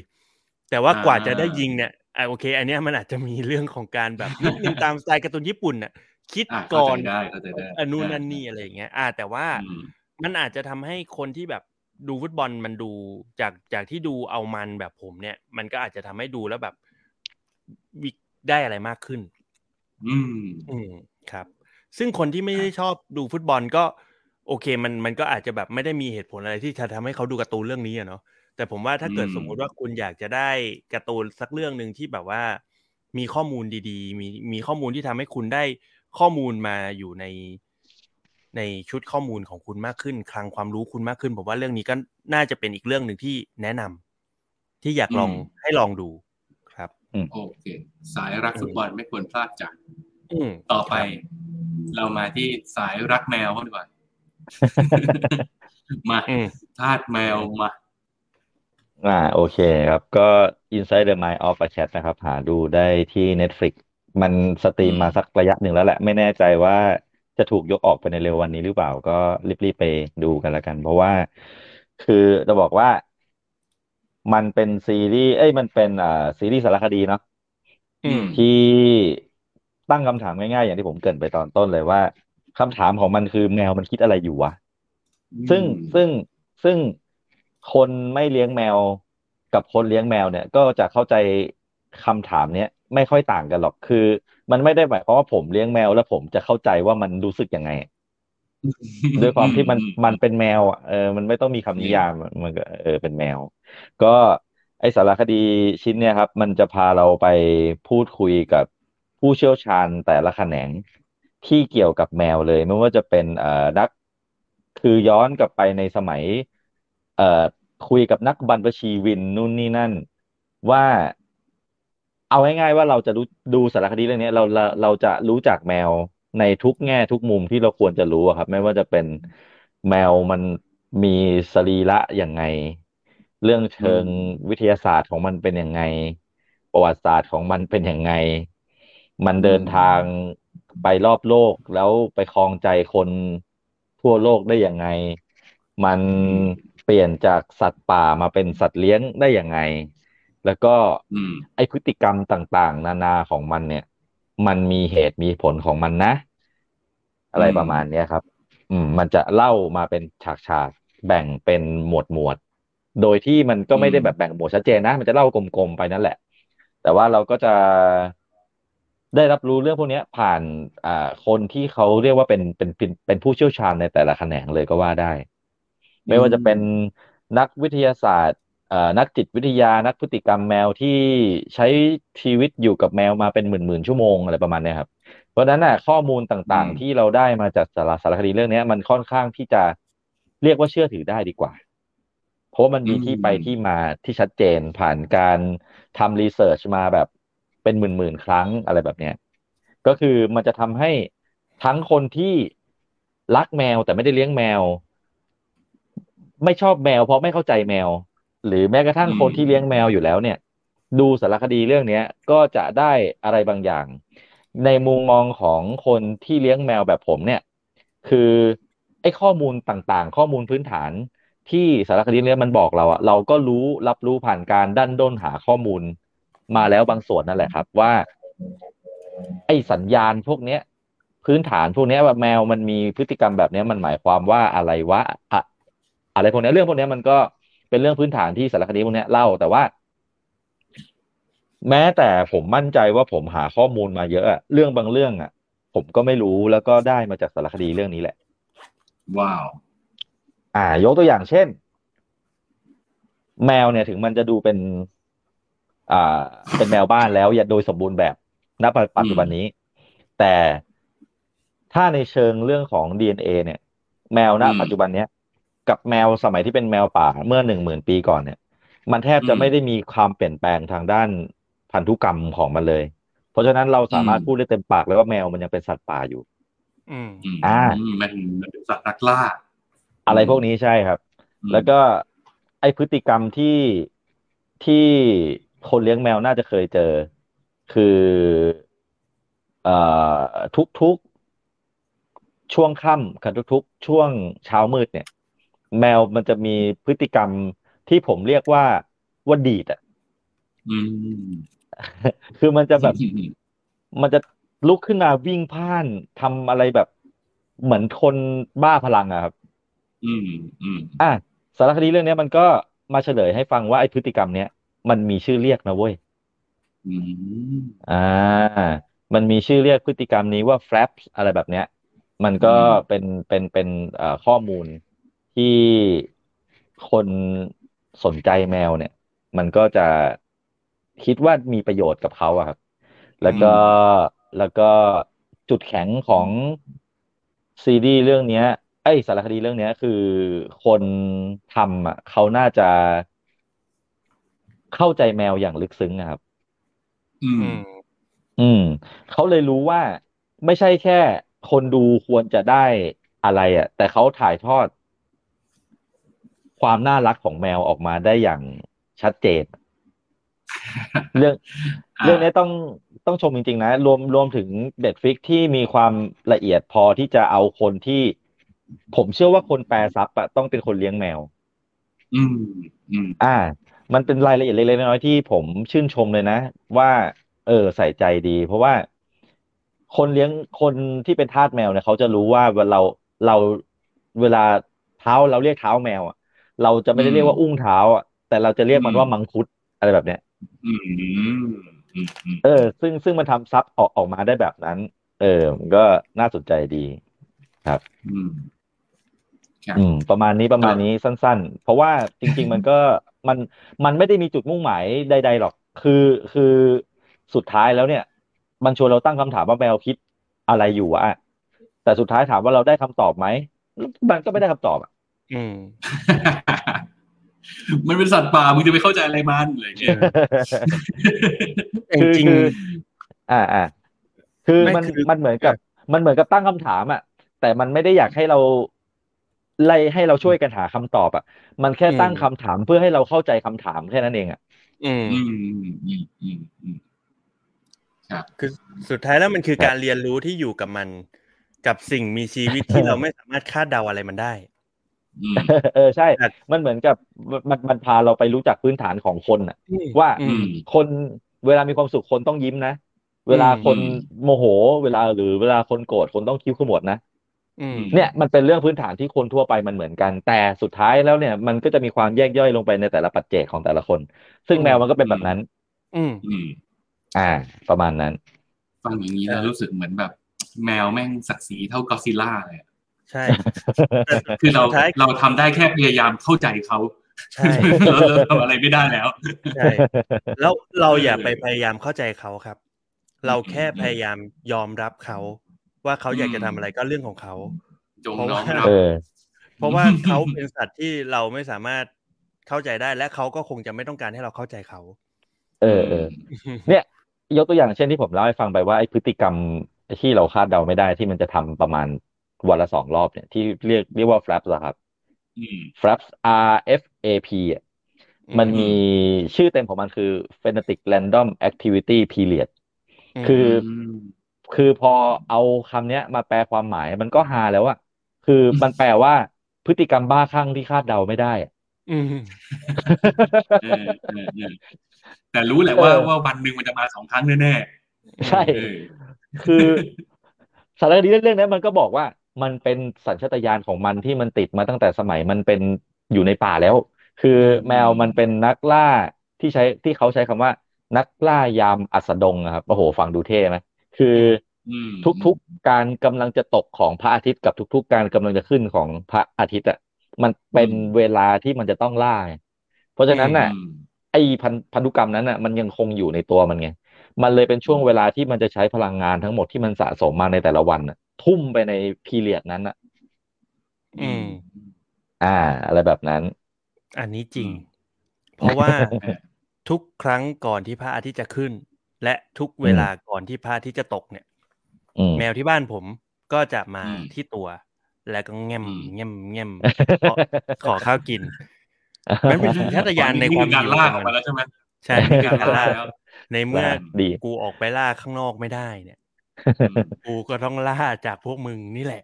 [SPEAKER 2] แต่ว่ากว่าจะได้ยิงเนี่ยอะโอเค อันเนี้ยมันอาจจะมีเรื่องของการแบบนิดนึงตามสไตล์การ์ตูนญี่ปุ่นน่ะคิด
[SPEAKER 4] อะ
[SPEAKER 2] ก่
[SPEAKER 4] เข้า
[SPEAKER 2] อน
[SPEAKER 4] ใจได้เข้าใจได้
[SPEAKER 2] อันนู้นนั่นนี่อะไรอย่างเงี้ย อ่า แต่ว่า
[SPEAKER 4] อื ม
[SPEAKER 2] มันอาจจะทำให้คนที่แบบดูฟุตบอลมันดูจากจากที่ดูเอามันแบบผมเนี่ย มันก็อาจจะทำให้ดูแล้วแบบวิได้อะไรมากขึ้น
[SPEAKER 4] อืม
[SPEAKER 2] อืมครับ ซึ่งคนที่ไม่ได้ชอบดูฟุตบอลก็ โอเค มันมันก็อาจจะแบบไม่ได้มีเหตุผลอะไรที่จะทำให้เขาดูการ์ตูนเรื่องนี้อะเนาะแต่ผมว่าถ้าเกิด
[SPEAKER 4] อืม
[SPEAKER 2] สมมุติว่าคุณอยากจะได้การ์ตูนสักเรื่องหนึ่งที่แบบว่า มีข้อมูลดี ๆ มีมีข้อมูลที่ทำให้คุณได้ข้อมูลมาอยู่ใน ในชุดข้อมูลของคุณมากขึ้น คลังความรู้คุณมากขึ้นผมว่าเรื่องนี้ก็น่าจะเป็นอีกเรื่องหนึ่งที่แนะนำที่อยากลอง
[SPEAKER 4] อืม
[SPEAKER 2] ให้ลองดูครับ
[SPEAKER 4] โอเค สายรักฟุตบอลไม่ควรพลาดจาก
[SPEAKER 2] อืม
[SPEAKER 4] ต่อไป เรามาที่สายรักแมวบ้างดีกว่ามา
[SPEAKER 2] อืม
[SPEAKER 4] ทาสแมวมา
[SPEAKER 1] อ่าโอเคครับ ก็ Inside the Mind of a Cat นะครับ หาดูได้ที่ Netflix มันสตรีมมาสักระยะหนึ่งแล้วแหละ ไม่แน่ใจว่า จะถูกยกออกไปในเร็ววันนี้หรือเปล่าก็รีบๆไปดูกันละกัน เพราะว่าคือจะบอกว่ามันเป็นซีรีส์เอ้ยมันเป็นอ่าซีรีส์สารคดีเนาะ
[SPEAKER 2] อืม
[SPEAKER 1] ที่ตั้งคำถามง่ายๆอย่างที่ผมเกรินไปตอนต้นเลยว่าคำถามของมันคือแมวมันคิดอะไรอยู่วะซึ่งซึ่งซึ่งคนไม่เลี้ยงแมวกับคนเลี้ยงแมวเนี่ย ก็จะเข้าใจคำถามเนี้ย ไม่ค่อยต่างกันหรอกคือ มันไม่ได้หมายความว่าผมเลี้ยงแมวแล้วผมจะเข้าใจว่ามันรู้สึกยังไงด้วยความที่มัน
[SPEAKER 4] อื
[SPEAKER 1] มันเป็นแมวอะเออมันไม่ต้องมีคำนิยามอะมันก็เออเป็นแมว ก็ไอสารคดีชิ้นเนี่ยครับ มันจะพาเราไปพูดคุยกับผู้เชี่ยวชาญแต่ละแขนงที่เกี่ยวกับแมวเลย ไม่ว่าจะเป็นเอ่อนัก คือย้อนกลับไปในสมัย เอ่อคุยกับนักบรรพชีวินนู่นนี่นั่น ว่า เอาง่ายๆว่าเราจะรู้ดูสารคดีเรื่องนี้เราเราเราจะรู้จักแมวในทุกแง่ทุกมุมที่เราควรจะรู้อะครับ ไม่ว่าจะเป็นแมวมันมีสรีระอย่างไง เรื่องเชิงวิทยาศาสตร์ของมันเป็นยังไง ประวัติศาสตร์ของมันเป็นยังไง มันเดินทางไปรอบโลกแล้วไปครองใจคนทั่วโลกได้ยังไง มันเปลี่ยนจากสัตว์ป่ามาเป็นสัตว์เลี้ยงได้ยังไง แล้วก็
[SPEAKER 4] อืม
[SPEAKER 1] ไอพฤติกรรมต่าง ๆ นานาของมันเนี่ย มันมีเหตุมีผลของมันนะ อะไร
[SPEAKER 4] อืม
[SPEAKER 1] ประมาณเนี้ยครับ อืม มันจะเล่ามาเป็นฉากๆแบ่งเป็นหมวดหมวด โดยที่มันก็ไม่ได้แบบแบ่งหมวดชัดเจนนะ มันจะเล่ากลมๆไปนั่นแหละ แต่ว่าเราก็จะได้รับรู้เรื่องพวกเนี้ยผ่านอ่าคนที่เขาเรียกว่าเป็นเป็นเป็นเป็นผู้เชี่ยวชาญในแต่ละแขนงเลยก็ว่าได้ ไม่ว่าจะเป็นนักวิทยาศาสตร์เอ่อ นักจิตวิทยานักพฤติกรรมแมวที่ใช้ชีวิตอยู่กับแมวมาเป็นหมื่นๆชั่วโมงอะไรประมาณเนี้ยครับ เพราะฉะนั้นน่ะข้อมูลต่าง
[SPEAKER 4] อืม
[SPEAKER 1] ๆที่เราได้มาจากสารสารคดีเรื่องเนี้ยมันค่อนข้างที่จะเรียกว่าเชื่อถือได้ดีกว่า เพราะว่ามันมีที่ไปที่มาที่ชัดเจนผ่านการทำรีเสิร์ชมาแบบเป็นหมื่นๆครั้งอะไรแบบเนี้ยก็คือมันจะทำให้ทั้งคนที่รักแมวแต่ไม่ได้เลี้ยงแมว ไม่ชอบแมวเพราะไม่เข้าใจแมว หรือแม้กระทั่ง
[SPEAKER 4] อืม
[SPEAKER 1] คนที่เลี้ยงแมวอยู่แล้วเนี่ย ดูสารคดีเรื่องเนี้ย ก็จะได้อะไรบางอย่าง ในมุมมองของคนที่เลี้ยงแมวแบบผมเนี่ย คือไอ้ข้อมูลต่างๆ ข้อมูลพื้นฐานที่สารคดีเนี้ยมันบอกเราอะเราก็รู้รับรู้ผ่านการดันด้นหาข้อมูลมาแล้วบางส่วนนั่นแหละครับ ว่า ไอ้สัญญาณพวกเนี้ย พื้นฐานพวกเนี้ยว่าแมวมันมีพฤติกรรมแบบเนี้ยมันหมายความว่าอะไรวะอะอะไรพวกเนี้ยเรื่องพวกเนี้ยมันก็ เป็นเรื่องพื้นฐานที่สารคดีพวกเนี้ยเล่าแต่ว่า แม้แต่ผมมั่นใจว่าผมหาข้อมูลมาเยอะอะเรื่องบางเรื่องอะผมก็ไม่รู้แล้วก็ได้มาจากสารคดีเรื่องนี้แหละ
[SPEAKER 4] ว้าว
[SPEAKER 1] อ่ายกตัวอย่างเช่น แมวเนี่ยถึงมันจะดูเป็น อ่า เป็นแมวบ้านแล้วอย่าโดยสมบูรณ์แบบณปัจจุบันนี้ แต่ถ้าในเชิงเรื่องของ DNA เนี่ย แมวณ
[SPEAKER 4] อืม
[SPEAKER 1] ปัจจุบันเนี้ย กับแมวสมัยที่เป็นแมวป่าเมื่อหนึ่งหมื่นปีก่อนเนี่ย มันแทบจะ
[SPEAKER 4] อืม
[SPEAKER 1] ไม่ได้มีความเปลี่ยนแปลงทางด้านพันธุกรรมของมันเลย เพราะฉะนั้นเราสามารถ
[SPEAKER 4] อืม
[SPEAKER 1] พูดได้เต็มปากเลยว่าแมวมันยังเป็นสัตว์ป่าอยู่
[SPEAKER 2] อืม
[SPEAKER 4] อืม
[SPEAKER 1] อ่า
[SPEAKER 4] มันมันเป็นสัตว์นักล่า
[SPEAKER 1] อะไรพวกนี้ใช่ครับ
[SPEAKER 4] อืม
[SPEAKER 1] แล้วก็ไอพฤติกรรมที่ที่คนเลี้ยงแมวน่าจะเคยเจอ คือเอ่อทุกๆช่วงค่ำกับทุกๆ ช่วงเช้ามืดเนี่ย แมวมันจะมีพฤติกรรมที่ผมเรียกว่าว่าดีดอะ
[SPEAKER 4] อืม
[SPEAKER 1] คือมันจะแบบ มันจะลุกขึ้นมาวิ่งพ่านทำอะไรแบบ เหมือนคนบ้าพลังอะครับ
[SPEAKER 4] อืมอืม
[SPEAKER 1] อะสารคดีเรื่องเนี้ยมันก็มาเฉลยให้ฟังว่าไอ้พฤติกรรมเนี้ยมันมีชื่อเรียกนะเว้ย
[SPEAKER 4] อืม
[SPEAKER 1] อ่า มันมีชื่อเรียกพฤติกรรมนี้ว่า flaps อะไรแบบเนี้ย มันก็
[SPEAKER 4] อืม
[SPEAKER 1] เป็นเป็นเป็นเอ่อข้อมูล ที่คนสนใจแมวเนี่ย มันก็จะคิดว่ามีประโยชน์กับเขาอะครับ แล้วก็แล้วก็จุดแข็งของซีรีส์เรื่องเนี้ยเอ้ยสารคดีเรื่องเนี้ย คือคนทำอะเขาน่าจะเข้าใจแมวอย่างลึกซึ้งอะครับ
[SPEAKER 4] อืม
[SPEAKER 2] อืม
[SPEAKER 1] อืม เขาเลยรู้ว่าไม่ใช่แค่ คนดูควรจะได้อะไรอะ แต่เขาถ่ายทอด ความน่ารักของแมวออกมาได้อย่างชัดเจน เรื่อง
[SPEAKER 4] อ่า
[SPEAKER 1] เรื่องนี้ต้องต้องชมจริง ๆ นะ รวมรวมถึงเด็ดฟิกที่มีความละเอียดพอที่จะเอาคนที่ ผมเชื่อว่าคนแปลซับอะต้องเป็นคนเลี้ยงแมว
[SPEAKER 4] อืมอืม
[SPEAKER 1] อ่า มันเป็นรายละเอียดเล็กๆน้อยๆที่ผมชื่นชมเลยนะ ว่า เออ ใส่ใจดี เพราะว่าคนเลี้ยงคนที่เป็นทาสแมวเนี่ยเขาจะรู้ว่าเวลาเราเราเวลาเท้าเราเรียกเท้าแมวอะ เราจะไม่ได้เรียกว่าอุ้งเท้าอะแต่เราจะเรียกมันว่ามังคุดอะไรแบบเนี้ย
[SPEAKER 4] อืมอืมอืม
[SPEAKER 1] เออ ซึ่งซึ่งมันทำซับออกออกมาได้แบบนั้น เออมันก็น่าสนใจดี
[SPEAKER 4] อืมครับ
[SPEAKER 1] อืม ประมาณนี้ประมาณนี้สั้น ๆ เพราะว่าจริง ๆ มันก็มันมันไม่ได้มีจุดมุ่งหมายใด ๆ หรอก คือคือสุดท้ายแล้วเนี่ย มันชวนเราตั้งคำถามว่าแมวคิดอะไรอยู่อะแต่สุดท้ายถามว่าเราได้คำตอบไหมมันก็ไม่ได้คำตอบอะ
[SPEAKER 2] อืม
[SPEAKER 4] มันเป็นสัตว์ป่ามึงจะไปเข้าใจอะไรมันอะไรเงี้ย
[SPEAKER 2] จริง
[SPEAKER 1] คือ
[SPEAKER 2] จริง
[SPEAKER 1] คืออ่าอ่าคือ
[SPEAKER 2] ไม่
[SPEAKER 1] มัน
[SPEAKER 2] คือ
[SPEAKER 1] มันเหมือนกับ มันเหมือนกับตั้งคำถามอะ แต่มันไม่ได้อยากให้เราไล่ให้เราช่วยกันหาคำตอบอะ มันแค่ตั้งคำถามเพื่อให้เราเข้าใจคำถามแค่นั้นเองอะ
[SPEAKER 2] อืม
[SPEAKER 4] อืมอืมอืมอืมอืมครับ
[SPEAKER 2] คือสุดท้ายแล้วมันคือ
[SPEAKER 1] ครับ
[SPEAKER 2] การเรียนรู้ที่อยู่กับมัน กับสิ่งมีชีวิตที่เราไม่สามารถคาดเดาอะไรมันได้
[SPEAKER 4] อืม
[SPEAKER 1] เออใช่
[SPEAKER 2] ครับ
[SPEAKER 1] มันเหมือนกับมันมันพาเราไปรู้จักพื้นฐานของคนอะว่า
[SPEAKER 2] อืม
[SPEAKER 1] คนเวลามีความสุขคนต้องยิ้มนะ เวลาคน
[SPEAKER 4] อืม
[SPEAKER 1] โมโห เวลาหรือเวลาคนโกรธคนต้องคิ้วขมวดนะ
[SPEAKER 2] อืม
[SPEAKER 1] เนี่ยมันเป็นเรื่องพื้นฐานที่คนทั่วไปมันเหมือนกัน แต่สุดท้ายแล้วเนี่ย มันก็จะมีความแยกย่อยลงไปในแต่ละปัจเจกของแต่ละคน ซึ่ง
[SPEAKER 2] อืม
[SPEAKER 1] แมวมันก็เป็นแบบนั้น
[SPEAKER 2] อืม
[SPEAKER 4] อืม
[SPEAKER 1] อ่า ประมาณนั้น
[SPEAKER 4] ฟังอย่างนี้แล้วรู้สึกเหมือนแบบ แมวแม่งศักดิ์ศรีเท่ากอซิลล่าเลยอะ
[SPEAKER 2] ใช่
[SPEAKER 4] คือเรา
[SPEAKER 2] สุดท้าย
[SPEAKER 4] เราทำได้แค่พยายามเข้าใจเขา
[SPEAKER 2] ใช่
[SPEAKER 4] เราเราทำอะไรไม่ได้แล้ว
[SPEAKER 2] ใช่แล้วเราอย่าไปพยายามเข้าใจเขาครับ เราแค่พยายามยอมรับเขาว่าเขาอยากจะทำอะไรก็เรื่องของเขา
[SPEAKER 4] จงน้อมรับ
[SPEAKER 1] เออ
[SPEAKER 2] เพราะว่าเขาเป็นสัตว์ที่เราไม่สามารถเข้าใจได้และเขาก็คงจะไม่ต้องการให้เราเข้าใจเขา
[SPEAKER 1] เออเออเนี่ย ยกตัวอย่างเช่นที่ผมเล่าให้ฟังไปว่าไอ้พฤติกรรมที่เราคาดเดาไม่ได้ที่มันจะทำประมาณ วันละสองรอบเนี่ยที่เรียกเรียกว่า flaps อะครับ
[SPEAKER 4] อืม
[SPEAKER 1] flaps R F A P อะมันมีชื่อเต็มของมันคือ phonetic random activity period คือ
[SPEAKER 4] ม
[SPEAKER 1] คือพอเอาคำเนี้ยมาแปลความหมายมันก็ฮาแล้วอะคือมันแปลว่าพฤติกรรมบ้าคลั่งที่คาดเดาไม่ได้อะ
[SPEAKER 2] อืม
[SPEAKER 4] เออเออเออแต่รู้แหละว่า
[SPEAKER 1] เออ
[SPEAKER 4] ว่าวันหนึ่งมันจะมาสองครั้งแน่
[SPEAKER 1] ใช่
[SPEAKER 4] ๆเออ
[SPEAKER 1] คือสารคดีเรื่องนี้มันก็บอกว่า มันเป็นสัญชาตญาณของมันที่มันติดมาตั้งแต่สมัยมันเป็นอยู่ในป่าแล้ว คือแมวมันเป็นนักล่าที่ใช้ที่เขาใช้คำว่า นักล่ายามอัสดงอะครับโอ้โหฟังดูเท่ไหมคือ
[SPEAKER 4] อืม
[SPEAKER 1] ทุกๆการกำลังจะตกของพระอาทิตย์กับทุก ๆ การกำลังจะขึ้นของพระอาทิตย์อะมันเป็นเวลาที่มันจะต้องล่าไงเพราะฉะนั้นน่ะ
[SPEAKER 4] อืม
[SPEAKER 1] ไอ้พันพันธุกรรมนั้นน่ะ มันยังคงอยู่ในตัวมันไงมันเลยเป็นช่วงเวลาที่มันจะใช้พลังงานทั้งหมดที่มันสะสมมาในแต่ละวันน่ะ ทุ่มไปในพีเรียดนั้นน่ะ
[SPEAKER 2] อืม
[SPEAKER 1] อ่า อะไรแบบนั้น
[SPEAKER 2] อันนี้จริง
[SPEAKER 4] อืม
[SPEAKER 2] เพราะว่า
[SPEAKER 4] เออ
[SPEAKER 2] ทุกครั้งก่อนที่พระอาทิตย์จะขึ้น และทุกเวลาก่อนที่พระอาทิตย์จะตกเนี่ย
[SPEAKER 1] อืม
[SPEAKER 2] แมวที่บ้านผมก็จะมา
[SPEAKER 4] อืม
[SPEAKER 2] ที่ตัว แล้วก็แง้ม
[SPEAKER 4] อืม
[SPEAKER 2] แง้มแง้มขอขอข้าวกินมันเป็นสัญชาตญาณในความ
[SPEAKER 4] นี่คือการ
[SPEAKER 2] หิว
[SPEAKER 4] ล่า
[SPEAKER 2] ข
[SPEAKER 4] อ
[SPEAKER 2] อ
[SPEAKER 4] องก
[SPEAKER 2] มั
[SPEAKER 4] มานแล้วใช่ไหม
[SPEAKER 2] ใช่
[SPEAKER 4] นี่
[SPEAKER 2] คื
[SPEAKER 4] คืออ
[SPEAKER 2] การล่า
[SPEAKER 4] แล้ว
[SPEAKER 2] ในเมื่อ
[SPEAKER 1] ดี
[SPEAKER 2] กูออกไปล่าข้างนอกไม่ได้เนี่ย
[SPEAKER 4] อืม
[SPEAKER 2] กูก็ต้องล่าจากพวกมึงนี่แหละ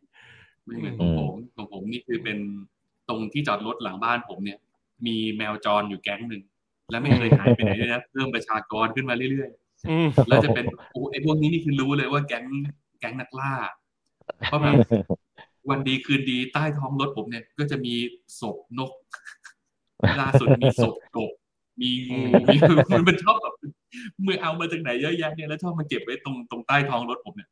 [SPEAKER 4] ไม่เหมือนของผมของผมนี่คือเป็นตรงที่จอดรถหลังบ้านผมเนี่ย มีแมวจรอยู่แก๊งหนึ่งแล้วไม่เคยหายไปไหนเลยนะเพิ่มประชากรขึ้นมาเรื่อย
[SPEAKER 2] อืม
[SPEAKER 4] ๆแล้วจะเป็นโอ้ไอ้พวกนี้นี่คือรู้เลยว่าแก๊งแก๊งนักล่าเพราะแบบวันดีคืนดีใต้ท้องรถผมเนี่ย ก็จะมีศพนกล่าสุดมีศพกบมีงูมีมันเป็นชอบแบบ มือเอามาจากไหนเยอะแยะเนี่ยแล้วชอบมาเก็บไว้ตรงตรงใต้ท้องรถผมเนี่ย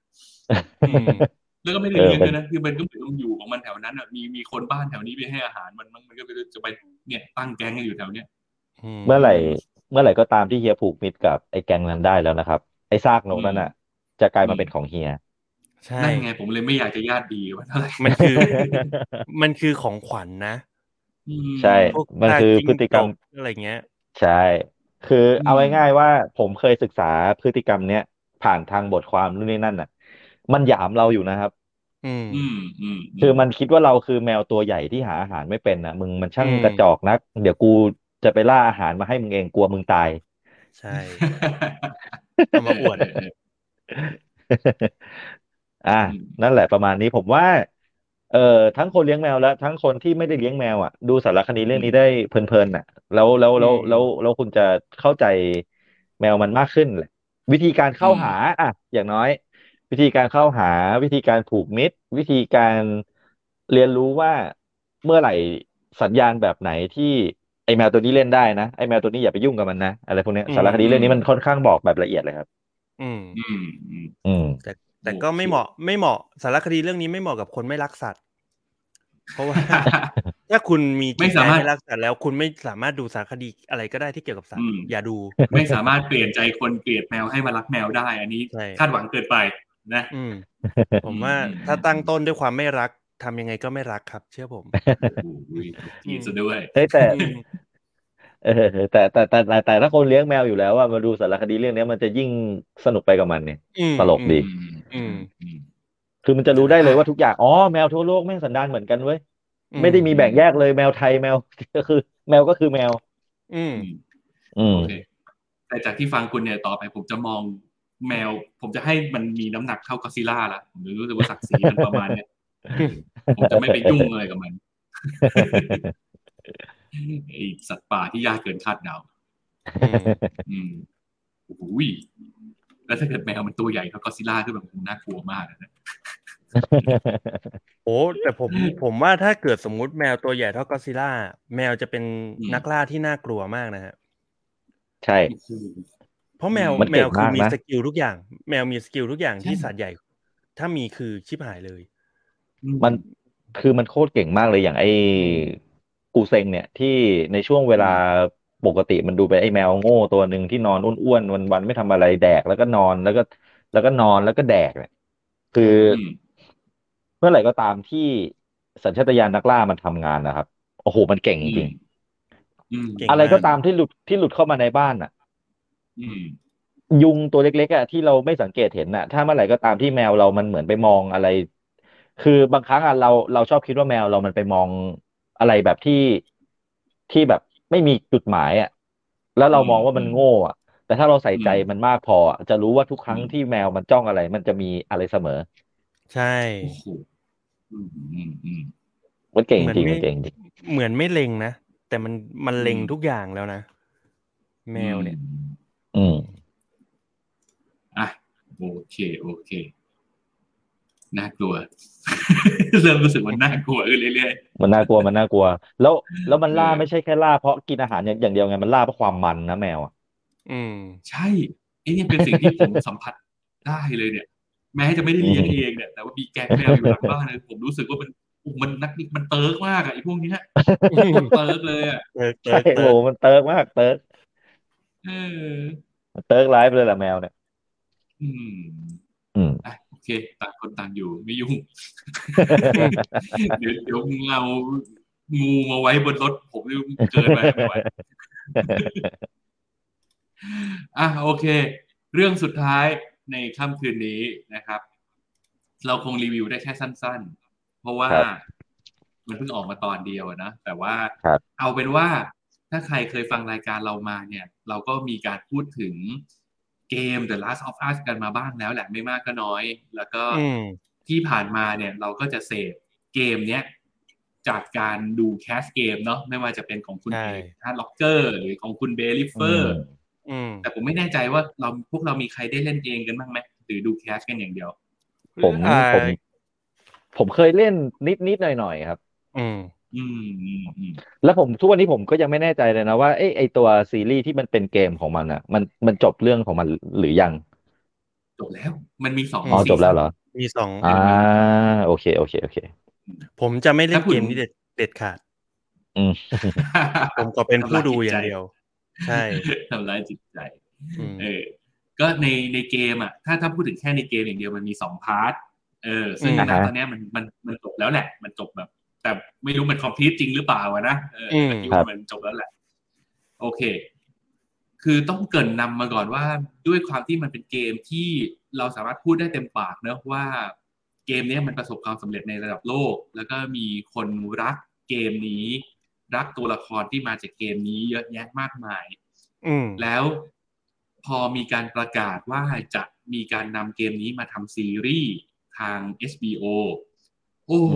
[SPEAKER 2] อืม
[SPEAKER 4] แล้วก็ไม่ได้เลี้ยงด้วยนะคือมันก็เหมือนมันอยู่ของมันแถวนั้นอะมีมีคนบ้านแถวนี้ไปให้อาหารมันมันมันก็จะไปเนี่ยตั้งแก๊งกันอยู่แถวเนี้ย
[SPEAKER 1] เมื่อไหร่ เมื่อไหร่ก็ตามที่เฮียผูกมิตรกับไอ้แก๊งนั้นได้แล้วนะครับ ไอ้ซากนกนั้นอะ จะกลายมาเป็นของเฮีย
[SPEAKER 2] ใช่
[SPEAKER 4] นั่นไงผมเลยไม่อยากจะญาติดีว่าเท่าไหร่
[SPEAKER 2] มันคือ มันคือของขวัญนะ
[SPEAKER 4] อืม
[SPEAKER 1] ใช่
[SPEAKER 2] พวก
[SPEAKER 1] มันคือ
[SPEAKER 2] ซาก
[SPEAKER 1] พฤติกรรม
[SPEAKER 2] จิ้งจอะไรเงี้ย
[SPEAKER 1] ใช่ คืออ
[SPEAKER 4] ม
[SPEAKER 1] เอาง่ายๆว่าผมเคยศึกษาพฤติกรรมเนี้ยผ่านทางบทความนู่นนี่นั่นน่ะ มันหยามเราอยู่นะครับ
[SPEAKER 2] อืม
[SPEAKER 4] อืมอืม
[SPEAKER 1] คือมันคิดว่าเราคือแมวตัวใหญ่ที่หาอาหารไม่เป็นนะมึงมันช่าง
[SPEAKER 2] อืม
[SPEAKER 1] กระจอกนัก เดี๋ยวกูจะไปล่าอาหารมาให้มึงเองกลัวมึงตาย
[SPEAKER 2] ใช่เอามาอวด
[SPEAKER 1] อ่า
[SPEAKER 4] อืม
[SPEAKER 1] นั่นแหละประมาณนี้ผมว่า เอ่อทั้งคนเลี้ยงแมวและทั้งคนที่ไม่ได้เลี้ยงแมวอะดูสารคดีเรื่องนี้ได้เพลินๆน่ะ แล้วแล้วแล้ว
[SPEAKER 2] อืม
[SPEAKER 1] แล้วแล้วคุณจะเข้าใจแมวมันมากขึ้นแหละวิธีการเข้าหาอะอย่างน้อย วิธีการเข้าหาวิธีการผูกมิตร วิธีการเรียนรู้ว่าเมื่อไหร่สัญญาณแบบไหนที่ไอแมวตัวนี้เล่นได้นะไอแมวตัวนี้อย่าไปยุ่งกับมันนะอะไรพวกเนี้ย
[SPEAKER 2] อืม
[SPEAKER 1] สารคดีเรื่องนี้มันค่อนข้างบอกแบบละเอียดเลยครับ
[SPEAKER 2] อืม
[SPEAKER 4] อืมอืม
[SPEAKER 1] อืม
[SPEAKER 2] แต่ แต่ก็ไม่เหมาะไม่เหมาะสารคดีเรื่องนี้ไม่เหมาะกับคนไม่รักสัตว์ เพราะว่าถ้าคุณมีจิต
[SPEAKER 4] ไม่
[SPEAKER 2] ใจ
[SPEAKER 4] สามารถ
[SPEAKER 2] ไม่รักสัตว์แล้ว คุณไม่สามารถดูสารคดีอะไรก็ได้ที่เกี่ยวกับสัต
[SPEAKER 4] อื
[SPEAKER 2] ว์
[SPEAKER 4] ม
[SPEAKER 2] อย่าดู
[SPEAKER 4] ไม่สามารถเปลี่ยนใจคนเกลียดแมวให้มารักแมวได้ อันนี้
[SPEAKER 2] ใช่
[SPEAKER 4] คาดหวังเกินไปนะ
[SPEAKER 2] อืมผมว่า
[SPEAKER 4] อืม
[SPEAKER 2] ถ้าตั้งต้นด้วยความไม่รักทำยังไงก็ไม่รักครับ เชื่อผม
[SPEAKER 4] โอ้ยจีบซะด้วย
[SPEAKER 1] เฮ้ยแต่
[SPEAKER 2] อืม
[SPEAKER 1] เออแต่แต่แต่แต่แต่ถ้าคนเลี้ยงแมวอยู่แล้วว่ามาดูสารคดีเรื่องนี้มันจะยิ่งสนุกไปกับมันเนี่ย
[SPEAKER 2] อืม
[SPEAKER 1] ตลกดี
[SPEAKER 4] อืม
[SPEAKER 2] อืม
[SPEAKER 4] อืม
[SPEAKER 1] คือมันจะรู้ได้เลยว่าทุกอย่าง อ๋อ แมวทั่วโลกแม่งสันดานเหมือนกันเว้ย ไม่ได้มีแบ่งแยกเลยแมวไทยแมวก็คือ แมวก็คือแมว
[SPEAKER 2] อืม
[SPEAKER 1] อืม
[SPEAKER 4] โอเคแต่จากที่ฟังคุณเนี่ยต่อไปผมจะมองแมว ผมจะให้มันมีน้ำหนักเท่ากับซิล่าละผมรู้สึกว่าศักดิ์ศรีมันประมาณเนี้ยผมจะไม่ไปยุ่งอะไรกับมันไอสัตว์ป่าที่ยากเกินคาดเดา
[SPEAKER 2] อืม
[SPEAKER 4] อืมโอ้โหย แล้วถ้าเกิดแมวมันตัวใหญ่เท่าก็อดซิลล่าก็แบบน่ากลัวมากนะ
[SPEAKER 2] โอ้แต่ผมผมว่าถ้าเกิดสมมุติแมวตัวใหญ่เท่าก็อดซิลล่าแมวจะเป็นนักล่าที่น่ากลัวมากนะฮะ
[SPEAKER 1] ใช่
[SPEAKER 4] โอ้โห
[SPEAKER 2] เพราะแมว
[SPEAKER 1] มัน
[SPEAKER 2] แม
[SPEAKER 1] เก่ง
[SPEAKER 2] วคือ
[SPEAKER 1] มาก
[SPEAKER 2] มี
[SPEAKER 1] นะ
[SPEAKER 2] สกิลทุกอย่าง แมวมี skill ทุกอย่างที่
[SPEAKER 4] ใช่
[SPEAKER 2] สัตว์ใหญ่ ถ้ามีคือชิบหายเลย
[SPEAKER 1] มันคือมันโคตรเก่งมากเลยอย่างไอ้กูเซ็งเนี่ยที่ในช่วงเวลา ปกติมันดูเป็นไอ้แมวโง่ตัวหนึ่งที่นอนอ้วนๆวันๆไม่ทำอะไรแดกแล้วก็นอนแล้วก็ แล้วก็นอนแล้วก็แดกเนี่ยคือ
[SPEAKER 4] อืม
[SPEAKER 1] เมื่อไหร่ก็ตามที่สัญชาตญาณนักล่ามันทำงานนะครับ โอ้โหมันเก่งจริง
[SPEAKER 4] อืม
[SPEAKER 2] เก่ง
[SPEAKER 1] ๆอะไรก็ตามที่หลุดที่หลุดเข้ามาในบ้านอะ
[SPEAKER 4] อืม
[SPEAKER 1] ยุงตัวเล็กๆอะที่เราไม่สังเกตเห็นอะ ถ้าเมื่อไหร่ก็ตามที่แมวเรามันเหมือนไปมองอะไร คือบางครั้งอะเราเราชอบคิดว่าแมวเรามันไปมองอะไรแบบที่ที่แบบ ไม่มีจุดหมายอะ แล้วเรามองว่ามันโง่อะ แต่ถ้าเราใส่ใจมันมากพออะจะรู้ว่าทุกครั้งที่แมวมันจ้องอะไร มันจะมีอะไรเสมอ
[SPEAKER 2] ใช่
[SPEAKER 4] โอ้โหอืมอืมอืม
[SPEAKER 1] มันเก่ง
[SPEAKER 2] เหมือน
[SPEAKER 1] จริง
[SPEAKER 2] ไม่
[SPEAKER 1] มันเก่งจริง
[SPEAKER 2] เหมือนไม่เล็งนะ แต่มันมันเล็ง
[SPEAKER 4] อืม
[SPEAKER 2] ทุกอย่างแล้วนะ แมวเนี่ย
[SPEAKER 1] อืม
[SPEAKER 4] อะโอเค โอเค น่ากลัว เริ่มรู้สึกว่าน่ากลัวขึ้นเรื่อย
[SPEAKER 1] มันน่ากลัวมันน่ากลัว แล้วแล้วมันล่า
[SPEAKER 4] เออ
[SPEAKER 1] ไม่ใช่แค่ล่าเพราะกินอาหารอย่างอย่างเดียวไงมันล่าเพราะความมันนะแมวอะ
[SPEAKER 2] อืม
[SPEAKER 4] ๆใช่ไอ้เนี่ยเป็นสิ่งที่ผมสัมผัสได้เลยเนี่ย แม้จะไม่ได้เลี้ยง
[SPEAKER 1] อืม
[SPEAKER 4] เองเนี่ยแต่ว่ามีแก๊งแมวอยู่หลังบ้านเลยผมรู้สึกว่ามันมันนักมัน thug มากอะไอ้พวกเนี้ยมัน thug เลยอะ
[SPEAKER 2] เติร์กเติ
[SPEAKER 1] ใช่
[SPEAKER 2] ร์กเติ
[SPEAKER 1] โอ้
[SPEAKER 2] ร์ก
[SPEAKER 1] โหมัน thug มาก thug
[SPEAKER 4] เออ
[SPEAKER 1] thug life เลยแหละแมวเนี่ย
[SPEAKER 4] อืม
[SPEAKER 1] อืม
[SPEAKER 4] อะโอ เคเคต่างคนต่างอยู่ไม่ยุ่ง เดี๋ยวเดี๋ยวมึงเอางูมาไว้บนรถผมนี่เกินไปไม่ไหวอะโอเค เรื่องสุดท้ายในค่ำคืนนี้นะครับ เราคงรีวิวได้แค่สั้น ๆ เพราะว่า
[SPEAKER 1] ครับ
[SPEAKER 4] มันเพิ่งออกมาตอนเดียวอะนะ แต่ว่า
[SPEAKER 1] ครับ
[SPEAKER 4] เอาเป็นว่าถ้าใครเคยฟังรายการเรามาเนี่ย เราก็มีการพูดถึง เกม The Last of Us กันมาบ้างแล้วแหละไม่มากก็น้อย แล้วก็
[SPEAKER 2] อืม
[SPEAKER 4] ที่ผ่านมาเนี่ยเราก็จะเสพเกมเนี้ยจากการดู cast เกมเนาะไม่ว่าจะเป็นของคุณ
[SPEAKER 2] ใช่
[SPEAKER 4] เอก HeartRocker หรือของคุณ BayRiffer อื
[SPEAKER 2] ม
[SPEAKER 4] แต่ผมไม่แน่ใจว่าเราพวกเรามีใครได้เล่นเองกันบ้างไหมหรือดู cast กันอย่างเดียว
[SPEAKER 1] ผม
[SPEAKER 2] อ่า
[SPEAKER 1] ผม ผมเคยเล่นนิดนิดหน่อยหน่อยๆครับ
[SPEAKER 2] อืม
[SPEAKER 4] อืมอืมอืม
[SPEAKER 1] แล้วผมทุกวันนี้ผมก็ยังไม่แน่ใจเลยนะว่าเอ้ไอตัวซีรีส์ที่มันเป็นเกมของมันอะ มันมันจบเรื่องของมันหรือยัง
[SPEAKER 4] จบแล้ว มันมีสอง
[SPEAKER 1] อ๋อ
[SPEAKER 4] ซี
[SPEAKER 1] จบแล้วเหรอ
[SPEAKER 2] มีสอง
[SPEAKER 1] อ่าโอเคโอเคโอเค
[SPEAKER 2] ผมจะไม่เล่น
[SPEAKER 4] ถ้าคุณ
[SPEAKER 2] เกมนี้เด็ดเด็ดขาด
[SPEAKER 1] อืม
[SPEAKER 2] ผมก็เป็นผู้ดูอย่างเดียว ใช่
[SPEAKER 4] ทำร้ายจิตใจ
[SPEAKER 2] อืม
[SPEAKER 4] เออ ก็ในในเกมอะ ถ้าถ้าพูดถึงแค่ในเกมอย่างเดียวมันมีสองพาร์ท เออ ซึ่ง
[SPEAKER 1] อืม
[SPEAKER 4] ณตอนเนี้ยมันมันมันจบแล้วแหละ มันจบแบบ แต่ไม่รู้มันคอมพลีทจริงหรือเปล่าอะนะเออแต่คิดว่ามันจบแล้วแหละ โอเค คือต้องเกรินนำมาก่อนว่าด้วยความที่มันเป็นเกมที่เราสามารถพูดได้เต็มปากเนอะว่าเกมเนี้ยมันประสบความสำเร็จในระดับโลก แล้วก็มีคนรักเกมนี้ รักตัวละครที่มาจากเกมนี้เยอะแยะมากมาย
[SPEAKER 2] อืม
[SPEAKER 4] แล้วพอมีการประกาศว่าจะมีการนำเกมนี้มาทำซีรีส์ทาง HBO โอ้โห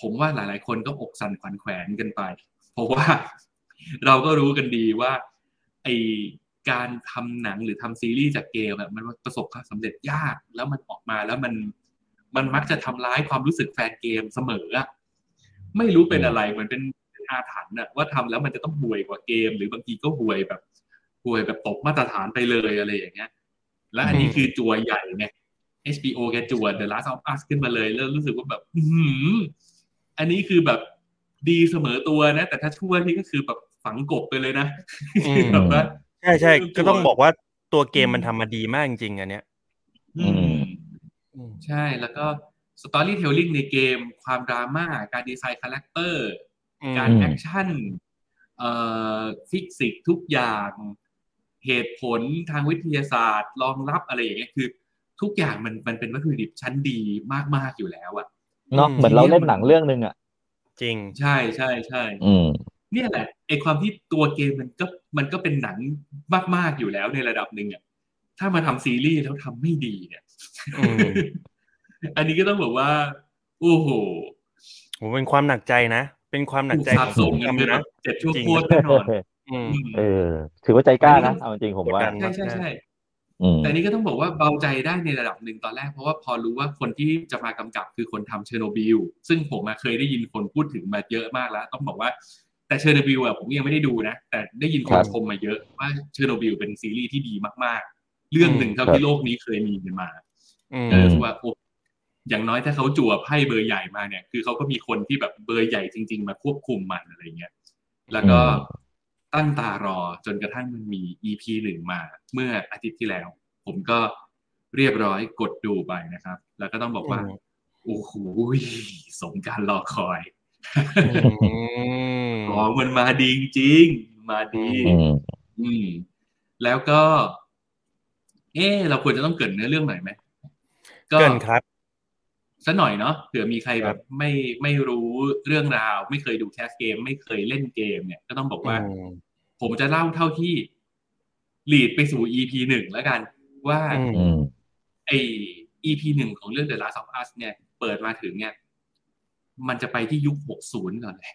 [SPEAKER 4] ผมว่าหลาย ๆ คนก็อกสั่นขวัญแขวนกันไป เพราะว่าเราก็รู้กันดีว่าไอการทำหนังหรือทำซีรีส์จากเกมอะมันประสบความสำเร็จยากแล้วมันออกมาแล้วมันมันมักจะทำร้ายความรู้สึกแฟนเกมเสมออะไม่รู้เป็นอะไรเหมือนเป็นอาถรรพ์อะว่าทำแล้วมันจะต้องห่วยกว่าเกม หรือบางทีก็ห่วยแบบห่วยแบบตกมาตรฐานไปเลยอะไรอย่างเงี้ย และอันนี้คือจัวใหญ่ไง HBO แกจั่ว The Last of Us ขึ้นมาเลยแล้วรู้สึกว่าแบบ อื้อหืออันนี้คือแบบดีเสมอตัวนะ แต่ถ้าชั่วนี่ก็คือแบบฝังกลบไปเลยนะ
[SPEAKER 2] อืม
[SPEAKER 4] แบบว่า
[SPEAKER 2] ใช่ใช่
[SPEAKER 4] ตัว
[SPEAKER 2] ก็ต้องบอกว่าตัวเกมมันทำมาดีมากจริงๆอันเนี้ย
[SPEAKER 4] อืม
[SPEAKER 2] อืม
[SPEAKER 4] ใช่แล้วก็ storytelling ในเกม ความดราม่าการดีไซน์ character อื
[SPEAKER 2] ม
[SPEAKER 4] การ action เอ่อฟิสิกส์ทุกอย่างเหตุผลทางวิทยาศาสตร์รองรับอะไรอย่างเงี้ยคือ ทุกอย่างมันมันเป็นวัตถุดิบชั้นดีมากๆอยู่แล้วอะ
[SPEAKER 1] เนาะเหมือนเราเล่นหนังเรื่องหนึ่งอะ
[SPEAKER 2] จริง
[SPEAKER 4] ใช่ใช่ใช่
[SPEAKER 1] อืม
[SPEAKER 4] เนี่ยแหละไอความที่ตัวเกมมันก็มันก็เป็นหนังมาก ๆ อยู่แล้วในระดับหนึ่งอะถ้ามาทำซีรีส์แล้วทำไม่ดีเนี่ย
[SPEAKER 2] อืม
[SPEAKER 4] อันนี้ก็ต้องบอกว่า โอ้โห
[SPEAKER 2] ผมเป็นความหนักใจนะ เป็นความหนัก
[SPEAKER 4] ถูก
[SPEAKER 2] ใจ
[SPEAKER 4] สา
[SPEAKER 2] ข
[SPEAKER 4] บ
[SPEAKER 2] อง
[SPEAKER 4] ส่ง
[SPEAKER 2] ผู้
[SPEAKER 4] กัน
[SPEAKER 2] ทำ
[SPEAKER 4] เป็น
[SPEAKER 2] นะ
[SPEAKER 4] แบบเจ็ดชั่ว
[SPEAKER 2] จริง
[SPEAKER 4] โคตรแน่นอน
[SPEAKER 2] อืม
[SPEAKER 4] อืม
[SPEAKER 1] เออถือว่าใจกล้านะเอาจริงๆผมว่า
[SPEAKER 2] กดดัน
[SPEAKER 4] ใช่ใช่ใช่
[SPEAKER 1] อืม
[SPEAKER 4] แต่นี่ก็ต้องบอกว่าเบาใจได้ในระดับหนึ่งตอนแรก เพราะว่าพอรู้ว่าคนที่จะมากำกับคือคนทำเชอร์โนบิลซึ่งผมอะเคยได้ยินคนพูดถึงมาเยอะมากแล้ว ต้องบอกว่าแต่เชอร์โนบิลอะผมยังไม่ได้ดูนะ แต่ได้ยินคน
[SPEAKER 1] ครับ
[SPEAKER 4] ชมมาเยอะว่าเชอร์โนบิลเป็นซีรีส์ที่ดีมากๆ เรื่องหนึ่งเท่าที่โลกนี้เคยมีมา
[SPEAKER 2] อืม
[SPEAKER 4] เออว่าโอ้อย่างน้อยถ้าเขาจั่วไพ่เบอร์ใหญ่มาเนี่ย คือเขาก็มีคนที่แบบเบอร์ใหญ่จริง ๆ มาควบคุมมันอะไรเงี้ยแล้วก็
[SPEAKER 1] อืม
[SPEAKER 4] ตั้งตารอจนกระทั่งมันมี EP หนึ่งมาเมื่ออาทิตย์ที่แล้ว ผมก็เรียบร้อยกดดูไปนะครับ แล้วก็ต้องบอกว่า
[SPEAKER 2] อืม
[SPEAKER 4] โอ้โหสมการรอคอย
[SPEAKER 2] อืม
[SPEAKER 4] ของมันมาดีจริงๆมาดี
[SPEAKER 1] อืม
[SPEAKER 4] อืม แล้วก็ เออเราควรจะต้องเกรินเนื้อเรื่องหน่อยไหม
[SPEAKER 2] เกินครับ
[SPEAKER 4] สักหน่อยเนาะเผื่อมีใคร
[SPEAKER 2] ค
[SPEAKER 4] แบ
[SPEAKER 2] รับบ
[SPEAKER 4] ไม่ไม่รู้เรื่องราว ไม่เคยดูแคสเกม ไม่เคยเล่นเกมเนี่ย ก็ต้องบอกว่า
[SPEAKER 2] อืม
[SPEAKER 4] ผมจะเล่าเท่าที่ลีดไปสู่ EP หนึ่งแล้วกันว่า
[SPEAKER 2] อืม
[SPEAKER 1] อืม
[SPEAKER 4] ไอ EP หนึ่งของเรื่อง The Last of Us เนี่ย เปิดมาถึงเนี่ย มันจะไปที่ยุค 60 ก่อนเลย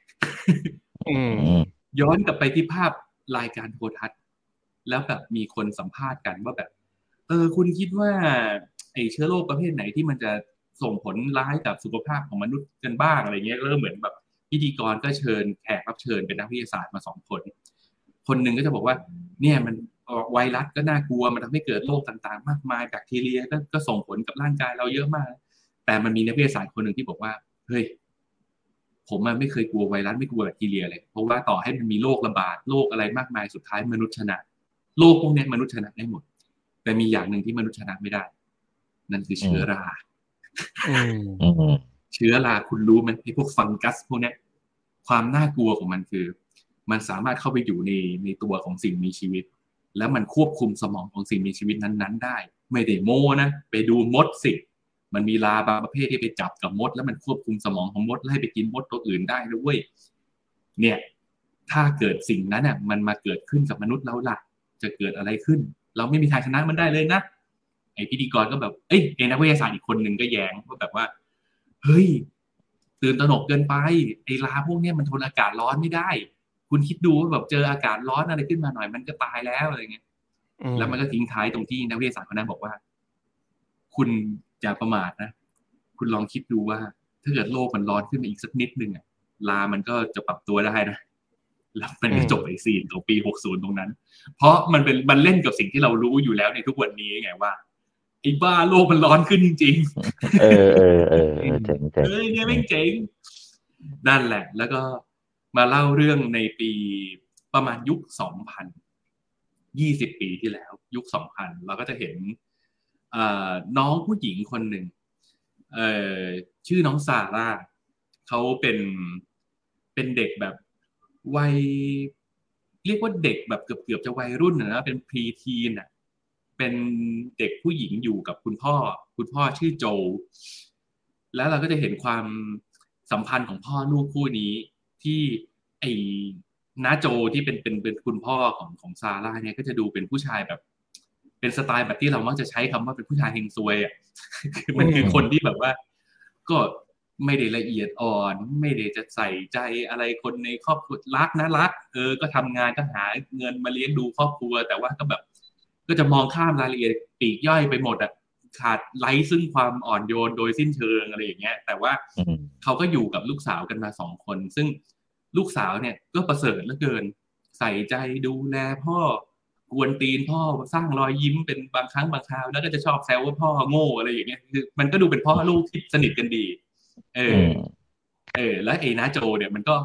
[SPEAKER 2] อืม
[SPEAKER 1] อืม
[SPEAKER 4] ย้อนกลับไปที่ภาพรายการโทรทัศน์ แล้วแบบมีคนสัมภาษณ์กันว่าแบบ เออ คุณคิดว่า ไอเชื้อโรคประเภทไหนที่มันจะส่งผลร้ายกับสุขภาพของมนุษย์กันบ้างอะไรเงี้ยเริ่มเหมือนแบบพิธีกรก็เชิญแขกรับเชิญเป็นนักวิทยาศาสตร์มาสองคน คนหนึ่งก็จะบอกว่า เนี่ยมันไวรัสก็น่ากลัวมันทำให้เกิดโรคต่างๆ มากมายแบคทีเรียก็ก็ส่งผลกับร่างกายเราเยอะมาก แต่มันมีนักวิทยาศาสตร์คนหนึ่งที่บอกว่าเฮ้ยผมมันไม่เคยกลัวไวรัสไม่กลัวแบคทีเรียเลย เพราะว่าต่อให้มันมีโรคระบาดโรคอะไรมากมายสุดท้ายมนุษย์ชนะโรคพวกเนี้ยมนุษย์ชนะได้หมด แต่มีอย่างหนึ่งที่มนุษย์ชนะไม่ได้ นั่นคือเชื้อรา
[SPEAKER 2] อืม
[SPEAKER 1] อืม
[SPEAKER 4] เชื้อราคุณรู้ไหมไอ้พวกฟังกัสพวกเนี้ยความน่ากลัวของมันคือ มันสามารถเข้าไปอยู่ในในตัวของสิ่งมีชีวิต แล้วมันควบคุมสมองของสิ่งมีชีวิตนั้นๆ ได้ ไม่ได้โม้นะ ไปดูมดสิ มันมีลาบางประเภทที่ไปจับกับมด แล้วมันควบคุมสมองของมดแล้วให้ไปกินมดตัวอื่นได้ด้วยเนี่ยถ้าเกิดสิ่งนั้นอะมันมาเกิดขึ้นกับมนุษย์เราล่ะ จะเกิดอะไรขึ้น เราไม่มีทางชนะมันได้เลยนะไอพิธีกรก็แบบเอ้ยไอนักวิทยาศาสตร์อีกคนหนึ่งก็แย้งว่าแบบว่า เฮ้ยตื่นตระหนกเกินไปไอลาพวกนี้มันทนอากาศร้อนไม่ได้ คุณคิดดูว่าแบบเจออากาศร้อนอะไรขึ้นมาหน่อย มันก็ตายแล้วอะไรเงี้ยแล้วมันก็ทิ้งท้ายตรงที่นักวิทยาศาสตร์คนนั้นบอกว่า คุณอย่าประมาทนะคุณลองคิดดูว่า ถ้าเกิดโลกมันร้อนขึ้นมาอีกสักนิดนึงอะลามันก็จะปรับตัวได้นะแล้วมันก็จบไอซีนของปี 60 ตรงนั้น เพราะมันเป็นมันเล่นกับสิ่งที่เรารู้อยู่แล้วในทุกวันนี้ไงว่าไอ้บ้าโลกมันร้อนขึ้นจริงๆ
[SPEAKER 1] เออเออเออเออเจ๋งเจ๋ง
[SPEAKER 4] เอ้ยเนี่ยไม่งเจ๋งนั่นแหละ แล้วก็ มาเล่าเรื่องในปีประมาณยุคสองพันยี่สิบปีที่แล้ว ยุคสองพันเราก็จะเห็นน้องผู้หญิงคนหนึ่งชื่อน้องซาร่าเขาเป็นเป็นเด็กแบบวัยเรียกว่าเด็กแบบเกือบเกือบจะวัยรุ่นนะนะเป็นพรีทีนอะเป็นเด็กผู้หญิงอยู่กับคุณพ่อ คุณพ่อชื่อโจ แล้วเราก็จะเห็นความสัมพันธ์ของพ่อลูกคู่นี้ ที่ไอ้น้าโจที่เป็นเป็นเป็นคุณพ่อของของซาร่าเนี่ยก็จะดูเป็นผู้ชายแบบ เป็นสไตล์แบบที่เรามักจะใช้คำว่าเป็นผู้ชายเฮงซวยอะคือมันคือคนที่แบบว่า ก็ไม่ได้ละเอียดอ่อน ไม่ได้จะใส่ใจอะไรคนในครอบครัวรักนะรัก เออ ก็ทำงานก็หาเงินมาเลี้ยงดูครอบครัว แต่ว่าก็แบบ ก็จะมองข้ามรายละเอียดปลีกย่อยไปหมดอะ ขาดไร้ซึ่งความอ่อนโยนโดยสิ้นเชิงอะไรอย่างเงี้ย แต่ว่า
[SPEAKER 1] อืม
[SPEAKER 4] เขาก็อยู่กับลูกสาวกันมาสองคน ซึ่งลูกสาวเนี่ยก็ประเสริฐเหลือเกิน ใส่ใจดูแลพ่อกวนตีนพ่อสร้างรอยยิ้มเป็นบางครั้งบางคราว แล้วก็จะชอบแซวว่าพ่อโง่อะไรอย่างเงี้ยคือมันก็ดูเป็นพ่อลูกที่สนิทกันดี เอ
[SPEAKER 1] อื
[SPEAKER 4] อ
[SPEAKER 1] ม
[SPEAKER 4] เออ แล้วไอ้น้าโจเนี่ยมันก็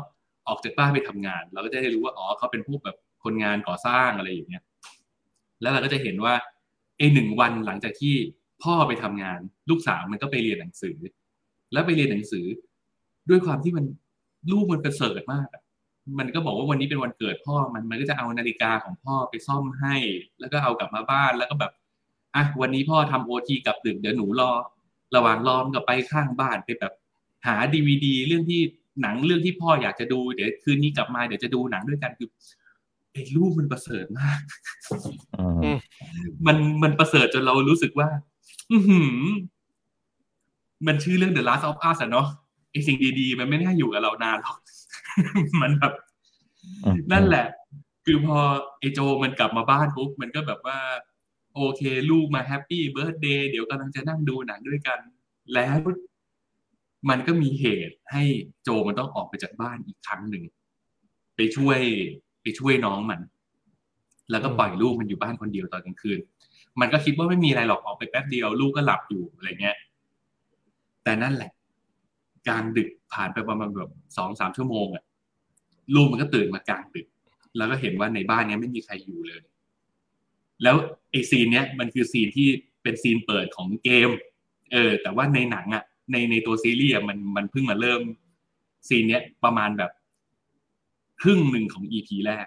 [SPEAKER 4] ออกจากบ้านไปทำงาน เราก็จะได้รู้ว่าอ๋อเขาเป็นพวกแบบคนงานก่อสร้างอะไรอย่างเงี้ยแล้วเราก็จะเห็นว่าไอ้หนึ่งวันหลังจากที่ พ่อไปทำงาน ลูกสาวมันก็ไปเรียนหนังสือ แล้วไปเรียนหนังสือ ด้วยความที่มันลูกมันประเสริฐมากอะมันก็บอกว่าวันนี้เป็นวันเกิดพ่อมันมันก็จะเอานาฬิกาของพ่อไปซ่อมให้ แล้วก็เอากลับมาบ้านแล้วก็แบบอะวันนี้พ่อทำโอทีกลับดึกเดี๋ยวหนูรอ ระหว่างรอมนกับไปข้างบ้านไปแบบหาดีวดีเรื่องที่หนังเรื่องที่พ่ออยากจะดูเดี๋ยวคืนนี้กลับมาเดี๋ยวจะดูหนังด้วยกันคือไอ้ลูกมันประเสริฐมาก
[SPEAKER 1] อืม
[SPEAKER 4] มันมันประเสริฐจนเรารู้สึกว่า อือหือมันชื่อเรื่อง The Last of Us อะเนาะไอสิ่งดีๆ มันไม่น่าอยู่กับเรานานหรอก มันแบบ
[SPEAKER 1] อืม
[SPEAKER 4] นั่นแหละ คือพอไอโจมันกลับมาบ้านปุ๊บมันก็แบบว่า โอเค ลูกมาแฮปปี้เบิร์ d เดย์เดี๋ยวกำลังจะนั่งดูหนังด้วยกัน แล้วมันก็มีเหตุให้โจมันต้องออกไปจากบ้านอีกครั้งหนึ่ง ไปช่วย ไปช่วยน้องมัน แล้วก็ปล่อยลูกมันอยู่บ้านคนเดียวตอนกลางคืน มันก็คิดว่าไม่มีอะไรหรอกออกไปแป๊บเดียว ลูกก็หลับอยู่อะไรเงี้ย แต่นั่นแหละการดึกผ่านไปประมาณแบบสองสามชั่วโมงอะลูกมันก็ตื่นมากลางดึก แล้วก็เห็นว่าในบ้านเนี้ยไม่มีใครอยู่เลย แล้วไอซีนเนี้ยมันคือซีนที่เป็นซีนเปิดของเกม เออ แต่ว่าในหนังอะในในตัวซีรีส์มันมันเพิ่งมาเริ่มซีนเนี้ยประมาณแบบ ครึ่งหนึ่งของอีพีแรก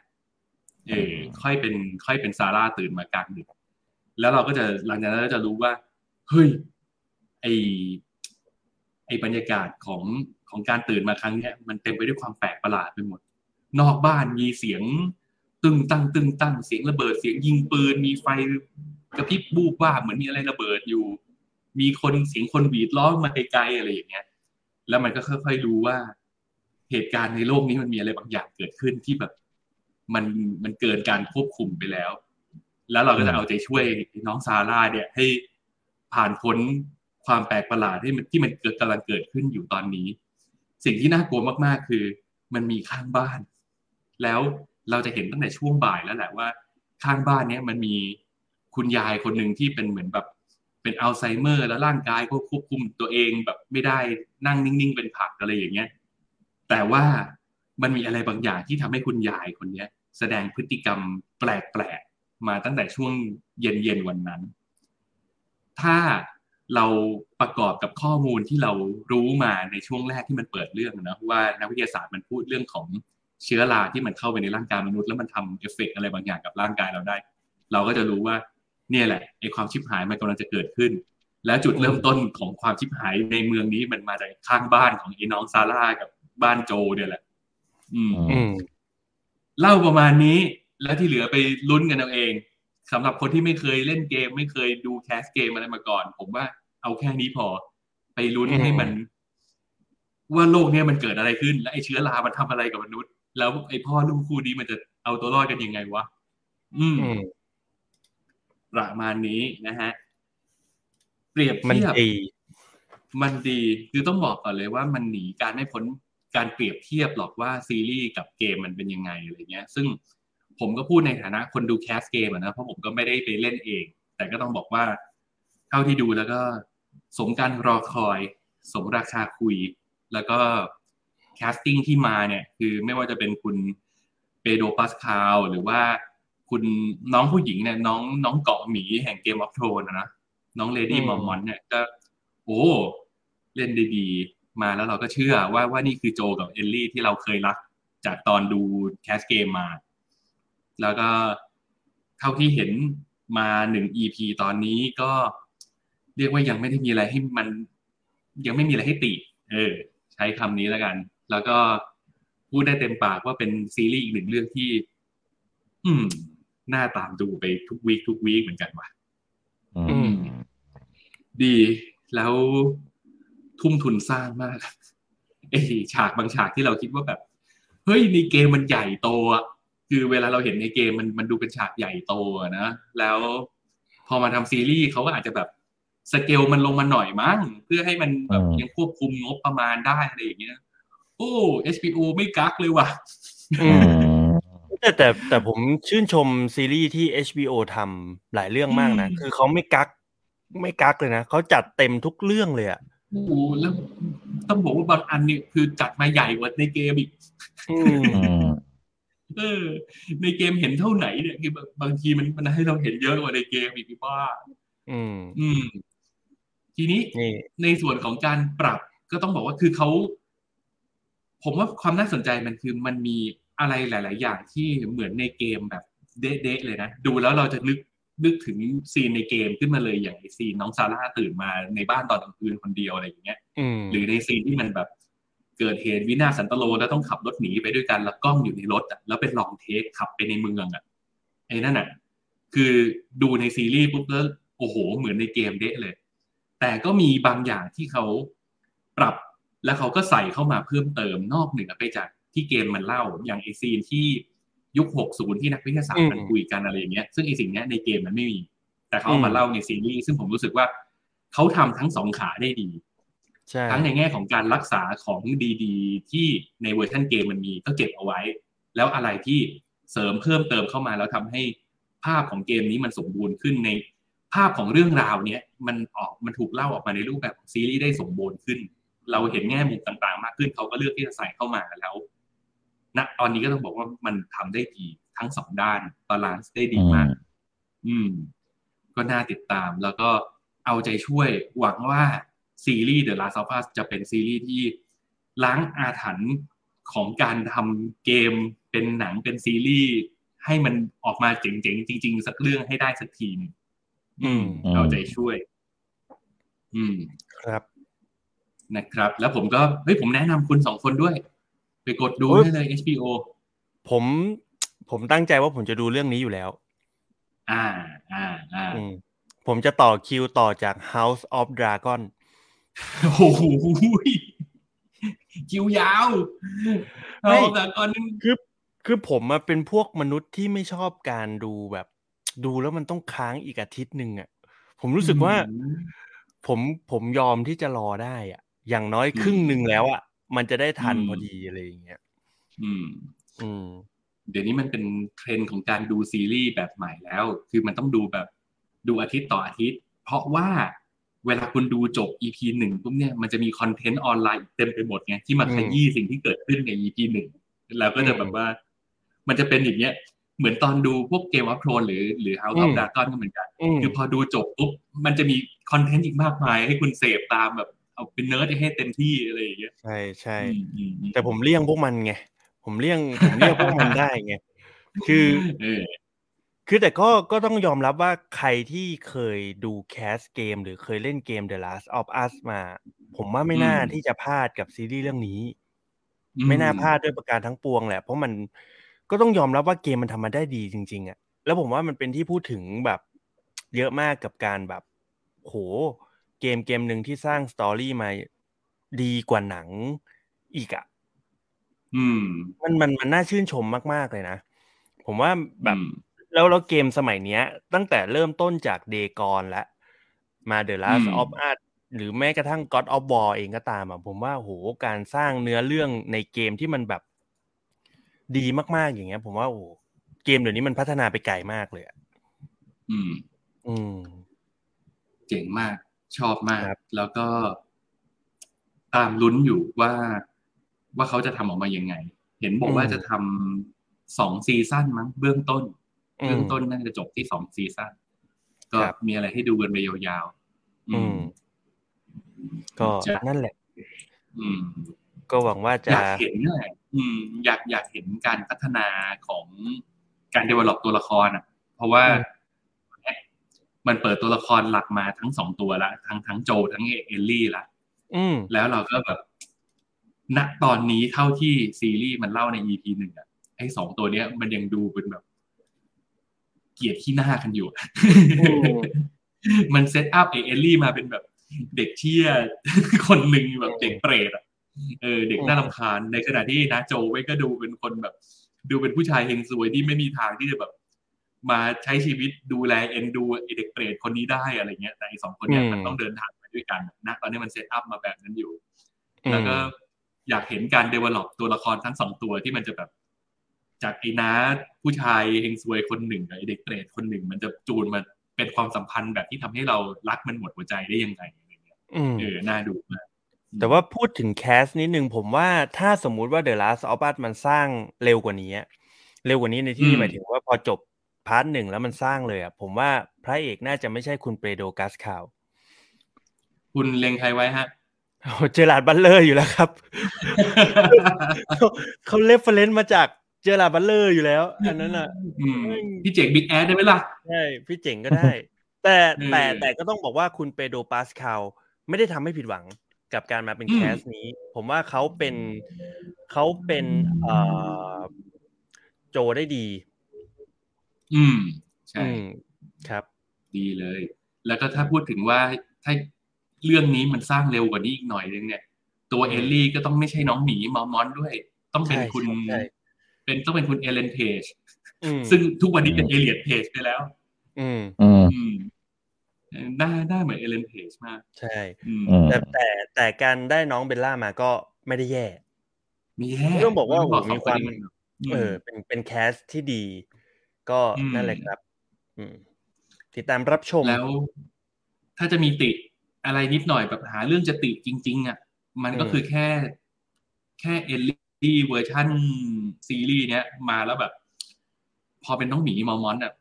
[SPEAKER 4] เออ ค่อยเป็น ค่อยเป็นซาร่าตื่นมากลางดึก แล้วเราก็จะหลังจากนั้นเราจะรู้ว่าเฮ้ยไอไอบรรยากาศของของการตื่นมาครั้งเนี้ยมันเต็มไปด้วยความแปลกประหลาดไปหมด นอกบ้านมีเสียงตึงตั้งตึงตั้งเสียงระเบิดเสียงยิงปืน มีไฟกระพริบบูบว่าเหมือนมีอะไรระเบิดอยู่ มีคนเสียงคนหวีดร้องมาไกลๆอะไรอย่างเงี้ย แล้วมันก็ค่อยๆรู้ว่า เหตุการณ์ในโลกนี้มันมีอะไรบางอย่างเกิดขึ้นที่แบบ มันมันเกินการควบคุมไปแล้ว แล้วเราก็จะเอาใจช่วยน้องซาร่าเนี่ยให้ผ่านพ้นความแปลกประหลาดที่มันที่มันเกิดกำลังเกิดขึ้นอยู่ตอนนี้ สิ่งที่น่ากลัวมากๆ คือมันมีข้างบ้าน แล้วเราจะเห็นตั้งแต่ช่วงบ่ายแล้วแหละว่า ข้างบ้านเนี้ยมันมีคุณยายคนหนึ่งที่เป็นเหมือนแบบเป็นอัลไซเมอร์ แล้วร่างกายก็ควบคุมตัวเองแบบไม่ได้นั่งนิ่งๆ เป็นผักอะไรอย่างเงี้ยแต่ว่ามันมีอะไรบางอย่างที่ทำให้คุณยายคนเนี้ย แสดงพฤติกรรมแปลกๆ มาตั้งแต่ช่วงเย็นๆวันนั้น ถ้าเราประกอบกับข้อมูลที่เรารู้มาในช่วงแรกที่มันเปิดเรื่องนะว่านักวิทยาศาสตร์มันพูดเรื่องของเชื้อราที่มันเข้าไปในร่างกายมนุษย์แล้วมันทำเอฟเฟกอะไรบางอย่างกับร่างกายเราได้ เราก็จะรู้ว่าเนี่ยแหละไอความชิบหายมันกำลังจะเกิดขึ้น แล้วจุดเริ่มต้นของความชิบหายในเมืองนี้มันมาจากข้างบ้านของไอ้น้องซาร่ากับบ้านโจเนี่ยแหละ อืม
[SPEAKER 2] อืม
[SPEAKER 4] เล่าประมาณนี้ แล้วที่เหลือไปลุ้นกันเอาเองสำหรับคนที่ไม่เคยเล่นเกม ไม่เคยดูแคสเกมอะไรมาก่อน ผมว่าเอาแค่นี้พอ ไปลุ้น
[SPEAKER 2] อืม
[SPEAKER 4] ให้มัน ว่าโลกเนี้ยมันเกิดอะไรขึ้น และไอเชื้อรามันทำอะไรกับมนุษย์ แล้วไอพ่อลูกคู่นี้มันจะเอาตัวรอดกันยังไงวะอืม
[SPEAKER 2] อืม
[SPEAKER 4] ประมาณนี้นะฮะ เปรียบ
[SPEAKER 2] มัน
[SPEAKER 4] เทียบ
[SPEAKER 2] ดี
[SPEAKER 4] มันดีคือต้องบอกก่อนเลยว่ามันหนีการไม่พ้นการเปรียบเทียบหรอกว่าซีรีส์กับเกมมันเป็นยังไงอะไรเงี้ย ซึ่ง ผมก็พูดในฐานะคนดูแคสเกมอะนะเพราะผมก็ไม่ได้ไปเล่นเอง แต่ก็ต้องบอกว่า เท่าที่ดูแล้วก็สมการรอคอย สมราคาคุย แล้วก็ casting ที่มาเนี่ย คือไม่ว่าจะเป็นคุณ Pedro Pascal หรือว่าคุณน้องผู้หญิงเนี่ยน้องน้องเกาะหมีแห่ง Game of Thrones นะน้อง Lady
[SPEAKER 2] อืม
[SPEAKER 4] Mormont เนี่ยก็โอ้เล่นได้ดีมาแล้วเราก็เชื่อว่าว่านี่คือโจกับเอลลี่ที่เราเคยรักจากตอนดู cast เกมมา แล้วก็เท่าที่เห็นมาหนึ่ง EP ตอนนี้ก็เรียกว่ายังไม่ได้มีอะไรให้มัน ยังไม่มีอะไรให้ติ เออ ใช้คำนี้แล้วกัน แล้วก็พูดได้เต็มปากว่าเป็นซีรีส์อีกหนึ่งเรื่องที่ อืม น่าตามดูไปทุกวีคทุกวีคเหมือนกันว่ะ
[SPEAKER 1] อื
[SPEAKER 2] อื
[SPEAKER 1] ม
[SPEAKER 2] ม
[SPEAKER 4] ดีแล้วทุ่มทุนสร้างมากไอ้ฉากบางฉากที่เราคิดว่าแบบ เฮ้ยในเกมมันใหญ่โตอะ คือเวลาเราเห็นในเกมมันมันดูเป็นฉากใหญ่โตอะนะ แล้วพอมาทำซีรีส์เขาก็อาจจะแบบสเกลมันลงมาหน่อยมั้งเพื่อให้มันแบบ
[SPEAKER 1] อืม
[SPEAKER 4] ยังควบคุมงบประมาณได้อะไรอย่างเงี้ยโอ้ HBO ไม่กักเลยว่ะ
[SPEAKER 2] อื
[SPEAKER 1] อื
[SPEAKER 2] ม
[SPEAKER 1] ม
[SPEAKER 2] แต่แต่แต่ผมชื่นชมซีรีส์ที่ HBO ทำหลายเรื่องมากนะ
[SPEAKER 4] อืม
[SPEAKER 2] คือเขาไม่กัก ไม่กักเลยนะเขาจัดเต็มทุกเรื่องเลยอะ
[SPEAKER 4] โอ้โหแล้วต้องบอกว่าบางอันเนี่ยคือจัดมาใหญ่กว่าในเกมอีก
[SPEAKER 2] อืม
[SPEAKER 1] อืม
[SPEAKER 4] เออ ในเกมเห็นเท่าไหนเนี่ยคือบางบางทีมันมันให้เราเห็นเยอะกว่าในเกมอีกพี่บ้า
[SPEAKER 2] อืม
[SPEAKER 4] อืม ทีนี้
[SPEAKER 2] นี่
[SPEAKER 4] ในส่วนของการปรับก็ต้องบอกว่าคือเขาผมว่าความน่าสนใจมันคือมันมีอะไรหลาย ๆ อย่างที่เหมือนในเกมแบบเด๊ะๆเลยนะดูแล้วเราจะนึกนึกถึงซีนในเกมขึ้นมาเลยอย่างไอซีนน้องซาร่าตื่นมาในบ้านตอนกลางคืนคนเดียวอะไรอย่างเงี้ย
[SPEAKER 2] อืม
[SPEAKER 4] หรือในซีนที่มันแบบ เกิดเหตุวินาศสันตโลแล้วต้องขับรถหนีไปด้วยกันแล้วกล้องอยู่ในรถอะแล้วเป็นลองเทคขับไปในเมืองอะไอ้นั่นอะคือดูในซีรีส์ปุ๊บแล้วโอ้โห เหมือนในเกมเดะเลย แต่ก็มีบางอย่างที่เขาปรับแล้วเขาก็ใส่เข้ามาเพิ่มเติมนอกเหนือไปจากที่เกมมันเล่าอย่างไอซีนที่ยุค 60 ที่นักวิทยาศาสตร์มันคุยกันอะไรอย่างเงี้ยซึ่งไอสิ่งเนี้ยในเกมมันไม่มี แต่เขาเอามาเล่าในซีรีส์ซึ่งผมรู้สึกว่าเขาทำทั้งสองขาได้ดี
[SPEAKER 2] ใช่
[SPEAKER 4] ทั้งในแง่ของการรักษาของดีๆ ที่ในเวอร์ชันเกมมันมีก็เก็บเอาไว้ แล้วอะไรที่เสริมเพิ่มเติมเข้ามาแล้วทำให้ภาพของเกมนี้มันสมบูรณ์ขึ้นในภาพของเรื่องราวเนี้ยมันออกมันถูกเล่าออกมาในรูปแบบของซีรีส์ได้สมบูรณ์ขึ้น เราเห็นแง่มุมต่างๆ มากขึ้นเขาก็เลือกที่จะใส่เข้ามาแล้วณตอนนี้ก็ต้องบอกว่ามันทำได้ดีทั้งสองด้าน balance ได้ดีมาก อืม ก็น่าติดตามแล้วก็เอาใจช่วยหวังว่า ซีรีส์ The Last of Us จะเป็นซีรีส์ที่ล้างอาถรรพ์ของการทำเกมเป็นหนังเป็นซีรีส์ให้มันออกมาเจ๋งๆ จริง ๆ สักเรื่องให้ได้สักทีหนึงอืม
[SPEAKER 1] อืม
[SPEAKER 4] เอาใจช่วย อืม
[SPEAKER 2] ครับ
[SPEAKER 4] นะครับ แล้วผมก็เฮ้ยผมแนะนำคุณสองคนด้วย ไปกดดู
[SPEAKER 2] โอ้ย
[SPEAKER 4] ได้เลย HBO
[SPEAKER 2] ผมผมตั้งใจว่าผมจะดูเรื่องนี้อยู่แล้ว
[SPEAKER 4] อ่า อ่า อ่า
[SPEAKER 2] อืมผมจะต่อคิวต่อจาก House of Dragon
[SPEAKER 4] โอ้โหคิวยาว
[SPEAKER 2] ไม่
[SPEAKER 4] เอาแต่ก่อนนึง
[SPEAKER 2] คือคือผมมาเป็นพวกมนุษย์ที่ไม่ชอบการดูแบบ ดูแล้วมันต้องค้างอีกอาทิตย์หนึ่งอะ ผมรู้สึกว่า ผมผมยอมที่จะรอได้อะ อย่างน้อยครึ่งหนึ่งแล้วอะ มันจะได้ทัน
[SPEAKER 4] อืม
[SPEAKER 2] พอดีอะไรอย่างเงี้ย
[SPEAKER 4] อืม
[SPEAKER 2] อืม
[SPEAKER 4] เดี๋ยวนี้มันเป็นเทรนด์ของการดูซีรีส์แบบใหม่แล้ว คือมันต้องดูแบบดูอาทิตย์ต่ออาทิตย์ เพราะว่า เวลาคุณดูจบ EP หนึ่งปุ๊บเนี่ยมันจะมี content ออนไลน์อีกเต็มไปหมดไงที่มา
[SPEAKER 2] อืม
[SPEAKER 4] ขยี้สิ่งที่เกิดขึ้นใน EP หนึ่งแล้วก็จะแบบว่า มันจะเป็นอย่างเงี้ยเหมือนตอนดูพวก Game of Thrones หรือหรือ House of Dragon ก็เหมือนกัน
[SPEAKER 2] อืม
[SPEAKER 4] คือพอดูจบปุ๊บมันจะมีcontent อีกมากมาย ให้คุณเสพตามแบบ เอาเป็นเนิร์ดให้เต็มที่อะไรอย่างเงี้ย
[SPEAKER 2] ใช่ใช่
[SPEAKER 4] อืมอืมอืม
[SPEAKER 2] แต่ผมเลี่ยงพวกมันไง ผมเลี่ยงผมเลี่ยงพวกมันได้ไง คือ
[SPEAKER 4] เออ
[SPEAKER 2] คือแต่ก็ก็ต้องยอมรับว่าใครที่เคยดู cast เกม หรือเคยเล่นเกม The Last of Us มา ผมว่าไม่น่า
[SPEAKER 4] อืม
[SPEAKER 2] ที่จะพลาดกับซีรีส์เรื่องนี้
[SPEAKER 4] อื
[SPEAKER 2] ไม่น่าพลาดด้วยประการทั้งปวงแหละ เพราะมันก็ต้องยอมรับว่าเกมมันทำมาได้ดีจริง ๆอะแล้วผมว่ามันเป็นที่พูดถึงแบบเยอะมากกับการแบบ โห เกมเกมหนึ่งที่สร้างสตอรี่มาดีกว่าหนังอีกอะ
[SPEAKER 4] อืม
[SPEAKER 2] มันมันมันน่าชื่นชมมาก ๆ เลยนะ ผมว่าแบบ
[SPEAKER 4] อืม
[SPEAKER 2] แล้วแล้วเกมสมัยเนี้ย ตั้งแต่เริ่มต้นจากเดกอนแล้วมา The Last
[SPEAKER 4] อืม
[SPEAKER 2] of Us หรือแม้กระทั่ง God of War เองก็ตามอะผมว่าโหการสร้างเนื้อเรื่องในเกมที่มันแบบ ดีมากๆอย่างเงี้ย ผมว่าโอ้เกมเดี๋ยวนี้มันพัฒนาไปไกลมากเลยอะ
[SPEAKER 4] อืม
[SPEAKER 2] อืม
[SPEAKER 4] เจ๋งมาก ชอบมาก
[SPEAKER 2] ครับ
[SPEAKER 4] แล้วก็ตามลุ้นอยู่ว่าว่าเขาจะทำออกมายังไง เห็นบอกว่าจะทำสองซีซั่นมั้งเบื้องต้น
[SPEAKER 2] อืม
[SPEAKER 4] เบื้องต้นน่าจะจบที่สองซีซั่นก็
[SPEAKER 2] ครับ
[SPEAKER 4] มีอะไรให้ดูกันไปยาวๆ
[SPEAKER 2] อืม ก็
[SPEAKER 4] จะ
[SPEAKER 2] นั่นแหละ
[SPEAKER 4] อืม
[SPEAKER 2] ก็หวังว่า
[SPEAKER 4] อ
[SPEAKER 2] จะ
[SPEAKER 4] ยากเห็นนั่นแหละอืม อยากอยากเห็นการพัฒนาของการ develop ตัวละครอะ เพราะว่า
[SPEAKER 2] อืม
[SPEAKER 4] มันเปิดตัวละครหลักมาทั้งสองตัวละทั้งทั้งโจทั้งเอลลี่ละ
[SPEAKER 2] อืม
[SPEAKER 4] แล้วเราก็แบบณตอนนี้เท่าที่ซีรีส์มันเล่าใน EP หนึ่งอะไอ้สองตัวเนี้ยมันยังดูเป็นแบบ เกลียดขี้หน้ากันอยู่
[SPEAKER 2] อืม
[SPEAKER 4] มัน set up เอเอลลี่มาเป็นแบบเด็กเหี้ยคนหนึ่งแบบเด็กเปรตอะเออเด็กน่ารำคาญในขณะที่นะโจไว้ก็ดูเป็นคนแบบ ดูเป็นผู้ชายเฮงซวยที่ไม่มีทางที่จะแบบ มาใช้ชีวิตดูแลเอ็นดูไอเด็กเปรตคนนี้ได้อะไรเงี้ยแต่ไอสองคนเนี้ย
[SPEAKER 2] อืม
[SPEAKER 4] มันต้องเดินทางไปด้วยกันนะตอนนี้มัน set up มาแบบนั้นอยู่
[SPEAKER 2] อืม
[SPEAKER 4] แล้วก็อยากเห็นการ develop ตัวละครทั้งสองตัวที่มันจะแบบ จากไอ้น้าผู้ชายเฮงซวยคนหนึ่งกับไอเด็กเปรตคนหนึ่ง มันจะจูนมาเป็นความสัมพันธ์แบบที่ทำให้เรารักมันหมดหัวใจได้ยังไงอะไรเงี้ย
[SPEAKER 2] อืม
[SPEAKER 4] เออน่าดูมาก
[SPEAKER 2] แต่ว่าพูดถึง cast นิดนึงผมว่าถ้าสมมุติว่า The Last of Us มันสร้างเร็วกว่านี้อะเร็วกว่านี้ในที่นี้หมายถึงว่าพอจบ part หนึ่งแล้วมันสร้างเลยอะผมว่าพระเอกน่าจะไม่ใช่คุณ Pedro Pascalคุ
[SPEAKER 4] ณเล็งใครไว้ฮะ
[SPEAKER 2] โอ้ Gerard Butler อยู่แล้วครับ เขาเขา reference มาจาก Gerard Butler อยู่แล้ว อันนั้นอะ
[SPEAKER 4] อืมพี่เจ๋งบิ๊กแอสได้ไหมล่ะ
[SPEAKER 2] ใช่พี่เจ๋งก็ได้ แต่
[SPEAKER 4] เออ
[SPEAKER 2] แต่แต่ก็ต้องบอกว่าคุณ Pedro Pascal ไม่ได้ทำให้ผิดหวังกับการมาเป็น
[SPEAKER 4] อืม
[SPEAKER 2] แคสนี้ ผมว่าเขาเป็นเขาเป็นเอ่อโจได้ดี
[SPEAKER 4] อืม ใช่
[SPEAKER 2] อืมครับ
[SPEAKER 4] ดีเลย แล้วก็ถ้าพูดถึงว่าถ้าเรื่องนี้มันสร้างเร็วกว่านี้อีกหน่อยนึงเนี่ย ตัวเอลลี่ก็ต้องไม่ใช่น้องหมี Mormont ด้วย ต้องเป็น
[SPEAKER 2] ใช่
[SPEAKER 4] คุณ
[SPEAKER 2] ใช่
[SPEAKER 4] เป็นต้องเป็นคุณ Ellen Page
[SPEAKER 2] อืม
[SPEAKER 4] ซึ่งทุกวันนี้เป็น Elliot Page ไปแล้ว
[SPEAKER 2] อืม
[SPEAKER 1] อืม
[SPEAKER 4] อืมหน้าหน้าเหมือน Ellen Page มาก
[SPEAKER 2] ใช่
[SPEAKER 4] อืม
[SPEAKER 1] อืม
[SPEAKER 2] แต่แต่แต่การได้น้องเบลล่ามาก็ไม่ได้แย่
[SPEAKER 4] มีแย่
[SPEAKER 2] ต้องบอกว่า
[SPEAKER 4] ต้ง
[SPEAKER 2] มีความ
[SPEAKER 4] สองนนี้น
[SPEAKER 2] เออ เป็นเป็น cast ที่ดี ก็
[SPEAKER 4] อืม
[SPEAKER 2] นั่นแหละครับอืมติดตามรับชม
[SPEAKER 4] แล้ว ถ้าจะมีติอะไรนิดหน่อยแบบหาเรื่องจะติจริง ๆ อะ มันก็
[SPEAKER 2] อืม
[SPEAKER 4] คือแค่ แค่เอล ลี่เวอร์ชันซีรีส์เนี้ยมาแล้วแบบ พอเป็นน้องหมีมอมอนอะ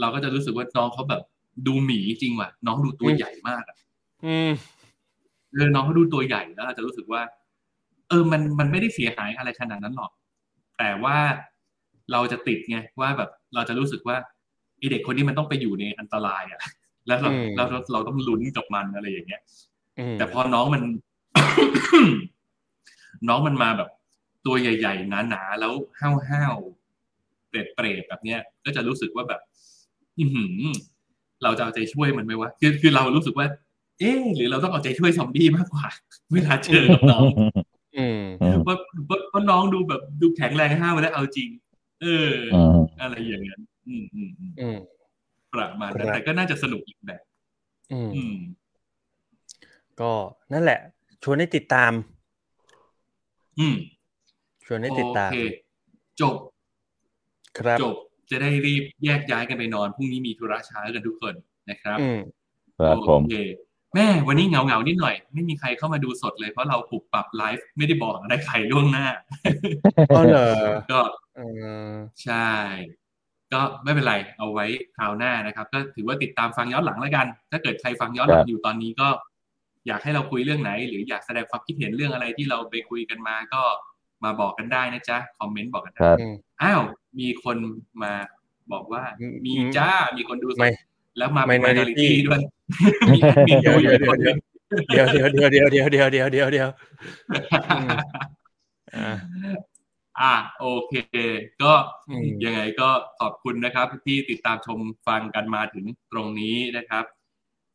[SPEAKER 4] เราก็จะรู้สึกว่าน้องเขาแบบ ดูหมีจริงว่ะ น้องดูตัวใหญ่มากอะ
[SPEAKER 2] อืม
[SPEAKER 4] เออน้องเขาดูตัวใหญ่แล้วเราจะรู้สึกว่า เออมันมันไม่ได้เสียหายอะไรขนาดนั้นหรอก แต่ว่าเราจะติดไงว่าแบบเราจะรู้สึกว่าไอเด็กคนนี้มันต้องไปอยู่ในอันตรายอะ แล้วเรา
[SPEAKER 2] อืม
[SPEAKER 4] เราเราเราต้องลุ้นกับมันอะไรอย่างเงี้ย
[SPEAKER 2] อืม
[SPEAKER 4] แต่พอน้องมัน น้องมันมาแบบ ตัวใหญ่ ๆ หนาๆแล้วห้าวๆเปรตๆแบบเนี้ย ก็จะรู้สึกว่าแบบอือหือเราจะเอาใจช่วยมันไหมวะคือคือเรารู้สึกว่า เอ๊ะหรือเราต้องเอาใจช่วยซอมบี้มากกว่า เวลาเจอกับน้อง
[SPEAKER 2] อืม
[SPEAKER 1] อืม
[SPEAKER 4] ว่าว่าว่าน้องดูแบบดูแข็งแรงห้าวแล้วเอาจริง เออ
[SPEAKER 1] อืม
[SPEAKER 4] อะไรอย่างเงี้ยอืมอืมอืม
[SPEAKER 2] อืม
[SPEAKER 4] ประมาณนั้น
[SPEAKER 2] ครับ
[SPEAKER 4] แต่ก็น่าจะสนุกอีกแบบ
[SPEAKER 2] อืม
[SPEAKER 4] อืม
[SPEAKER 2] ก็นั่นแหละ ชวนให้ติดตาม
[SPEAKER 4] อืม
[SPEAKER 2] ช วนให้ติดตาม
[SPEAKER 4] โอเคจบ
[SPEAKER 2] ครับ
[SPEAKER 4] จบจะได้รีบแยกย้ายกันไปนอนพรุ่งนี้มีธุระเช้ากันทุกคนนะครับ
[SPEAKER 2] อืม
[SPEAKER 1] ครับผม
[SPEAKER 4] โอเคแม่วันนี้เหงาเงาๆนิดหน่อย ไม่มีใครเข้ามาดูสดเลยเพราะเราปรับปรับไลฟ์ไม่ได้บอกอะไรใครล่วงหน้า
[SPEAKER 2] อ๋อเหรอ
[SPEAKER 4] ก็
[SPEAKER 2] เออ
[SPEAKER 4] ใช่ ก็ไม่เป็นไรเอาไว้คราวหน้านะครับ ก็ถือว่าติดตามฟังย้อนหลังแล้วกัน ถ้าเกิดใครฟังย้อนหลังอยู่ตอนนี้ก็ อยากให้เราคุยเรื่องไหน หรืออยากแสดงความคิดเห็นเรื่องอะไรที่เราไปคุยกันมาก็ มาบอกกันได้นะจ๊ะ คอมเมนต์บอกกัน
[SPEAKER 1] ค
[SPEAKER 4] ได้
[SPEAKER 1] รับ
[SPEAKER 2] อืม
[SPEAKER 4] อ้าว มีคนมาบอกว่า
[SPEAKER 2] อืม
[SPEAKER 4] มีจ้า มีคนดูสด
[SPEAKER 2] ไม่
[SPEAKER 4] แล้วมาเป็น
[SPEAKER 2] Minority
[SPEAKER 4] minority ด้วย มีแอดมินดูอยู่คนหนึง
[SPEAKER 2] เดี๋ยวเดี๋ยวเดี๋ยวเดี๋ยวเดี๋ยวเดี๋ยวเดี๋ยวเดี๋ยวเดี๋ยวอืมอ่า
[SPEAKER 4] อะโอเค ก็
[SPEAKER 2] อืม
[SPEAKER 4] ยังไงก็ขอบคุณนะครับ ที่ติดตามชมฟังกันมาถึงตรงนี้นะครับ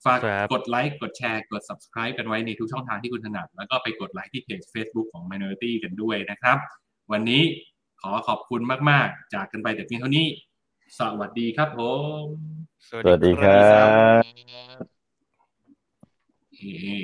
[SPEAKER 4] ฝาก
[SPEAKER 2] ครับ
[SPEAKER 4] กดไลค์กดแชร์กด subscribe กันไว้ในทุกช่องทางที่คุณถนัด แล้วก็ไปกดไลค์ที่เพจ Facebook ของ Minority กันด้วยนะครับ วันนี้ขอขอบคุณมาก ๆ จากกันไปแต่เพียงเท่านี้ สวัสดีครับผม
[SPEAKER 1] สวัสดีครับ
[SPEAKER 4] เฮ้